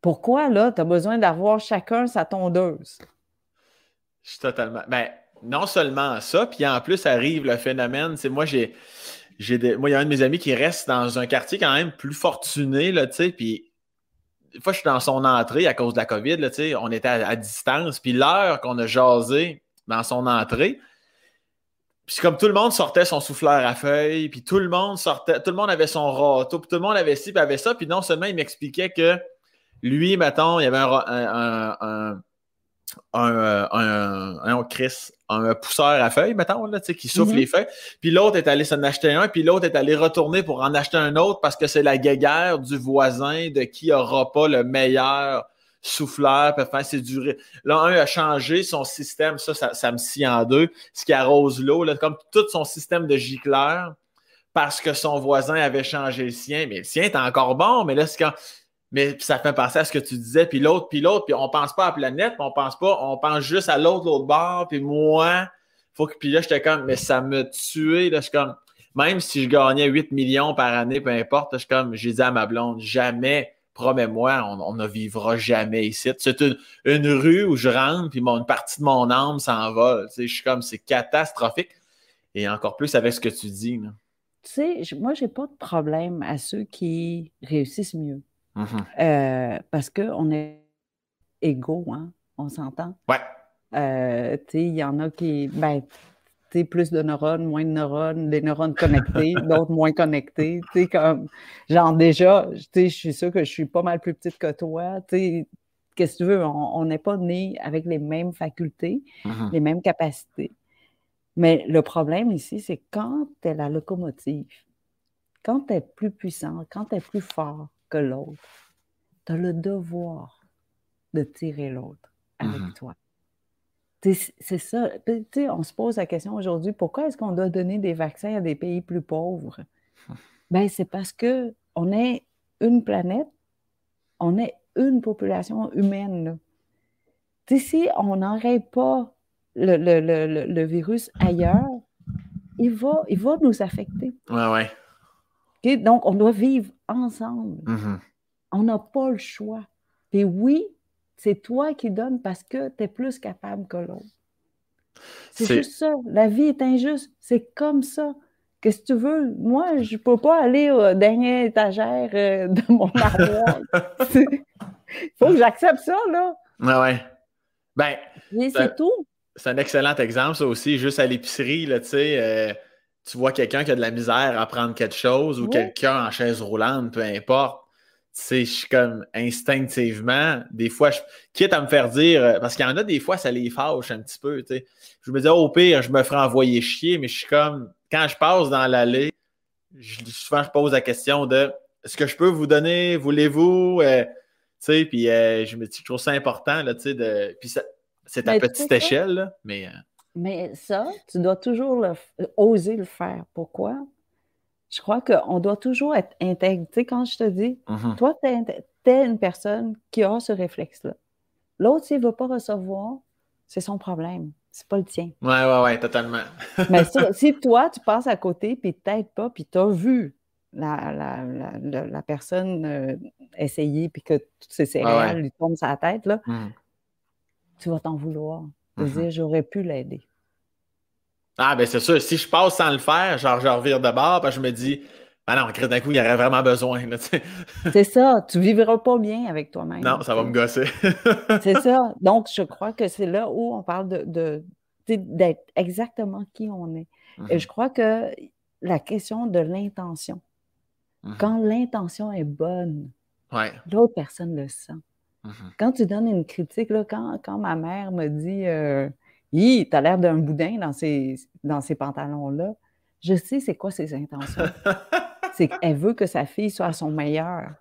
Pourquoi, là, tu as besoin d'avoir chacun sa tondeuse? Je suis totalement. Ben, non seulement ça, puis en plus arrive le phénomène, c'est moi, j'ai. J'ai des... Moi, il y a un de mes amis qui reste dans un quartier quand même plus fortuné, là, tu sais, puis une fois, je suis dans son entrée à cause de la COVID, là, tu sais, on était à, distance, puis l'heure qu'on a jasé dans son entrée, Puis comme tout le monde sortait son souffleur à feuilles, puis tout le monde sortait, tout le monde avait son râteau, puis tout le monde avait ci, puis avait ça. Puis non seulement il m'expliquait que lui, mettons, il y avait un, un, un, un, Chris, un pousseur à feuilles, mettons, là, qui souffle mm-hmm. les feuilles. Puis l'autre est allé s'en acheter un, puis l'autre est allé retourner pour en acheter un autre parce que c'est la guéguerre du voisin de qui n'aura pas le meilleur souffleur, faire c'est duré. Là, un a changé son système, ça, ça, me scie en deux, ce qui arrose l'eau, comme tout son système de gicleur, parce que son voisin avait changé le sien. Mais le sien est encore bon, mais là, c'est quand. Mais ça fait penser à ce que tu disais, puis l'autre, puis l'autre, puis on pense pas à la planète, on pense pas, on pense juste à l'autre, l'autre bord, puis moi, faut que, puis là, j'étais comme, mais ça me tuait, là, je suis comme, même si je gagnais 8 millions par année, peu importe, je suis comme, j'ai dit à ma blonde, jamais promets-moi, on, ne vivra jamais ici. C'est une, rue où je rentre, puis une partie de mon âme s'envole. je suis comme, c'est catastrophique. Et encore plus avec ce que tu dis. Tu sais, moi, j'ai pas de problème à ceux qui réussissent mieux. Mm-hmm. Euh, parce qu'on est égaux, hein? On s'entend? Ouais. Euh, il y en a qui. Ben, plus de neurones, moins de neurones, des neurones connectés, d'autres moins connectés. Tu sais, comme, genre déjà, je suis sûre que je suis pas mal plus petite que toi. Tu qu'est-ce que tu veux? On n'est pas né avec les mêmes facultés, mm-hmm. les mêmes capacités. Mais le problème ici, c'est quand tu es la locomotive, quand tu es plus puissant, quand tu es plus fort que l'autre, tu as le devoir de tirer l'autre avec mm-hmm. toi. C'est ça. on se pose la question aujourd'hui, pourquoi est-ce qu'on doit donner des vaccins à des pays plus pauvres? Ben, c'est parce que on est une planète, on est une population humaine. si on n'arrête pas le, virus ailleurs, il va, il va nous affecter. Ouais, ouais. Donc, on doit vivre ensemble. Mm-hmm. On n'a pas le choix. Et oui, c'est toi qui donnes parce que tu es plus capable que l'autre. C'est juste ça. La vie est injuste. C'est comme ça. Qu'est-ce que tu veux? Moi, je ne peux pas aller au dernier étagère euh, de mon armoire. Il faut que j'accepte ça, là. Ouais, ouais. Ben. c'est tout. C'est un excellent exemple, ça aussi. Juste à l'épicerie, là, tu sais. Euh, tu vois quelqu'un qui a de la misère à prendre quelque chose ou quelqu'un en chaise roulante, peu importe sais, je suis comme instinctivement, des fois, je, quitte à me faire dire, euh, parce qu'il y en a des fois, ça les fâche un petit peu, tu sais. Je me dis, oh, au pire, je me ferai envoyer chier, mais je suis comme, quand je passe dans l'allée, souvent, je pose la question de, est-ce que je peux vous donner, voulez-vous, euh, tu sais, puis euh, je me dis, je trouve ça important, là, tu sais, de, puis c'est à petite échelle, là, mais... Mais ça, tu dois toujours oser le faire. Pourquoi? je crois qu'on doit toujours être intègre. Tu sais, quand je te dis, mm-hmm. toi, tu es, une personne qui a ce réflexe-là. L'autre, s'il ne veut pas recevoir, c'est son problème. C'est pas le tien. Oui, oui, oui, totalement. Mais si, toi, tu passes à côté, puis t'aides pas, puis tu as vu la, la, la, personne euh, essayer, puis que toutes ces céréales lui tombent sur la tête, là, mm. tu vas t'en vouloir. Vas mm-hmm. dire, j'aurais pu l'aider. Ah, ben c'est sûr. Si je passe sans le faire, genre, je revire de bord, je me dis, ben non, d'un coup, il y aurait vraiment besoin. c'est ça. Tu ne vivras pas bien avec toi-même. Non, ça va me gosser. c'est ça. Donc, je crois que c'est là où on parle de, d'être exactement qui on est. Et je mhm. crois que la question de l'intention, mhm. quand l'intention est bonne, l'autre personne le sent. Mhm. Quand tu donnes une critique, là, quand, quand ma mère me dit euh, Hi, t'as l'air d'un boudin dans ces, dans ces pantalons-là. Je sais c'est quoi ses intentions. c'est qu'elle veut que sa fille soit à son meilleur.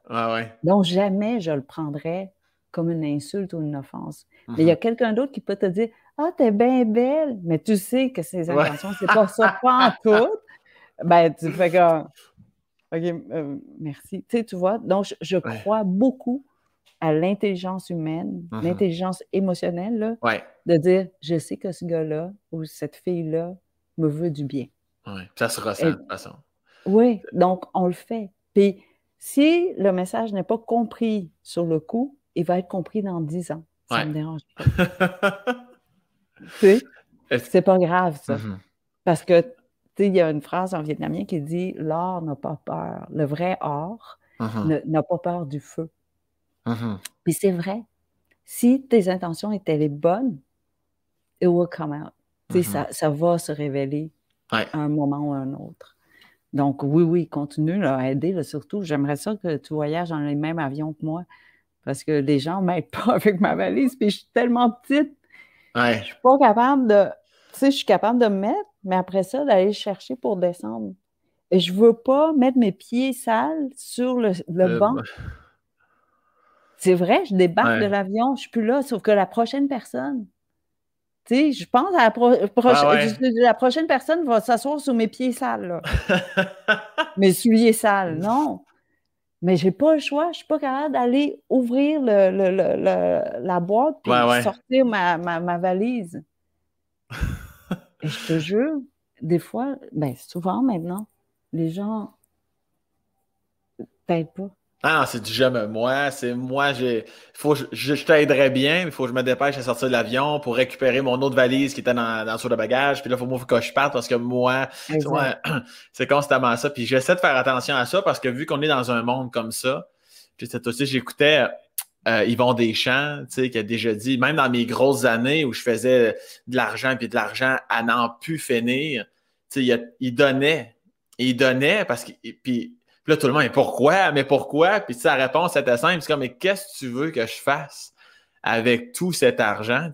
Donc, jamais je le prendrais comme une insulte ou une offense. Mais il y a mm-hmm. quelqu'un d'autre qui peut te dire Ah, t'es bien belle, mais tu sais que ses intentions, c'est pas ça, pas en tout. Ben, tu fais comme OK, euh, merci. Tu sais, tu vois, donc je, crois beaucoup à l'intelligence humaine, mm-hmm. l'intelligence émotionnelle, de dire je sais que ce gars-là ou cette fille-là me veut du bien. Oui, ça se ressent de toute façon. Oui, donc on le fait. Puis si le message n'est pas compris sur le coup, il va être compris dans dix ans. Ça me dérange pas. tu sais, c'est pas grave, ça. Mm-hmm. Parce que, tu sais, il y a une phrase en vietnamien qui dit L'or n'a pas peur. Le vrai or mm-hmm. n'a pas peur du feu. Mm-hmm. Puis c'est vrai. Si tes intentions étaient les bonnes, it will come out. Mm-hmm. ça, ça, va se révéler à un moment ou à un autre. Donc, oui, oui, continue à aider, surtout. J'aimerais ça que tu voyages dans les mêmes avions que moi, parce que les gens ne m'aident pas avec ma valise, puis je suis tellement petite. Ouais. Je suis pas capable de. Tu sais, je suis capable de me mettre, mais après ça, d'aller chercher pour descendre. Et je veux pas mettre mes pieds sales sur le, le banc. C'est vrai, je débarque de l'avion, je suis plus là, sauf que la prochaine personne, tu sais, je pense à la, prochaine, la prochaine personne va s'asseoir sur mes pieds sales, mes souliers sales, non. Mais j'ai pas le choix, je suis pas capable d'aller ouvrir le, la boîte et sortir ma, ma, valise. et je te jure, des fois, ben souvent maintenant, les gens t'aident pas. Ah, c'est du jamais moi. C'est moi, j'ai. Faut, je, je t'aiderais bien, mais il faut que je me dépêche à sortir de l'avion pour récupérer mon autre valise qui était dans, dans le de bagage. Puis là, il faut que je parte parce que moi, c'est constamment ça. Puis j'essaie de faire attention à ça parce que vu qu'on est dans un monde comme ça, puis c'est aussi, j'écoutais euh, Yvon Deschamps, tu sais, qui a déjà dit, même dans mes grosses années où je faisais de l'argent puis de l'argent à n'en plus finir, tu sais, il, il, donnait. Il donnait parce que. Puis là, tout le monde, mais pourquoi? Mais pourquoi? Puis sa réponse était simple. C'est comme, mais qu'est-ce que tu veux que je fasse avec tout cet argent?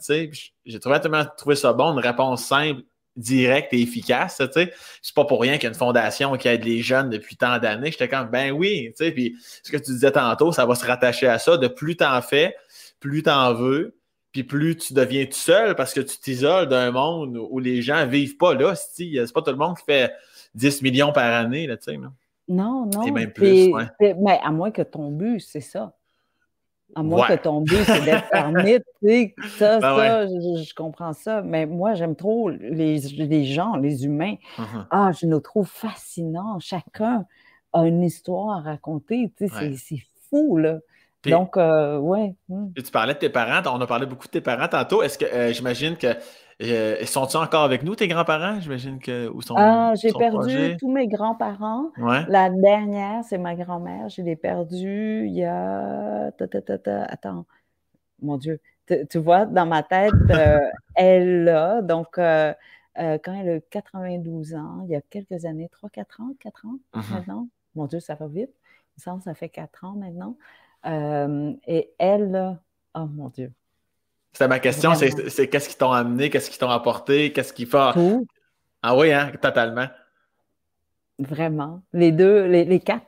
J'ai trouvé trouvé ça bon, une réponse simple, directe et efficace. C'est pas pour rien qu'il y a une fondation qui aide les jeunes depuis tant d'années. J'étais comme, ben oui, puis ce que tu disais tantôt, ça va se rattacher à ça. De plus t'en fais, plus t'en veux, puis plus tu deviens tout seul parce que tu t'isoles d'un monde où les gens vivent pas là. C'est pas tout le monde qui fait 10 millions par année, là, tu sais. Non, non. Et même plus, Mais à moins que ton but, c'est ça. À moins que ton but, c'est d'être ermite, tu sais. Ça, ben ça, je, comprends ça. Mais moi, j'aime trop les, les, gens, les humains. Uh-huh. Ah, je nous trouve fascinants. Chacun a une histoire à raconter. Tu sais, c'est fou, là. Donc, euh, ouais. Hmm. Tu parlais de tes parents. On a parlé beaucoup de tes parents tantôt. Est-ce que euh, j'imagine que euh, sont-ils encore avec nous, tes grands-parents? J'imagine que. Où sont, ah, j'ai perdu tous mes grands-parents. La dernière, c'est ma grand-mère. Je l'ai perdue il y a. Attends. Mon Dieu. Tu vois, dans ma tête, euh, elle là. Donc, euh, quand elle a 92 ans, il y a quelques années, 3-4 ans, 4 ans mm-hmm. maintenant. Mon Dieu, ça va vite. Il semble ça fait 4 ans maintenant. et elle, oh mon Dieu, c'est ma question, c'est qu'est-ce qui t'ont amené, qu'est-ce qui t'ont apporté, qu'est-ce qui fait. Tout. Ah oui, hein, totalement. Vraiment. Les deux, les, quatre,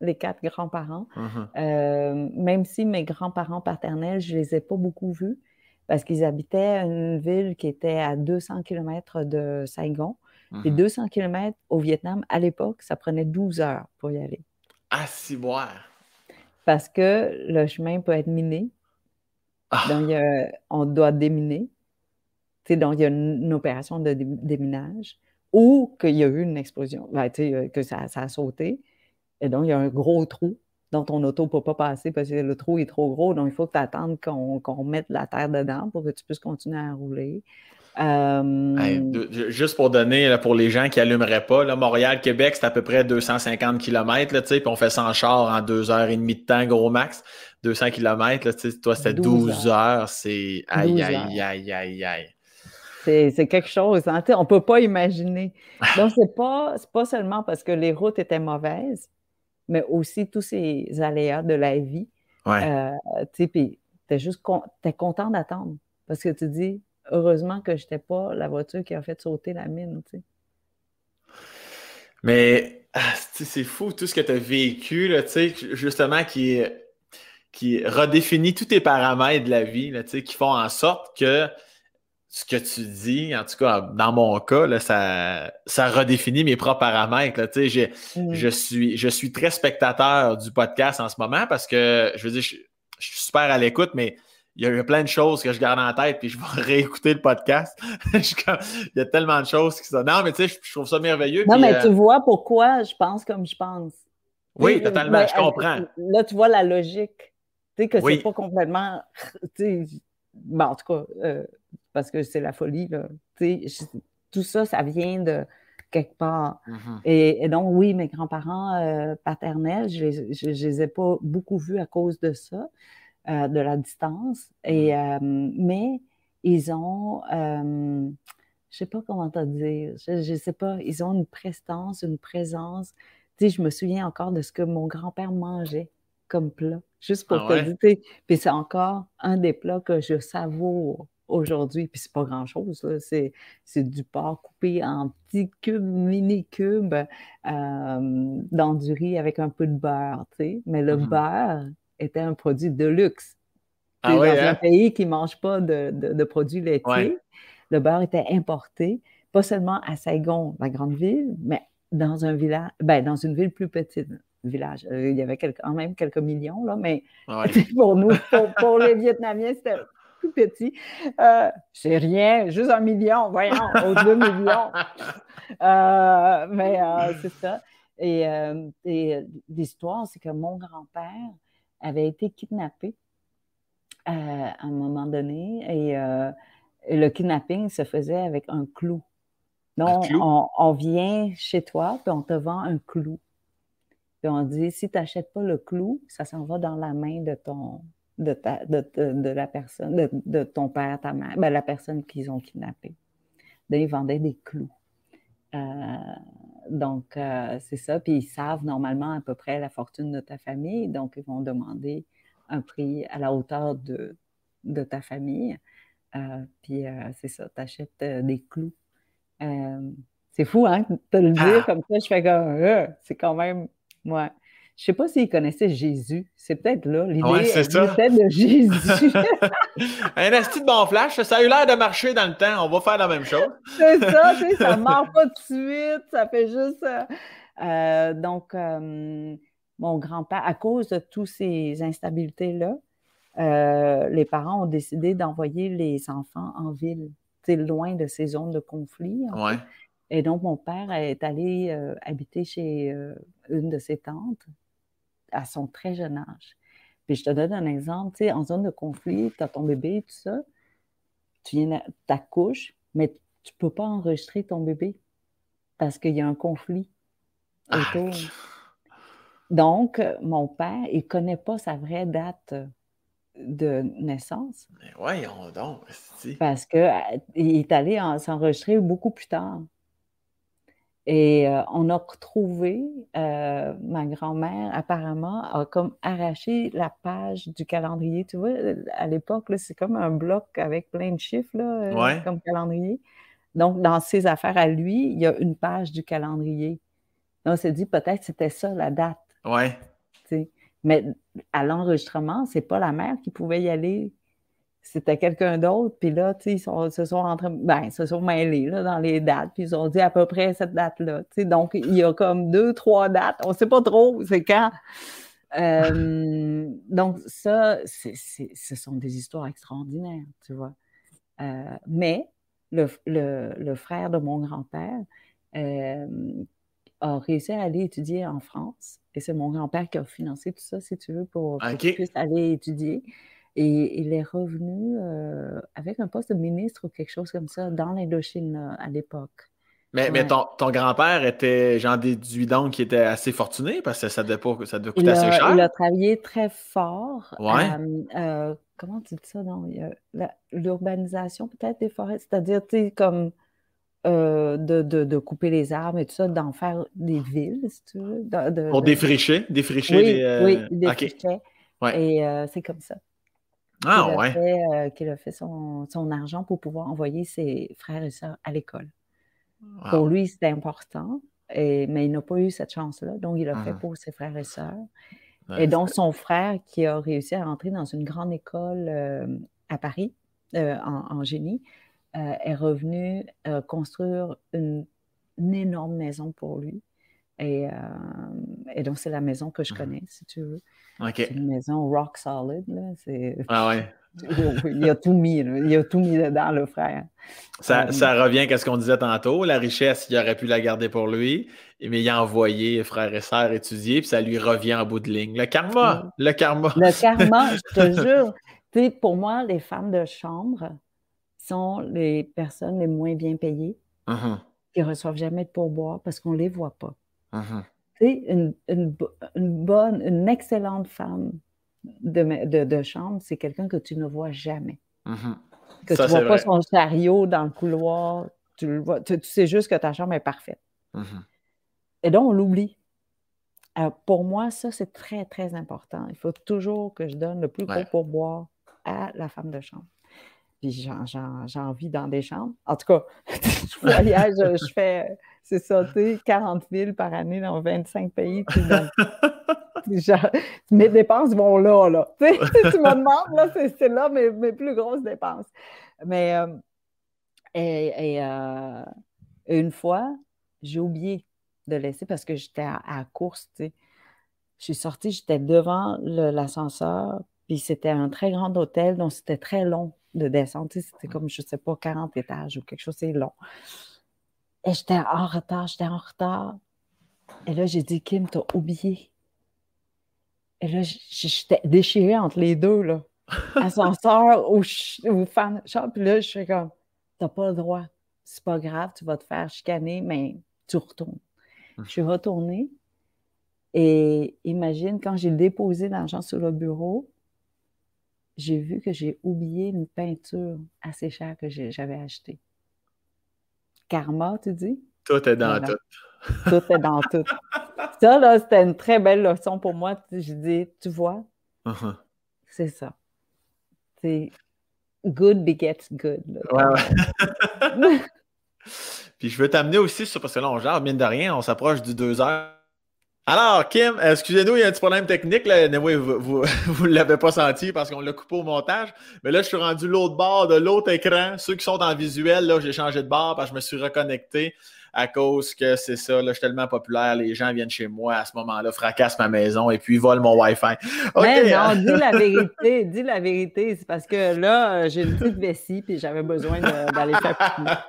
les quatre grands-parents. Uh-huh. Euh, même si mes grands-parents paternels, je ne les ai pas beaucoup vus parce qu'ils habitaient une ville qui était à 200 km de Saigon. Et 200 km au Vietnam, à l'époque, ça prenait 12 heures pour y aller. Ah, si boire. Parce que le chemin peut être miné. Ah. Donc, on doit déminer. donc, il y a une, opération de déminage ou qu'il y a eu une explosion, ben, euh, que ça, a sauté. Et donc, il y a un gros trou dont ton auto ne peut pas passer parce que le trou est trop gros. Donc, il faut que tu attendes qu'on mette la terre dedans pour que tu puisses continuer à rouler. Euh, juste pour donner, pour les gens qui n'allumeraient pas, Montréal-Québec, c'est à peu près 250 km, puis on fait 100 chars en deux heures et demie de temps, gros max. 200 km, là, toi, c'était 12, heures. C'est aïe, aïe, aïe, aïe, aïe. C'est quelque chose. Hein? On ne peut pas imaginer. Donc, ce n'est pas, pas seulement parce que les routes étaient mauvaises, mais aussi tous ces aléas de la vie. Ouais. Euh, tu es juste es content d'attendre parce que tu dis, heureusement que je n'étais pas la voiture qui a fait sauter la mine. sais. Mais ah, c'est fou tout ce que tu as vécu, là, justement, qui qui redéfinit tous tes paramètres de la vie, là, qui font en sorte que ce que tu dis, en tout cas, dans mon cas, là, ça, ça redéfinit mes propres paramètres. Là, mm. je, suis, je suis très spectateur du podcast en ce moment parce que, je veux dire, je, suis super à l'écoute, mais il y a plein de choses que je garde en tête, puis je vais réécouter le podcast. il y a tellement de choses qui sont. Non, mais tu sais, je, trouve ça merveilleux. Non, mais euh, tu vois pourquoi je pense comme je pense. Oui, totalement, je comprends. Là, tu vois la logique que c'est pas complètement. Bon, en tout cas, euh, parce que c'est la folie, là. tout ça, ça vient de quelque part. Mm-hmm. et, donc, oui, mes grands-parents euh, paternels, je ne les ai pas beaucoup vus à cause de ça, euh, de la distance. Et, mm-hmm. mais ils ont je sais pas comment te dire. Je, ne sais pas. Ils ont une prestance, une présence. Tu sais, je me souviens encore de ce que mon grand-père mangeait comme plat, juste pour ah te dire. Puis c'est encore un des plats que je savoure aujourd'hui. Puis c'est pas grand-chose. C'est, du porc coupé en petits cubes, mini cubes, euh, dans du riz avec un peu de beurre. Tu sais. Mais le mmh beurre était un produit de luxe. Ah dans un hein? pays qui ne mange pas de, produits laitiers, le beurre était importé, pas seulement à Saigon, la grande ville, mais dans un village, ben, dans une ville plus petite. Village. Euh, il y avait quand même quelques millions, là, mais ah pour nous, pour, les Vietnamiens, c'était plus petit. Euh, c'est rien, juste un million, voyons, aux deux millions. Euh, mais c'est ça. Et, et l'histoire, c'est que mon grand-père avait été kidnappé à un moment donné et le kidnapping se faisait avec un clou. Donc, on, vient chez toi, puis on te vend un clou. Puis on dit, si tu n'achètes pas le clou, ça s'en va dans la main de ton de, ta, de, la personne, de, ton père, ta mère, ben, la personne qu'ils ont kidnappée. Donc, ils vendaient des clous. Euh, donc, euh, c'est ça. Puis ils savent normalement à peu près la fortune de ta famille. Donc, ils vont demander un prix à la hauteur de, de ta famille. Euh, puis euh, c'est ça, tu achètes des clous. c'est fou, hein, de te le dire ah! comme ça. Je fais comme, c'est quand même, ouais. Je sais pas s'ils connaissaient Jésus. C'est peut-être là l'idée ouais, de Jésus. un asti de bon flash, ça a eu l'air de marcher dans le temps. On va faire la même chose. c'est ça, tu sais, ça ne marche pas tout de suite. Ça fait juste. donc, mon grand-père, à cause de toutes ces instabilités-là, euh, les parents ont décidé d'envoyer les enfants en ville, loin de ces zones de conflit. Et donc, mon père est allé euh, habiter chez euh, une de ses tantes à son très jeune âge. Puis je te donne un exemple, tu sais, en zone de conflit, tu as ton bébé et tout ça, tu viens t'accouches, mais tu ne peux pas enregistrer ton bébé parce qu'il y a un conflit ah, autour. Donc, mon père, il ne connaît pas sa vraie date de naissance. Mais voyons donc. Parce qu'il est allé s'enregistrer beaucoup plus tard. Et euh, on a retrouvé, euh, ma grand-mère apparemment a comme arraché la page du calendrier. Tu vois, à l'époque, c'est comme un bloc avec plein de chiffres là, euh, comme calendrier. Donc, dans ses affaires à lui, il y a une page du calendrier. Donc, on s'est dit peut-être c'était ça la date. Ouais. Mais à l'enregistrement, c'est pas la mère qui pouvait y aller. C'était quelqu'un d'autre. Puis là, ils se sont rentrés, ben, se sont mêlés là, dans les dates. Puis ils ont dit à peu près cette date-là. Donc, il y a comme deux, trois dates. On ne sait pas trop c'est quand. Euh, donc, ça, ce sont des histoires extraordinaires, tu vois. Euh, mais le, le, frère de mon grand-père, euh, a réussi à aller étudier en France. Et c'est mon grand-père qui a financé tout ça, si tu veux, pour, qu'il puisse aller étudier. Et il est revenu euh, avec un poste de ministre ou quelque chose comme ça dans l'Indochine à l'époque. Mais, mais ton, ton grand-père était, j'en déduis donc, qui était assez fortuné parce que ça devait, ça devait coûter assez cher. Il a travaillé très fort. Ouais. Euh, comment tu dis ça? L'urbanisation peut-être des forêts, c'est-à-dire, tu sais, comme euh, de, de, couper les arbres et tout ça, d'en faire des villes, si tu veux. Pour défricher, défricher oui, les. Euh, Oui, défricher. Et euh, c'est comme ça. Ah, ouais. Qu'il a fait son, son, argent pour pouvoir envoyer ses frères et sœurs à l'école. Pour lui, c'était important, et, mais il n'a pas eu cette chance-là, donc il a fait ah. pour ses frères et sœurs. et donc, son frère, qui a réussi à rentrer dans une grande école à Paris, en, en, génie, euh, est revenu euh, construire une, énorme maison pour lui. Et, euh, et donc, c'est la maison que je mmh connais, si tu veux. C'est une maison rock solid. Là. Ah ouais. il a tout mis, il a tout mis dedans, le frère. Ça, ça revient à ce qu'on disait tantôt. La richesse, il aurait pu la garder pour lui, mais il a envoyé frère et sœurs étudier, puis ça lui revient en bout de ligne. Le karma, le karma. Le karma, je te jure. Tu pour moi, les femmes de chambre, sont les personnes les moins bien payées, uh-huh. qui ne reçoivent jamais de pourboire parce qu'on ne les voit pas. Uh-huh. Sais, une, une, bonne, une excellente femme de, de, de chambre, c'est quelqu'un que tu ne vois jamais. Uh-huh. Que tu ne vois pas son chariot dans le couloir Tu, le vois, tu, sais juste que ta chambre est parfaite. Mhm. Et donc, on l'oublie. pour moi, ça, c'est très, très important. Il faut toujours que je donne le plus gros pourboire à la femme de chambre. Puis j'ai envie dans des chambres. En tout cas, je voyage, je fais, c'est ça, 40 000 par année dans 25 pays. mes dépenses vont là, là. tu me demandes, là, c'est là mes, mes, plus grosses dépenses. Mais, euh, et, euh, une fois, j'ai oublié de laisser parce que j'étais à, à, course, tu sais. Je suis sortie, j'étais devant l'ascenseur, puis c'était un très grand hôtel, donc c'était très long de descendre. C'était comme, je ne sais pas, 40 étages ou quelque chose, c'est long. Et j'étais en retard, j'étais en retard. Et là, j'ai dit, Kim, t'as oublié. Et là, j'étais déchirée entre les deux, là. Ascenseur ou, ou fan Puis là, je suis comme, t'as pas le droit. C'est pas grave, tu vas te faire chicaner, mais tu retournes. Hum. Je suis retournée. Et imagine, quand j'ai déposé l'argent sur le bureau, j'ai vu que j'ai oublié une peinture assez chère que j'avais achetée. Karma, tu dis? Tout est dans tout. Tout est dans tout. Ça, là, c'était une très belle leçon pour moi. Je dis, tu vois, uh-huh. c'est ça. C'est good begets good. ouais, Puis je veux t'amener aussi sur, parce que là, on gère, mine de rien, on s'approche du deux heures. Alors, Kim, excusez-nous, il y a un petit problème technique. Là. vous ne l'avez pas senti parce qu'on l'a coupé au montage. Mais là, je suis rendu l'autre bord de l'autre écran. Ceux qui sont en visuel, là, j'ai changé de bord parce que je me suis reconnecté à cause que c'est ça, là, je suis tellement populaire, les gens viennent chez moi à ce moment-là, fracassent ma maison et puis volent mon Wi-Fi. Mais non, dis la vérité, dis la vérité. C'est parce que là, j'ai une petite vessie puis j'avais besoin d'aller faire ah!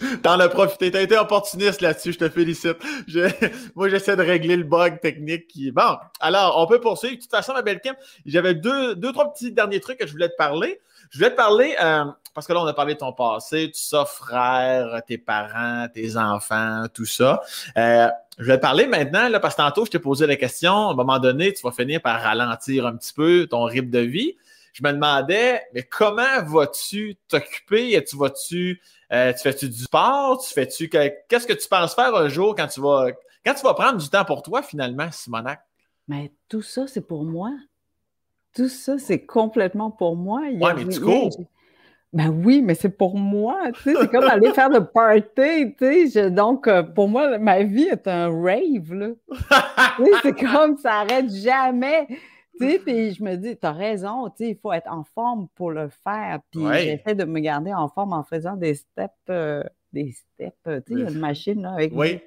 T'en as profité. T'as été opportuniste là-dessus, je te félicite. Moi, j'essaie de régler le bug technique qui bon. Alors, on peut poursuivre. De toute façon, ma belle Kim, j'avais deux, deux, trois petits derniers trucs que je voulais te parler. Je voulais te parler, euh, parce que là, on a parlé de ton passé, tout ça, frère, tes parents, tes enfants, tout ça. Euh, je vais te parler maintenant, là, parce que tantôt, je t'ai posé la question, à un moment donné, tu vas finir par ralentir un petit peu ton rythme de vie. Je me demandais, mais comment vas-tu t'occuper? Tu vas-tu, euh, tu fais-tu du sport? Tu fais-tu, qu'est-ce que tu penses faire un jour quand tu vas, quand tu vas prendre du temps pour toi, finalement, Simonac? Mais tout ça, c'est pour moi. Tout ça, c'est complètement pour moi. Il mais tu cours. Ben oui, mais c'est pour moi, tu sais, c'est comme aller faire le party, tu sais. Donc, euh, pour moi, ma vie est un rave, là. c'est comme ça arrête jamais. Tu sais, puis je me dis, t'as raison, tu sais, il faut être en forme pour le faire. Puis j'essaie de me garder en forme en faisant des steps, euh, des steps, tu sais, il y a une machine là, avec Oui.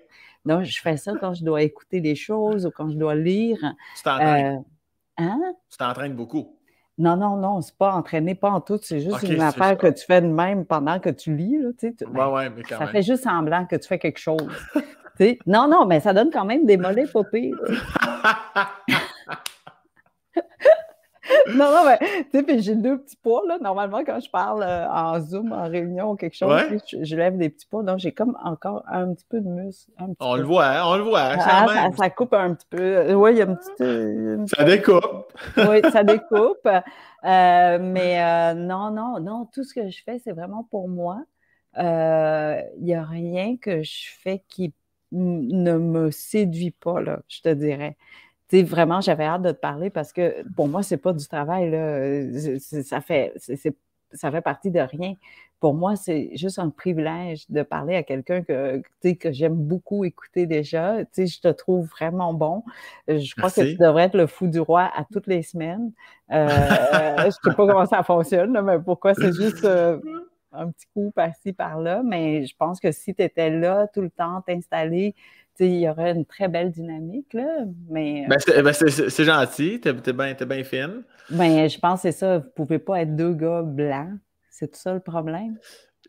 Donc, je fais ça quand je dois écouter des choses ou quand je dois lire. Tu hein? Tu t'entraînes beaucoup. Non, non, non, c'est pas entraîné, pas en tout. C'est juste une affaire que tu fais de même pendant que tu lis. Là, tu sais, ben, ouais, mais quand ça fait juste semblant que tu fais quelque chose. non, non, mais ça donne quand même des mollets pas non, non, mais tu sais, j'ai deux petits poids, là. Normalement, quand je parle euh, en Zoom, en réunion ou quelque chose, je, lève des petits poids. Donc, j'ai comme encore un petit peu de muscle. on le voit, hein, on le voit. Ah, ça, coupe un petit peu. Oui, il y a une petite. Euh, ça découpe. oui, ça découpe. Euh, mais non, non, non, tout ce que je fais, c'est vraiment pour moi. Il n'y a rien que je fais qui ne me séduit pas, là, je te dirais vraiment, j'avais hâte de te parler parce que pour moi, c'est pas du travail. Là. Ça, fait, ça fait partie de rien. Pour moi, c'est juste un privilège de parler à quelqu'un que, que j'aime beaucoup écouter déjà. je te trouve vraiment bon. Je crois que tu devrais être le fou du roi à toutes les semaines. Euh, je ne sais pas comment ça fonctionne, mais pourquoi c'est juste euh, un petit coup par-ci, par-là. Mais je pense que si tu étais là tout le temps, t'installer, il y aurait une très belle dynamique, là, mais... Ben, c'est ben, gentil, t'es bien bien fine. Ben, je pense que c'est ça, vous pouvez pas être deux gars blancs, c'est tout ça le problème?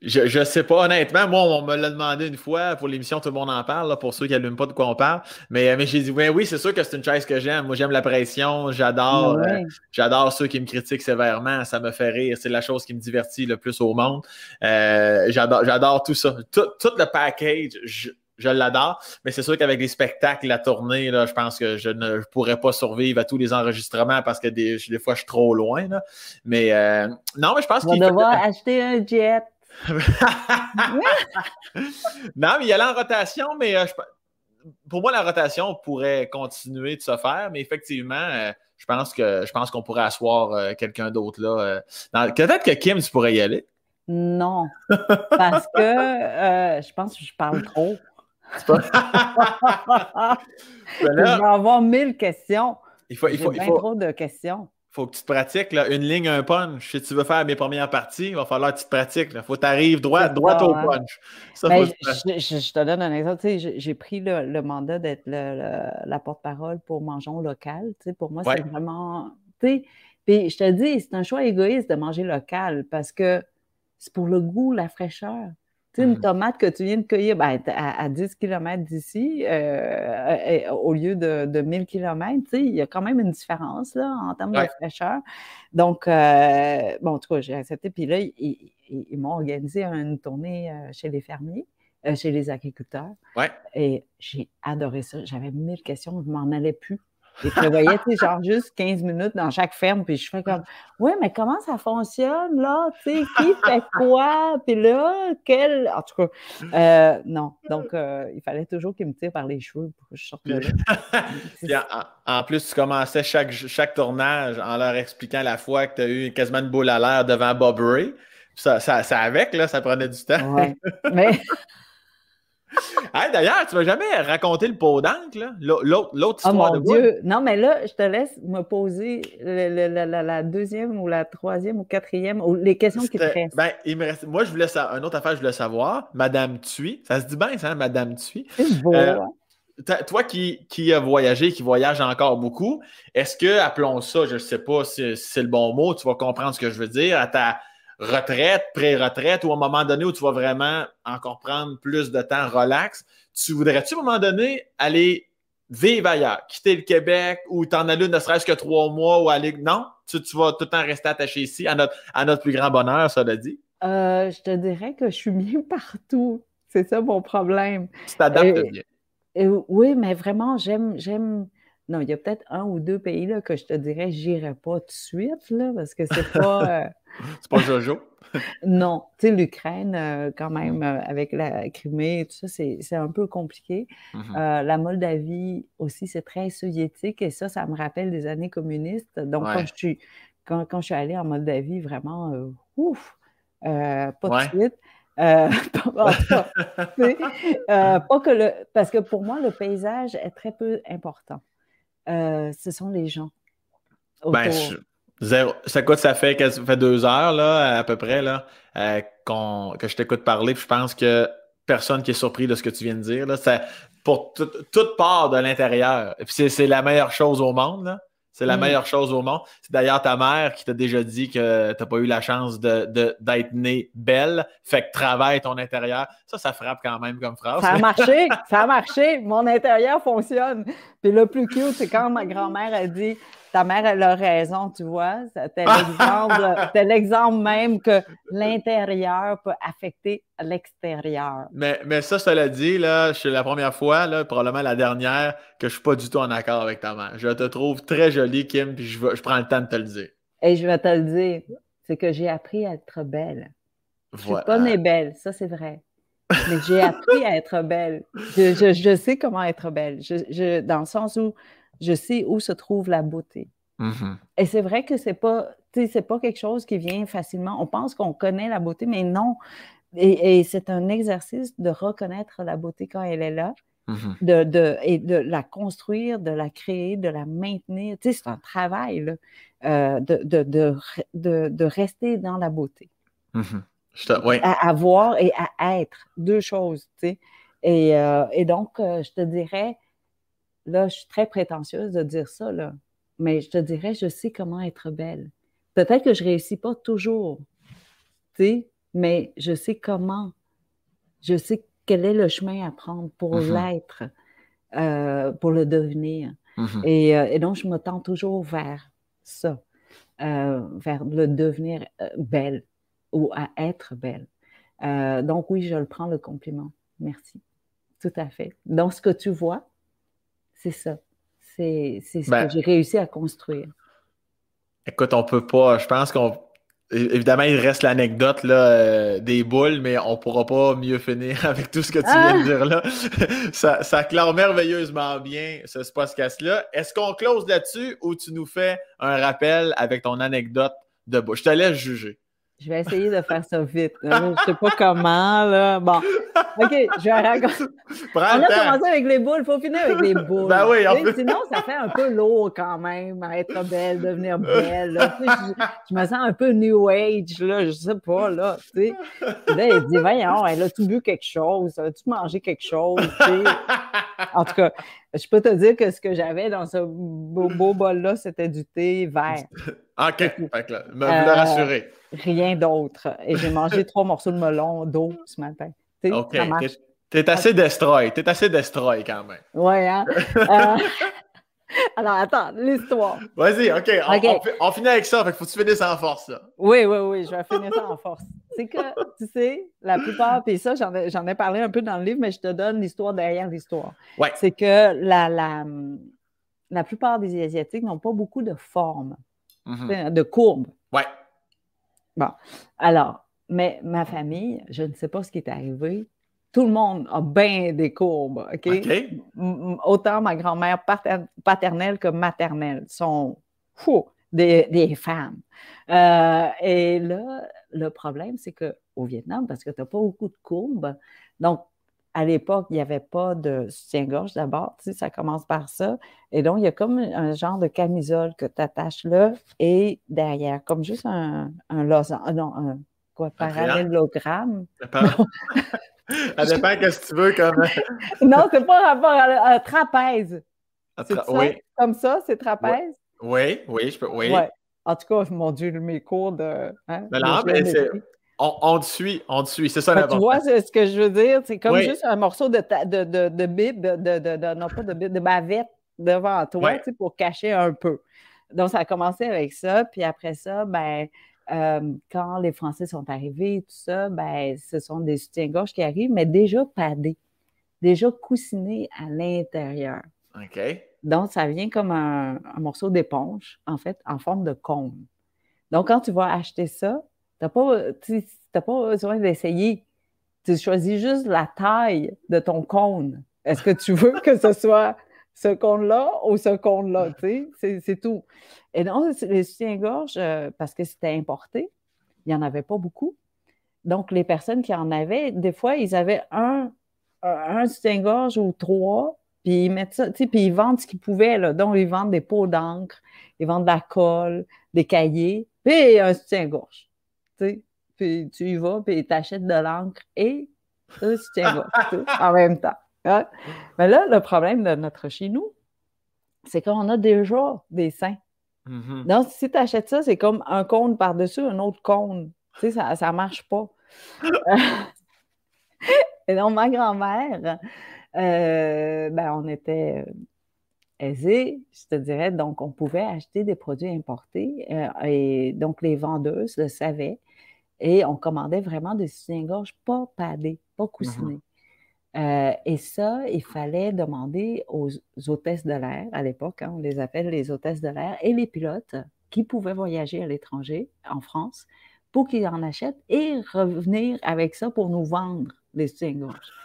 Je ne sais pas, honnêtement. Moi, on me l'a demandé une fois pour l'émission Tout le monde en parle, pour ceux qui n'allument pas de quoi on parle. Mais, mais j'ai dit, oui, oui, c'est sûr que c'est une chaise que j'aime. Moi, j'aime la pression. J'adore euh, j'adore ceux qui me critiquent sévèrement. Ça me fait rire. C'est la chose qui me divertit le plus au monde. Euh, j'adore tout ça. Tout, tout le package. Je, l'adore. Mais c'est sûr qu'avec les spectacles, la tournée, là, je pense que je ne pourrais pas survivre à tous les enregistrements parce que des, fois, je suis trop loin. Là. Mais euh, non, mais je pense qu'il va devoir acheter un jet. non, mais il y a en rotation, mais euh, pour moi, la rotation pourrait continuer de se faire, mais effectivement, euh, je pense que je pense qu'on pourrait asseoir quelqu'un d'autre là. Peut-être que Kim, tu pourrais y aller. Non, parce que je pense que je parle trop. je vais avoir mille questions. Il faut, il faut, il faut... trop de questions faut que tu te pratiques là, une ligne, un punch. Si tu veux faire mes premières parties, il va falloir que tu te pratiques. Il faut que tu arrives droit, droit au hein. punch. Ben, je, te donne un exemple. J'ai pris le, mandat d'être la porte-parole pour Mangeons local. pour moi, c'est vraiment. Puis je te dis, c'est un choix égoïste de manger local parce que c'est pour le goût, la fraîcheur une mmh. tomate que tu viens de cueillir ben, à, 10 km d'ici, euh, euh, au lieu de, de 1000 km, il y a quand même une différence là, en termes de fraîcheur. Donc, euh, bon, en tout cas, j'ai accepté. Puis là, ils, m'ont organisé une tournée chez les fermiers. chez les agriculteurs. Et j'ai adoré ça. J'avais mille questions, je m'en allais plus. Je prévoyais, tu sais, genre juste 15 minutes dans chaque ferme, puis je fais comme, ouais, mais comment ça fonctionne, là? Tu sais, qui fait quoi? Puis là, quel. En tout cas, euh, non. Donc, euh, il fallait toujours qu'il me tire par les cheveux pour que je sorte de là. en, plus, tu commençais chaque, chaque tournage en leur expliquant la fois que tu as eu quasiment une boule à l'air devant Bob Ray. Ça, ça, ça, avec, là, ça prenait du temps. Ouais. Mais. D'ailleurs, tu ne vas jamais raconter le pot d'encre, l'autre oh histoire oh, mon Dieu! Non, mais là, je te laisse me poser la, deuxième ou la troisième ou quatrième, ou les questions qui te restent. Ben, il me reste... Moi, je voulais savoir, une autre affaire, je voulais savoir, Madame Thuy, ça se dit bien, ça, Madame Thuy? Beau, euh, hein? Toi qui, qui a voyagé, qui voyage encore beaucoup, est-ce que, appelons ça, je ne sais pas si c'est le bon mot, tu vas comprendre ce que je veux dire, à ta retraite, pré-retraite, ou à un moment donné où tu vas vraiment encore prendre plus de temps relax, tu voudrais-tu à un moment donné aller vivre ailleurs, quitter le Québec ou t'en aller ne serait-ce que trois mois ou aller. Non, tu, vas tout le temps rester attaché ici, à notre, à notre plus grand bonheur, ça l'a dit. Euh, je te dirais que je suis bien partout. C'est ça mon problème. Tu t'adaptes bien. oui, mais vraiment, j'aime, j'aime non, il y a peut-être un ou deux pays là, que je te dirais, j'irai pas tout de suite, là, parce que c'est pas. Euh, c'est pas Jojo? non. Tu sais, l'Ukraine, euh, quand même, euh, avec la Crimée et tout ça, c'est un peu compliqué. Mm-hmm. la Moldavie aussi, c'est très soviétique et ça, ça me rappelle des années communistes. Donc, quand, je suis, quand, quand, je suis allée en Moldavie, vraiment, ouf, pas tout de suite. pas, pas que le. Parce que pour moi, le paysage est très peu important. Euh, ce sont les gens. Ben, ça, quoi, ça fait, ça fait deux heures, là, à peu près, là, euh, que je t'écoute parler, puis je pense que personne qui est surpris de ce que tu viens de dire. Là, ça, pour toute part de l'intérieur. Puis c'est la meilleure chose au monde. Là. C'est la mm. meilleure chose au monde. C'est d'ailleurs ta mère qui t'a déjà dit que tu n'as pas eu la chance d'être de, d'être née belle. Fait que travaille ton intérieur. Ça, ça frappe quand même comme phrase. Ça a marché. ça a marché. Mon intérieur fonctionne. Puis le plus cute, c'est quand ma grand-mère a dit ta mère, elle a raison, tu vois. C'est l'exemple même que l'intérieur peut affecter l'extérieur. Mais, mais ça, ça l'a dit, là, c'est la première fois, là, probablement la dernière, que je ne suis pas du tout en accord avec ta mère. Je te trouve très jolie, Kim, puis je, je prends le temps de te le dire. Et je vais te le dire, c'est que j'ai appris à être belle. Je suis pas née belle, ça c'est vrai. Mais j'ai appris à être belle. Je, je, sais comment être belle. Je, dans le sens où je sais où se trouve la beauté. Mm-hmm. Et c'est vrai que c'est pas, c'est pas quelque chose qui vient facilement. On pense qu'on connaît la beauté, mais non. Et, c'est un exercice de reconnaître la beauté quand elle est là, mm-hmm. de, de, et de la construire, de la créer, de la maintenir. C'est un travail là, euh, de, de, de, rester dans la beauté. Mm-hmm. À avoir et à être, deux choses. Et, euh, et donc, euh, je te dirais, Là, je suis très prétentieuse de dire ça, là. mais je te dirais, je sais comment être belle. Peut-être que je ne réussis pas toujours, tu sais, mais je sais comment. Je sais quel est le chemin à prendre pour mm-hmm. l'être, euh, pour le devenir. Mm-hmm. Euh, et, donc, je me tends toujours vers ça, euh, vers le devenir belle ou à être belle. donc, oui, je le prends le compliment. Merci. Tout à fait. Donc, ce que tu vois, c'est ça. C'est ce que ben j'ai réussi à construire. Écoute, on peut pas. Je pense qu'on Évidemment, il reste l'anecdote euh, des boules, mais on pourra pas mieux finir avec tout ce que tu viens de ah! dire là. ça, ça clare merveilleusement bien ce podcast-là. Est-ce qu'on close là-dessus ou tu nous fais un rappel avec ton anecdote de boule? Je te laisse juger. Je vais essayer de faire ça vite. Je ne sais pas comment, là. Bon. OK, je vais raconter. on a commencé avec les boules, il faut finir avec les boules. Ben oui, on Sinon, ça fait un peu lourd quand même, être belle, devenir belle. je, me sens un peu New Age, là, je sais pas, là. Tu sais. Là, il dit, voyons, elle a-tu bu quelque chose? Elle a-tu mangé quelque chose? En tout cas, je peux te dire que ce que j'avais dans ce beau, beau bol-là, c'était du thé vert. OK, fait là, me, euh, rassurer. Rien d'autre. Et j'ai mangé trois morceaux de melon d'eau ce matin. OK. T'es assez destroy. T'es assez destroy quand même. Oui, hein? Euh, alors, attends, l'histoire. Vas-y, OK. On, finit avec ça. Fait faut que tu finisses en force, là. Oui, oui, oui. Je vais finir ça en force. C'est que, tu sais, la plupart, puis ça, j'en ai, ai, parlé un peu dans le livre, mais je te donne l'histoire derrière l'histoire. Ouais. C'est que la, la, la plupart des Asiatiques n'ont pas beaucoup de formes, mm-hmm. de courbes. Oui. Bon. Alors, mais ma famille, je ne sais pas ce qui est arrivé tout le monde a bien des courbes, OK? Autant ma grand-mère paternelle que maternelle sont des, femmes. Euh, et là, le problème, c'est qu'au Vietnam, parce que tu n'as pas beaucoup de courbes, donc à l'époque, il n'y avait pas de soutien-gorge d'abord, tu sais, ça commence par ça. Et donc, il y a comme un genre de camisole que tu attaches là et derrière, comme juste un, un losange, non, un quoi, parallélogramme. Ça dépend de ce que tu veux comme. non, c'est pas rapport à, trapèze. oui. Comme ça, c'est trapèze? Oui, oui, je peux. Oui. En tout cas, mon Dieu, mes cours de. Hein, mais non, mais c'est. On, te suit, on te suit, c'est ça ben, Tu vois ce que je veux dire? C'est comme juste un morceau de, de, de, de bib, de, de, non pas de bib, de bavette devant toi, pour cacher un peu. Donc, ça a commencé avec ça, puis après ça, ben, euh, quand les Français sont arrivés, tout ça, ben, ce sont des soutiens-gorge qui arrivent, mais déjà padés, déjà coussinés à l'intérieur. OK. Donc, ça vient comme un, morceau d'éponge, en fait, en forme de cône. Donc, quand tu vas acheter ça, tu n'as pas, pas besoin d'essayer. Tu choisis juste la taille de ton cône. Est-ce que tu veux que ce soit ce cône-là ou ce cône-là, tu sais, c'est tout. Et donc, les soutiens-gorge, euh, parce que c'était importé, il n'y en avait pas beaucoup. Donc, les personnes qui en avaient, des fois, ils avaient un, un soutien-gorge ou trois, puis ils mettent ça, tu sais, puis ils vendent ce qu'ils pouvaient, là. Donc, ils vendent des pots d'encre, ils vendent de la colle, des cahiers, puis un soutien-gorge, tu sais. Puis tu y vas, puis tu achètes de l'encre et un soutien-gorge, en même temps. Mais là, le problème de notre chez nous, c'est qu'on a déjà des seins. Mm-hmm. Donc, si tu achètes ça, c'est comme un cône par-dessus un autre cône. Tu sais, ça ne marche pas. Et donc, ma grand-mère, euh, ben, on était aisés, je te dirais. Donc, on pouvait acheter des produits importés. Euh, et donc, les vendeuses le savaient. Et on commandait vraiment des soutiens-gorge pas padés, pas coussinés. Mm-hmm. Euh, et ça, il fallait demander aux hôtesses de l'air, à l'époque, hein, on les appelle les hôtesses de l'air, et les pilotes qui pouvaient voyager à l'étranger, en France, pour qu'ils en achètent et revenir avec ça pour nous vendre les soutiens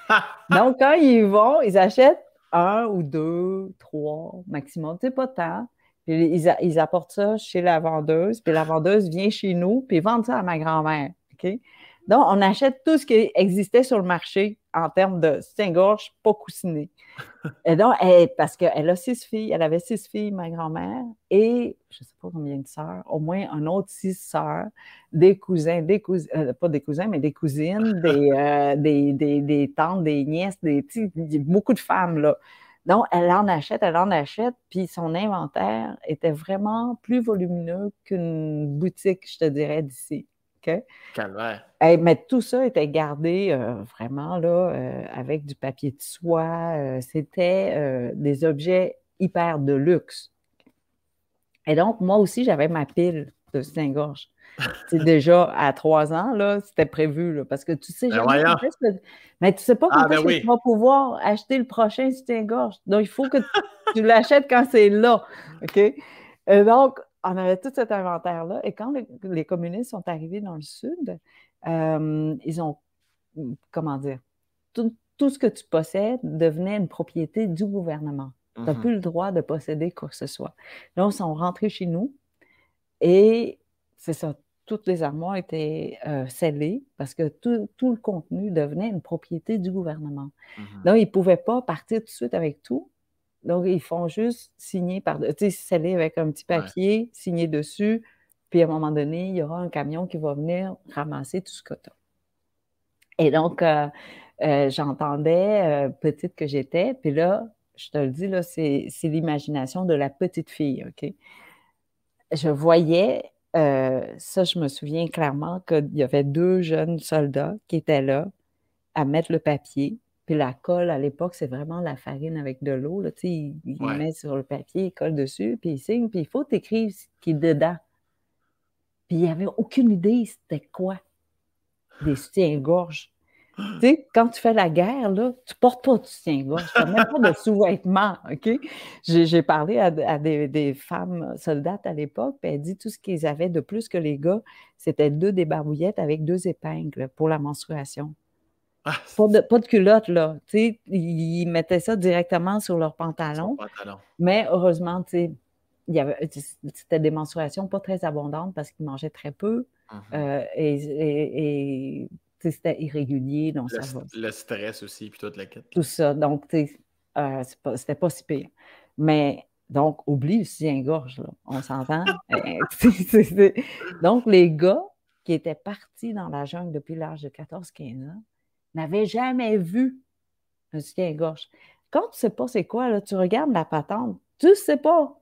Donc, quand ils vont, ils achètent un ou deux, trois maximum, c'est pas tant. Puis ils, apportent ça chez la vendeuse, puis la vendeuse vient chez nous, puis vendent ça à ma grand-mère. Donc, on achète tout ce qui existait sur le marché en termes de soutien-gorge pas coussiné. Et donc, parce qu'elle a six filles, elle avait six filles, ma grand-mère, et je ne sais pas combien de sœurs, au moins un autre six sœurs, des cousins, des cousins, euh, pas des cousins, mais des cousines, euh, des, des, des, tantes, des nièces, des, beaucoup de femmes, là. Donc, elle en achète, elle en achète, puis son inventaire était vraiment plus volumineux qu'une boutique, je te dirais, d'ici. Calvaire. mais tout ça était gardé euh, vraiment là, euh, avec du papier de soie. Euh, c'était des objets hyper de luxe. Et donc, moi aussi, j'avais ma pile de Saint-Gorge. C'est déjà à trois ans, là, c'était prévu, parce que tu sais ben mais tu sais pas ah, quand ben tu vas pouvoir acheter le prochain Saint-Gorge. Donc, il faut que tu l'achètes quand c'est là, OK? Et donc, on avait tout cet inventaire-là. Et quand les communistes sont arrivés dans le Sud, euh, ils ont, comment dire, tout, ce que tu possèdes devenait une propriété du gouvernement. Tu n'as mm-hmm. plus le droit de posséder quoi que ce soit. Là, ils sont rentrés chez nous et c'est ça, toutes les armoires étaient euh, scellées parce que tout, le contenu devenait une propriété du gouvernement. Mm-hmm. Donc, ils ne pouvaient pas partir tout de suite avec tout. Donc, ils font juste signer par, tu sais, sceller avec un petit papier, signer dessus, puis à un moment donné, il y aura un camion qui va venir ramasser tout ce as. Et donc, euh, euh, j'entendais, petite que j'étais, puis là, je te le dis, là, c'est l'imagination de la petite fille, OK? Je voyais euh, ça, je me souviens clairement qu'il y avait deux jeunes soldats qui étaient là à mettre le papier. Puis la colle, à l'époque, c'est vraiment la farine avec de l'eau. Ils, ils mettent sur le papier, ils collent dessus, puis ils signent, puis il faut t'écrire ce qui est dedans. Puis il n'y avait aucune idée c'était quoi des soutiens-gorge. Tu sais, quand tu fais la guerre, là, tu portes pas de soutien-gorge, tu n'as même pas de sous-vêtements, OK? J'ai parlé à, des, femmes soldates à l'époque, puis elle dit tout ce qu'ils avaient de plus que les gars, c'était deux débarbouillettes avec deux épingles pour la menstruation. Ah, pas, de, pas, de, culotte, là. Ils mettaient ça directement sur leur pantalon. Mais heureusement, c'était des menstruations pas très abondantes parce qu'ils mangeaient très peu. Mmh euh, et c'était irrégulier. Donc le, ça le stress aussi, puis toute la quête. Tout ça. Donc, euh, c'était pas si pire. Mais donc, oublie le soutien-gorge, là. On s'entend? Euh, donc, les gars qui étaient partis dans la jungle depuis l'âge de 14-15 ans n'avaient jamais vu un soutien-gorge. Quand tu ne sais pas c'est quoi, là, tu regardes la patente, tu ne sais pas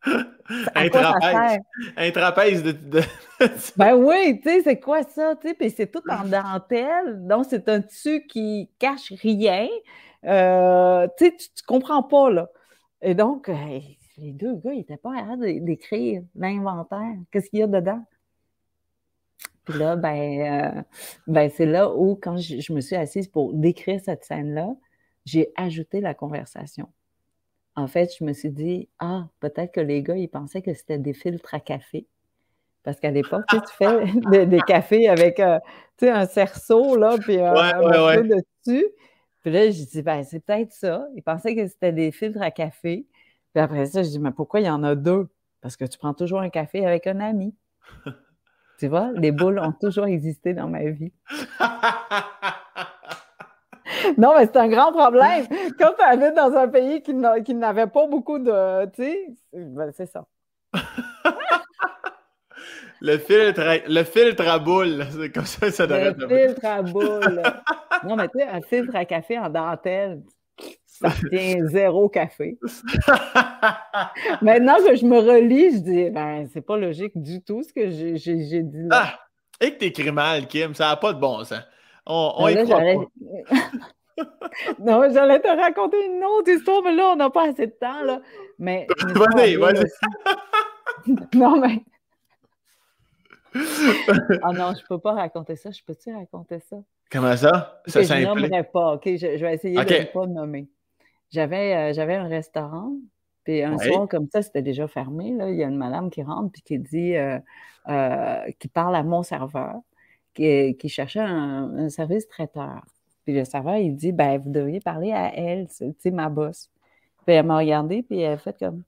un trapèze. Un trapèze de. ben oui, tu sais, c'est quoi ça? Tu sais, puis c'est tout en dentelle. Donc, c'est un tissu qui cache rien. Euh, tu sais, tu comprends pas, là. Et donc, les deux gars, ils n'étaient pas arrêtés d'écrire l'inventaire. Qu'est-ce qu'il y a dedans? Puis là, ben, euh, ben c'est là où, quand je me suis assise pour décrire cette scène-là, j'ai ajouté la conversation en fait, je me suis dit, ah, peut-être que les gars, ils pensaient que c'était des filtres à café. Parce qu'à l'époque, tu, fais des, cafés avec euh, un cerceau, là, puis un, ouais, dessus. Puis là, je dis, ben, c'est peut-être ça. Ils pensaient que c'était des filtres à café. Puis après ça, je dis, mais pourquoi il y en a deux? Parce que tu prends toujours un café avec un ami. tu vois, les boules ont toujours existé dans ma vie. non, mais c'est un grand problème. Quand tu habites dans un pays qui n'avait pas beaucoup de. Tu sais, ben, c'est ça. le, filtre à, le filtre à boule, c'est comme ça ça devrait Le filtre à boule. non, mais tu sais, un filtre à café en dentelle, ça tient zéro café. Maintenant que je me relis, je dis, ben, c'est pas logique du tout ce que j'ai dit là. Ah! Et que t'écris mal, Kim, ça n'a pas de bon sens. On, on ben non, j'allais te raconter une autre histoire, mais là, on n'a pas assez de temps. Là. Mais. Vas-y, vas-y. non, mais. Ah non, je ne peux pas raconter ça. Je peux-tu raconter ça? Comment ça? ça je ne nommerai pas. OK, je, vais essayer de ne pas nommer. J'avais, euh, j'avais un restaurant, puis un soir comme ça, c'était déjà fermé. Là. Il y a une madame qui rentre puis qui dit, euh, euh, qui parle à mon serveur, qui, qui cherchait un, un service traiteur. Puis le serveur, il dit, ben, vous devriez parler à elle, c'est ma boss. Puis elle m'a regardé, puis elle a fait comme,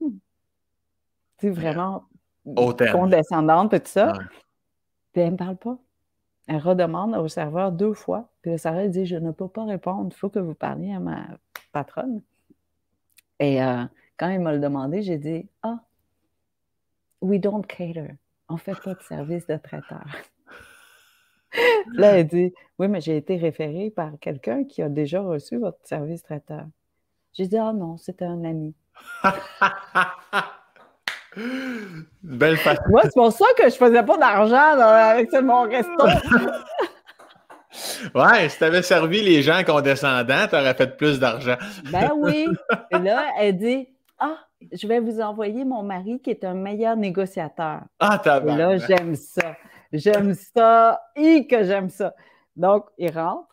hmm. tu sais, vraiment condescendante, puis tout ça. Puis elle ne me parle pas. Elle redemande au serveur deux fois. Puis le serveur dit, je ne peux pas répondre, il faut que vous parliez à ma patronne. Et euh, quand il m'a le demandé, j'ai dit, ah, we don't cater. On ne fait pas de service de traiteur. Là, elle dit Oui, mais j'ai été référée par quelqu'un qui a déjà reçu votre service traiteur. J'ai dit Ah non, c'était un ami. Belle façon. Moi, c'est pour ça que je faisais pas d'argent avec mon resto. ouais, si tu avais servi les gens condescendants, tu aurais fait plus d'argent. ben oui. Et là, elle dit Ah, je vais vous envoyer mon mari qui est un meilleur négociateur. Ah, t'as Et là, j'aime ça. J'aime ça. Et que j'aime ça. Donc, il rentre.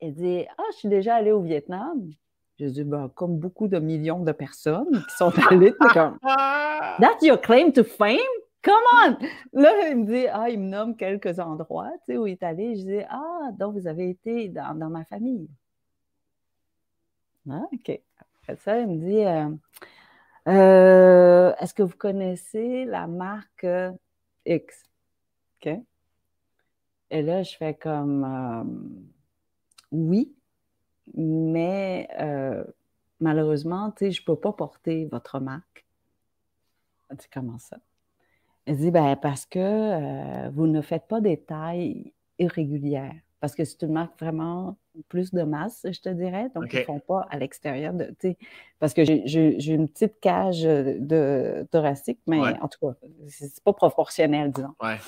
Il dit Ah, je suis déjà allé au Vietnam. Je dis, ben, comme beaucoup de millions de personnes qui sont allées, comme, That's your claim to fame? Come on! Là, il me dit, ah, il me nomme quelques endroits, tu sais, où il est allé. Je dis, ah, donc vous avez été dans, ma famille. Ah, OK. Après ça, il me dit, euh, euh, est-ce que vous connaissez la marque X? OK. Et là, je fais comme, euh, oui, mais malheureusement, tu sais, je ne peux pas porter votre marque. Dit, comment ça? Elle dit, ben, parce que euh, vous ne faites pas des tailles irrégulières. Parce que c'est une marque vraiment plus de masse, je te dirais. Donc, ils ne font pas à l'extérieur de. Parce que j'ai une petite cage de thoracique, mais en tout cas, c'est pas proportionnel, disons. Ouais.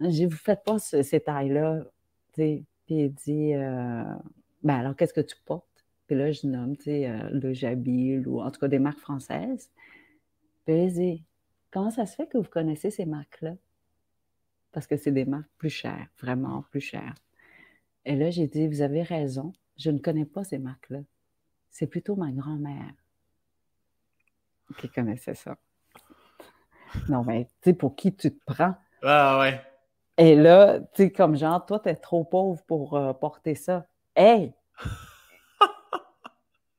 Je vous faites pas ces tailles-là. Puis il dit euh, ben alors, qu'est-ce que tu portes? Puis là, je nomme, euh, le Jabil ou en tout cas des marques françaises. Puis il dit Comment ça se fait que vous connaissez ces marques-là? Parce que c'est des marques plus chères, vraiment plus chères. Et là, j'ai dit, vous avez raison, je ne connais pas ces marques-là. C'est plutôt ma grand-mère qui connaissait ça. Non, mais tu sais, pour qui tu te prends? Ah ouais. Et là, tu sais, comme genre, toi, t'es trop pauvre pour euh, porter ça. Hey!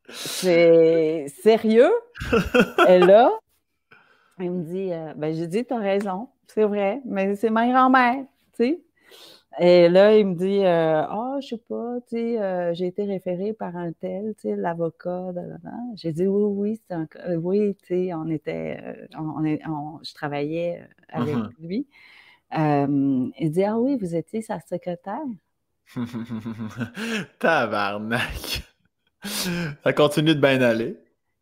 C'est sérieux? Et là, il me dit, euh, ben, j'ai dit, tu as raison, c'est vrai, mais c'est ma grand-mère, tu sais. Et là, il me dit, euh, ah, oh, je sais pas, tu sais, euh, j'ai été référé par un tel, tu sais, l'avocat, J'ai dit, oui, oui, un, oui, tu sais, on était, on, on, je travaillais avec uh-huh. lui. il dit, ah oui, vous étiez sa secrétaire. Tabarnak! Ça continue de bien aller.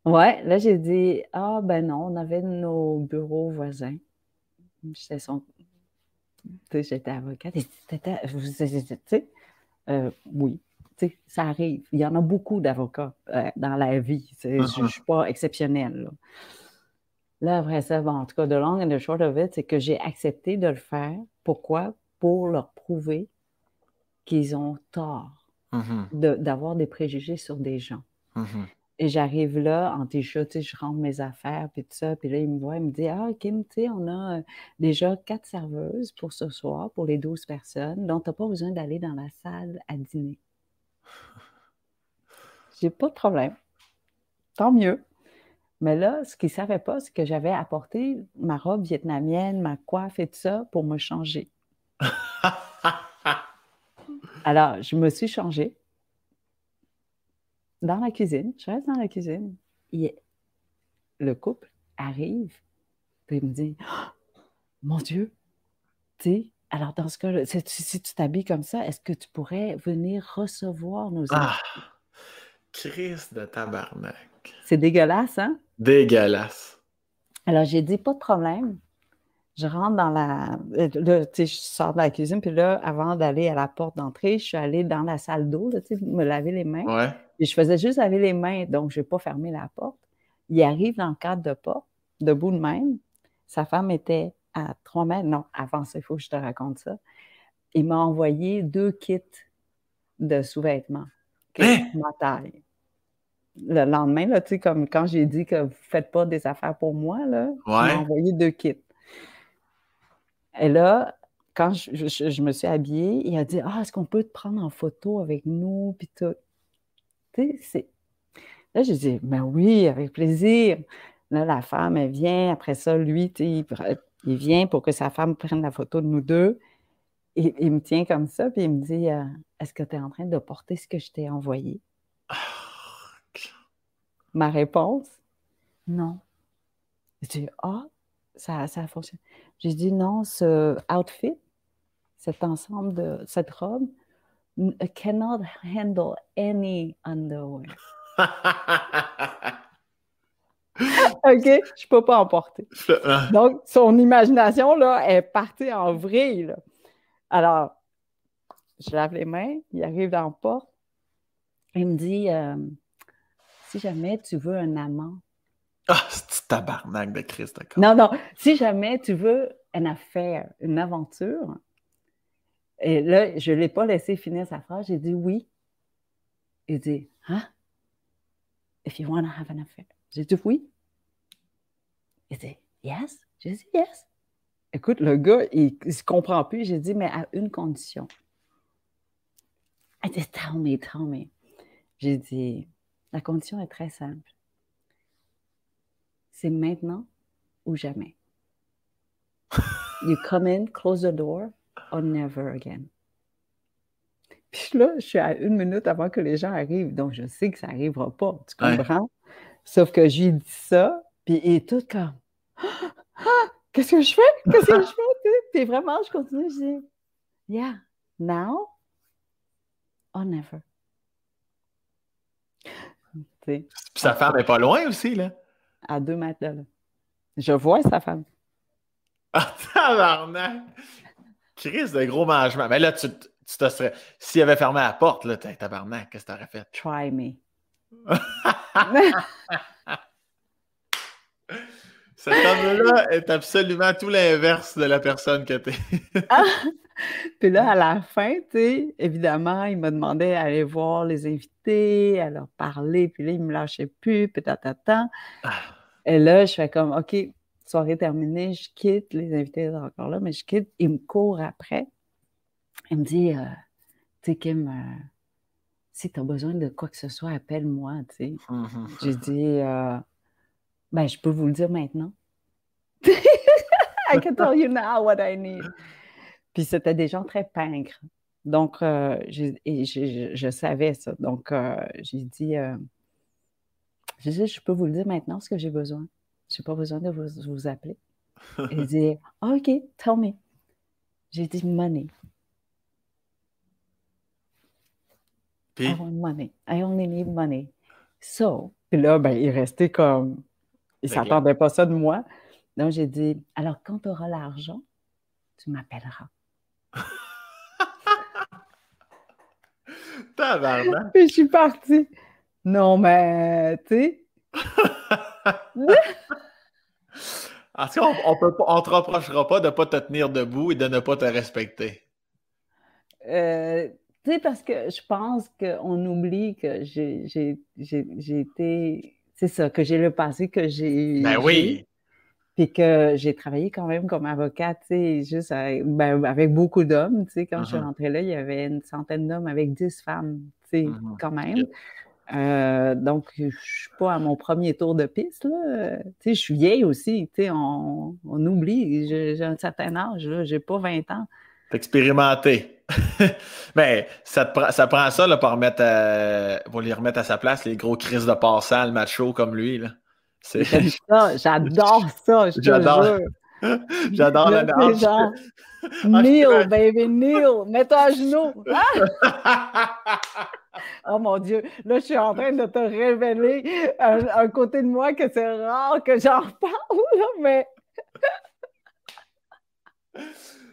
Ouais, là, j'ai dit, ah ben non, on avait nos bureaux voisins. J'étais son... J'étais avocate. Et tu sais, euh, oui, tu sais, ça arrive. Il y en a beaucoup d'avocats euh, dans la vie. Je ne suis pas exceptionnelle. Là. là. après ça, bon, en tout cas, de long and the short of it, c'est que j'ai accepté de le faire. Pourquoi? Pour leur prouver qu'ils ont tort uh-huh. d'avoir des préjugés sur des gens. Uh-huh. Et j'arrive là, en t-shirt, je rentre mes affaires, puis tout ça. Puis là, il me voit, il me dit Ah, Kim, tu sais, on a euh, déjà quatre serveuses pour ce soir, pour les 12 personnes, donc tu n'as pas besoin d'aller dans la salle à dîner. J'ai pas de problème. Tant mieux. Mais là, ce qu'il ne savait pas, c'est que j'avais apporté ma robe vietnamienne, ma coiffe et tout ça pour me changer. Alors, je me suis changée dans la cuisine, je reste dans la cuisine. Et le couple arrive, puis il me dit oh, Mon Dieu, tu sais, alors dans ce cas, si, tu t'habilles comme ça, est-ce que tu pourrais venir recevoir nos Ah Christ de tabarnak. C'est dégueulasse, hein? Dégueulasse. Alors j'ai dit Pas de problème. Je rentre dans la. Euh, là, tu sais, je sors de la cuisine, puis là, avant d'aller à la porte d'entrée, je suis allée dans la salle d'eau, tu sais, me laver les mains. Ouais. Et je faisais juste laver les mains, donc je n'ai pas fermé la porte. Il arrive dans le cadre de porte, debout de même. Sa femme était à trois mètres. Non, avant ça, il faut que je te raconte ça. Il m'a envoyé deux kits de sous-vêtements. Hein? Ma taille. Le lendemain, là, tu sais, comme quand j'ai dit que vous ne faites pas des affaires pour moi, là, il m'a envoyé deux kits. Et là, quand je, me suis habillée, il a dit Ah, est-ce qu'on peut te prendre en photo avec nous? Puis tout. Là, je dis, ben oui, avec plaisir. Là, la femme, elle vient. Après ça, lui, il, vient pour que sa femme prenne la photo de nous deux. Il me tient comme ça, puis il me dit, euh, est-ce que tu es en train de porter ce que je t'ai envoyé? Ma réponse, non. Je dis, ah, ça, ça fonctionne. J'ai dit, non, ce outfit, cet ensemble de cette robe, cannot handle any underwear. OK, je peux pas en porter. Donc, son imagination, là, est partie en vrille. Alors, je lave les mains, il arrive dans la porte, il me dit euh, Si jamais tu veux un amant. Ah, c'est tabarnak de Christ, d'accord? Non, non, si jamais tu veux une affaire, une aventure, et là, je ne l'ai pas laissé finir sa phrase. J'ai dit oui. Il dit Hein? if you want to have an affair. J'ai dit oui. Il dit yes? J'ai dit yes. Écoute, le gars, il ne se comprend plus. J'ai dit, mais à une condition. Il dit, tell me, tell me. J'ai dit, la condition est très simple. C'est maintenant ou jamais. You come in, close the door, or never again. Puis là, je suis à une minute avant que les gens arrivent, donc je sais que ça n'arrivera pas. Tu comprends? Sauf que j'ai dit ça, puis il est tout comme Qu'est-ce que je fais? Qu'est-ce que je fais? Puis vraiment, je continue, je dis Yeah, now or never. Puis sa femme n'est pas loin aussi, là. À deux mètres de là. Je vois sa femme. Ah, tabarnak! Crise de gros mangement. Mais là, tu, tu te serais. S'il avait fermé la porte, là, tabarnak, qu'est-ce que t'aurais fait? Try me. Cet homme-là est absolument tout l'inverse de la personne que tu es. Ah! Puis là, à la fin, tu sais, évidemment, il m'a demandé d'aller voir les invités, à leur parler, puis là, il me lâchait plus, puis. Ah. Et là, je fais comme, OK, soirée terminée, je quitte, les invités sont encore là, mais je quitte, il me court après. Il me dit, euh, tu sais, Kim, euh, si tu as besoin de quoi que ce soit, appelle-moi, tu sais. Mm-hmm. J'ai dit, euh, ben, je peux vous le dire maintenant. I can tell you now what I need. Puis c'était des gens très pingres. Donc, euh, je, savais ça. Donc, j'ai dit, je dit, je peux vous le dire maintenant ce que j'ai besoin. Je n'ai pas besoin de vous, appeler. Il dit, OK, tell me. J'ai dit, money. Puis? I want money. I only need money. So, puis là, ben, il restait comme il ne s'attendait pas ça de moi. Donc, j'ai dit, alors, quand tu auras l'argent, tu m'appelleras. Tabarnak! Puis je suis partie. Non, mais, tu sais. En tout cas, on ne te reprochera pas de ne pas te tenir debout et de ne pas te respecter. Euh, tu sais, parce que je pense qu'on oublie que j'ai été c'est ça, que j'ai le passé que j'ai. Ben oui. Puis que j'ai travaillé quand même comme avocate, tu sais, juste avec, ben, avec beaucoup d'hommes. Tu sais, quand je suis uh-huh. rentrée là, il y avait une centaine d'hommes avec dix femmes, tu sais, uh-huh. quand même. Euh, donc, je ne suis pas à mon premier tour de piste. Là. Je suis vieille aussi. On, on oublie. J'ai un certain âge. Je n'ai pas 20 ans. Expérimenté. Mais ça, ça prend ça là, pour, remettre pour les remettre à sa place, les gros crises de passant, macho comme lui. Là. J'adore ça, J'adore. J'adore la nage. Neil, baby, Neil, mets-toi à genoux. oh mon Dieu, là, je suis en train de te révéler un, côté de moi que c'est rare que j'en parle, mais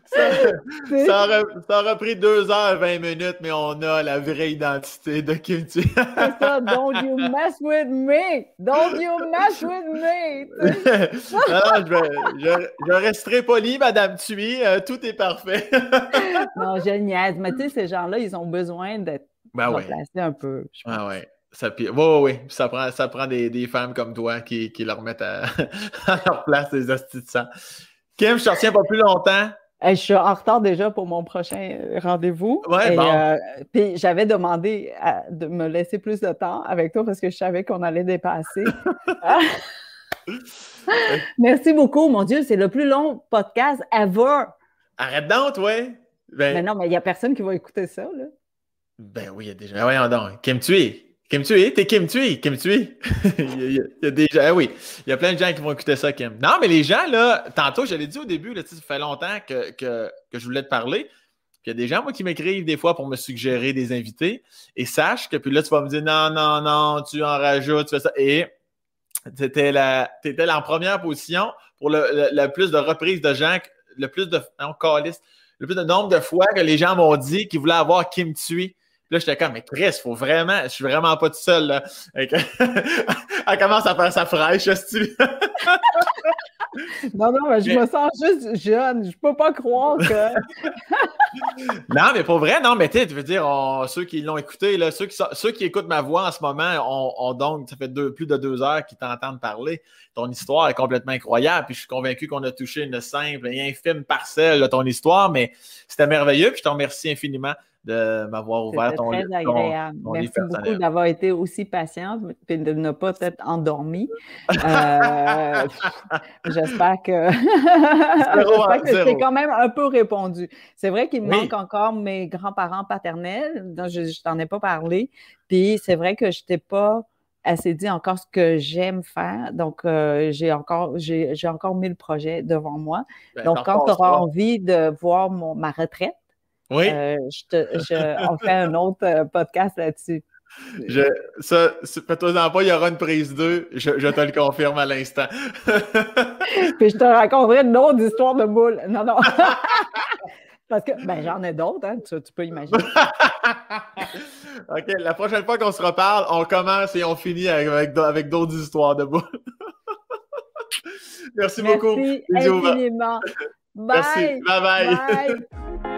ça, aurait, pris 2 heures 20 minutes, mais on a la vraie identité de Kim C'est ça, don't you mess with me! Don't you mess with me! je, resterai poli, Madame Tui, euh, tout est parfait. non, je niaise, mais tu sais, ces gens-là, ils ont besoin d'être ben remplacés un peu. Ah ouais. Ça, oui, oui, oui. Ça prend, ça prend des, des femmes comme toi qui, qui leur mettent à, leur place des hosties de sang. Kim, je te retiens pas plus longtemps je suis en retard déjà pour mon prochain euh, rendez-vous. Ouais, euh, puis j'avais demandé de me laisser plus de temps avec toi parce que je savais qu'on allait dépasser. Merci beaucoup, mon Dieu, c'est le plus long podcast ever. Arrête donc, ouais. Ben... Mais non, mais il n'y a personne qui va écouter ça, là. Ben oui, il y a déjà. Voyons donc. Qui me tue? Kim Tui, t'es Kim Tui, Kim Tui. il, y a, il ah oui, il y a plein de gens qui vont écouter ça, Kim. Non, mais les gens, là, tantôt, je l'ai dit au début, là, ça fait longtemps que, que, que, je voulais te parler. Puis il y a des gens, moi, qui m'écrivent des fois pour me suggérer des invités. Et sache que, puis là, tu vas me dire, non, non, non, tu en rajoutes, tu fais ça. Et tu étais, la, étais en première position pour le, le, plus de reprises de gens, le plus de, non, le plus de nombre de fois que les gens m'ont dit qu'ils voulaient avoir Kim Tui là, j'étais comme, mais Chris, faut vraiment, je suis vraiment pas tout seul, là. Elle commence à faire sa fraîche, tu Non, non, mais je me sens juste jeune. Je peux pas croire que. non, mais pour vrai, non, mais tu veux dire, ceux qui l'ont écouté, là, ceux, qui, ceux qui écoutent ma voix en ce moment, ont, donc, ça fait plus de deux heures qu'ils t'entendent parler. Ton histoire est complètement incroyable. Puis je suis convaincu qu'on a touché une simple et infime parcelle de ton histoire, mais c'était merveilleux. Puis je te remercie infiniment de m'avoir ouvert ton très agréable. Merci beaucoup d'avoir été aussi patiente et de ne pas être endormi. Euh, j'espère que, c'est quand même un peu répondu. C'est vrai qu'il me manque encore mes grands-parents paternels, dont je, ne t'en ai pas parlé. Puis c'est vrai que je n'étais pas assez dit encore ce que j'aime faire. Donc, euh, j'ai encore, j'ai, encore mille projets devant moi. Ben, Donc, quand tu auras envie de voir mon, ma retraite, oui. Euh, je on fait un autre euh, podcast là-dessus. Je, ça, fais-toi-en pas, il y aura une prise 2, je, te le confirme à l'instant. Puis je te raconterai une autre histoire de boule. Non, non. Parce que, ben, j'en ai d'autres, hein, tu, peux imaginer. OK, la prochaine fois qu'on se reparle, on commence et on finit avec, avec, d'autres histoires de boule. Merci, Merci beaucoup. Infiniment. Bye. Merci. bye. bye.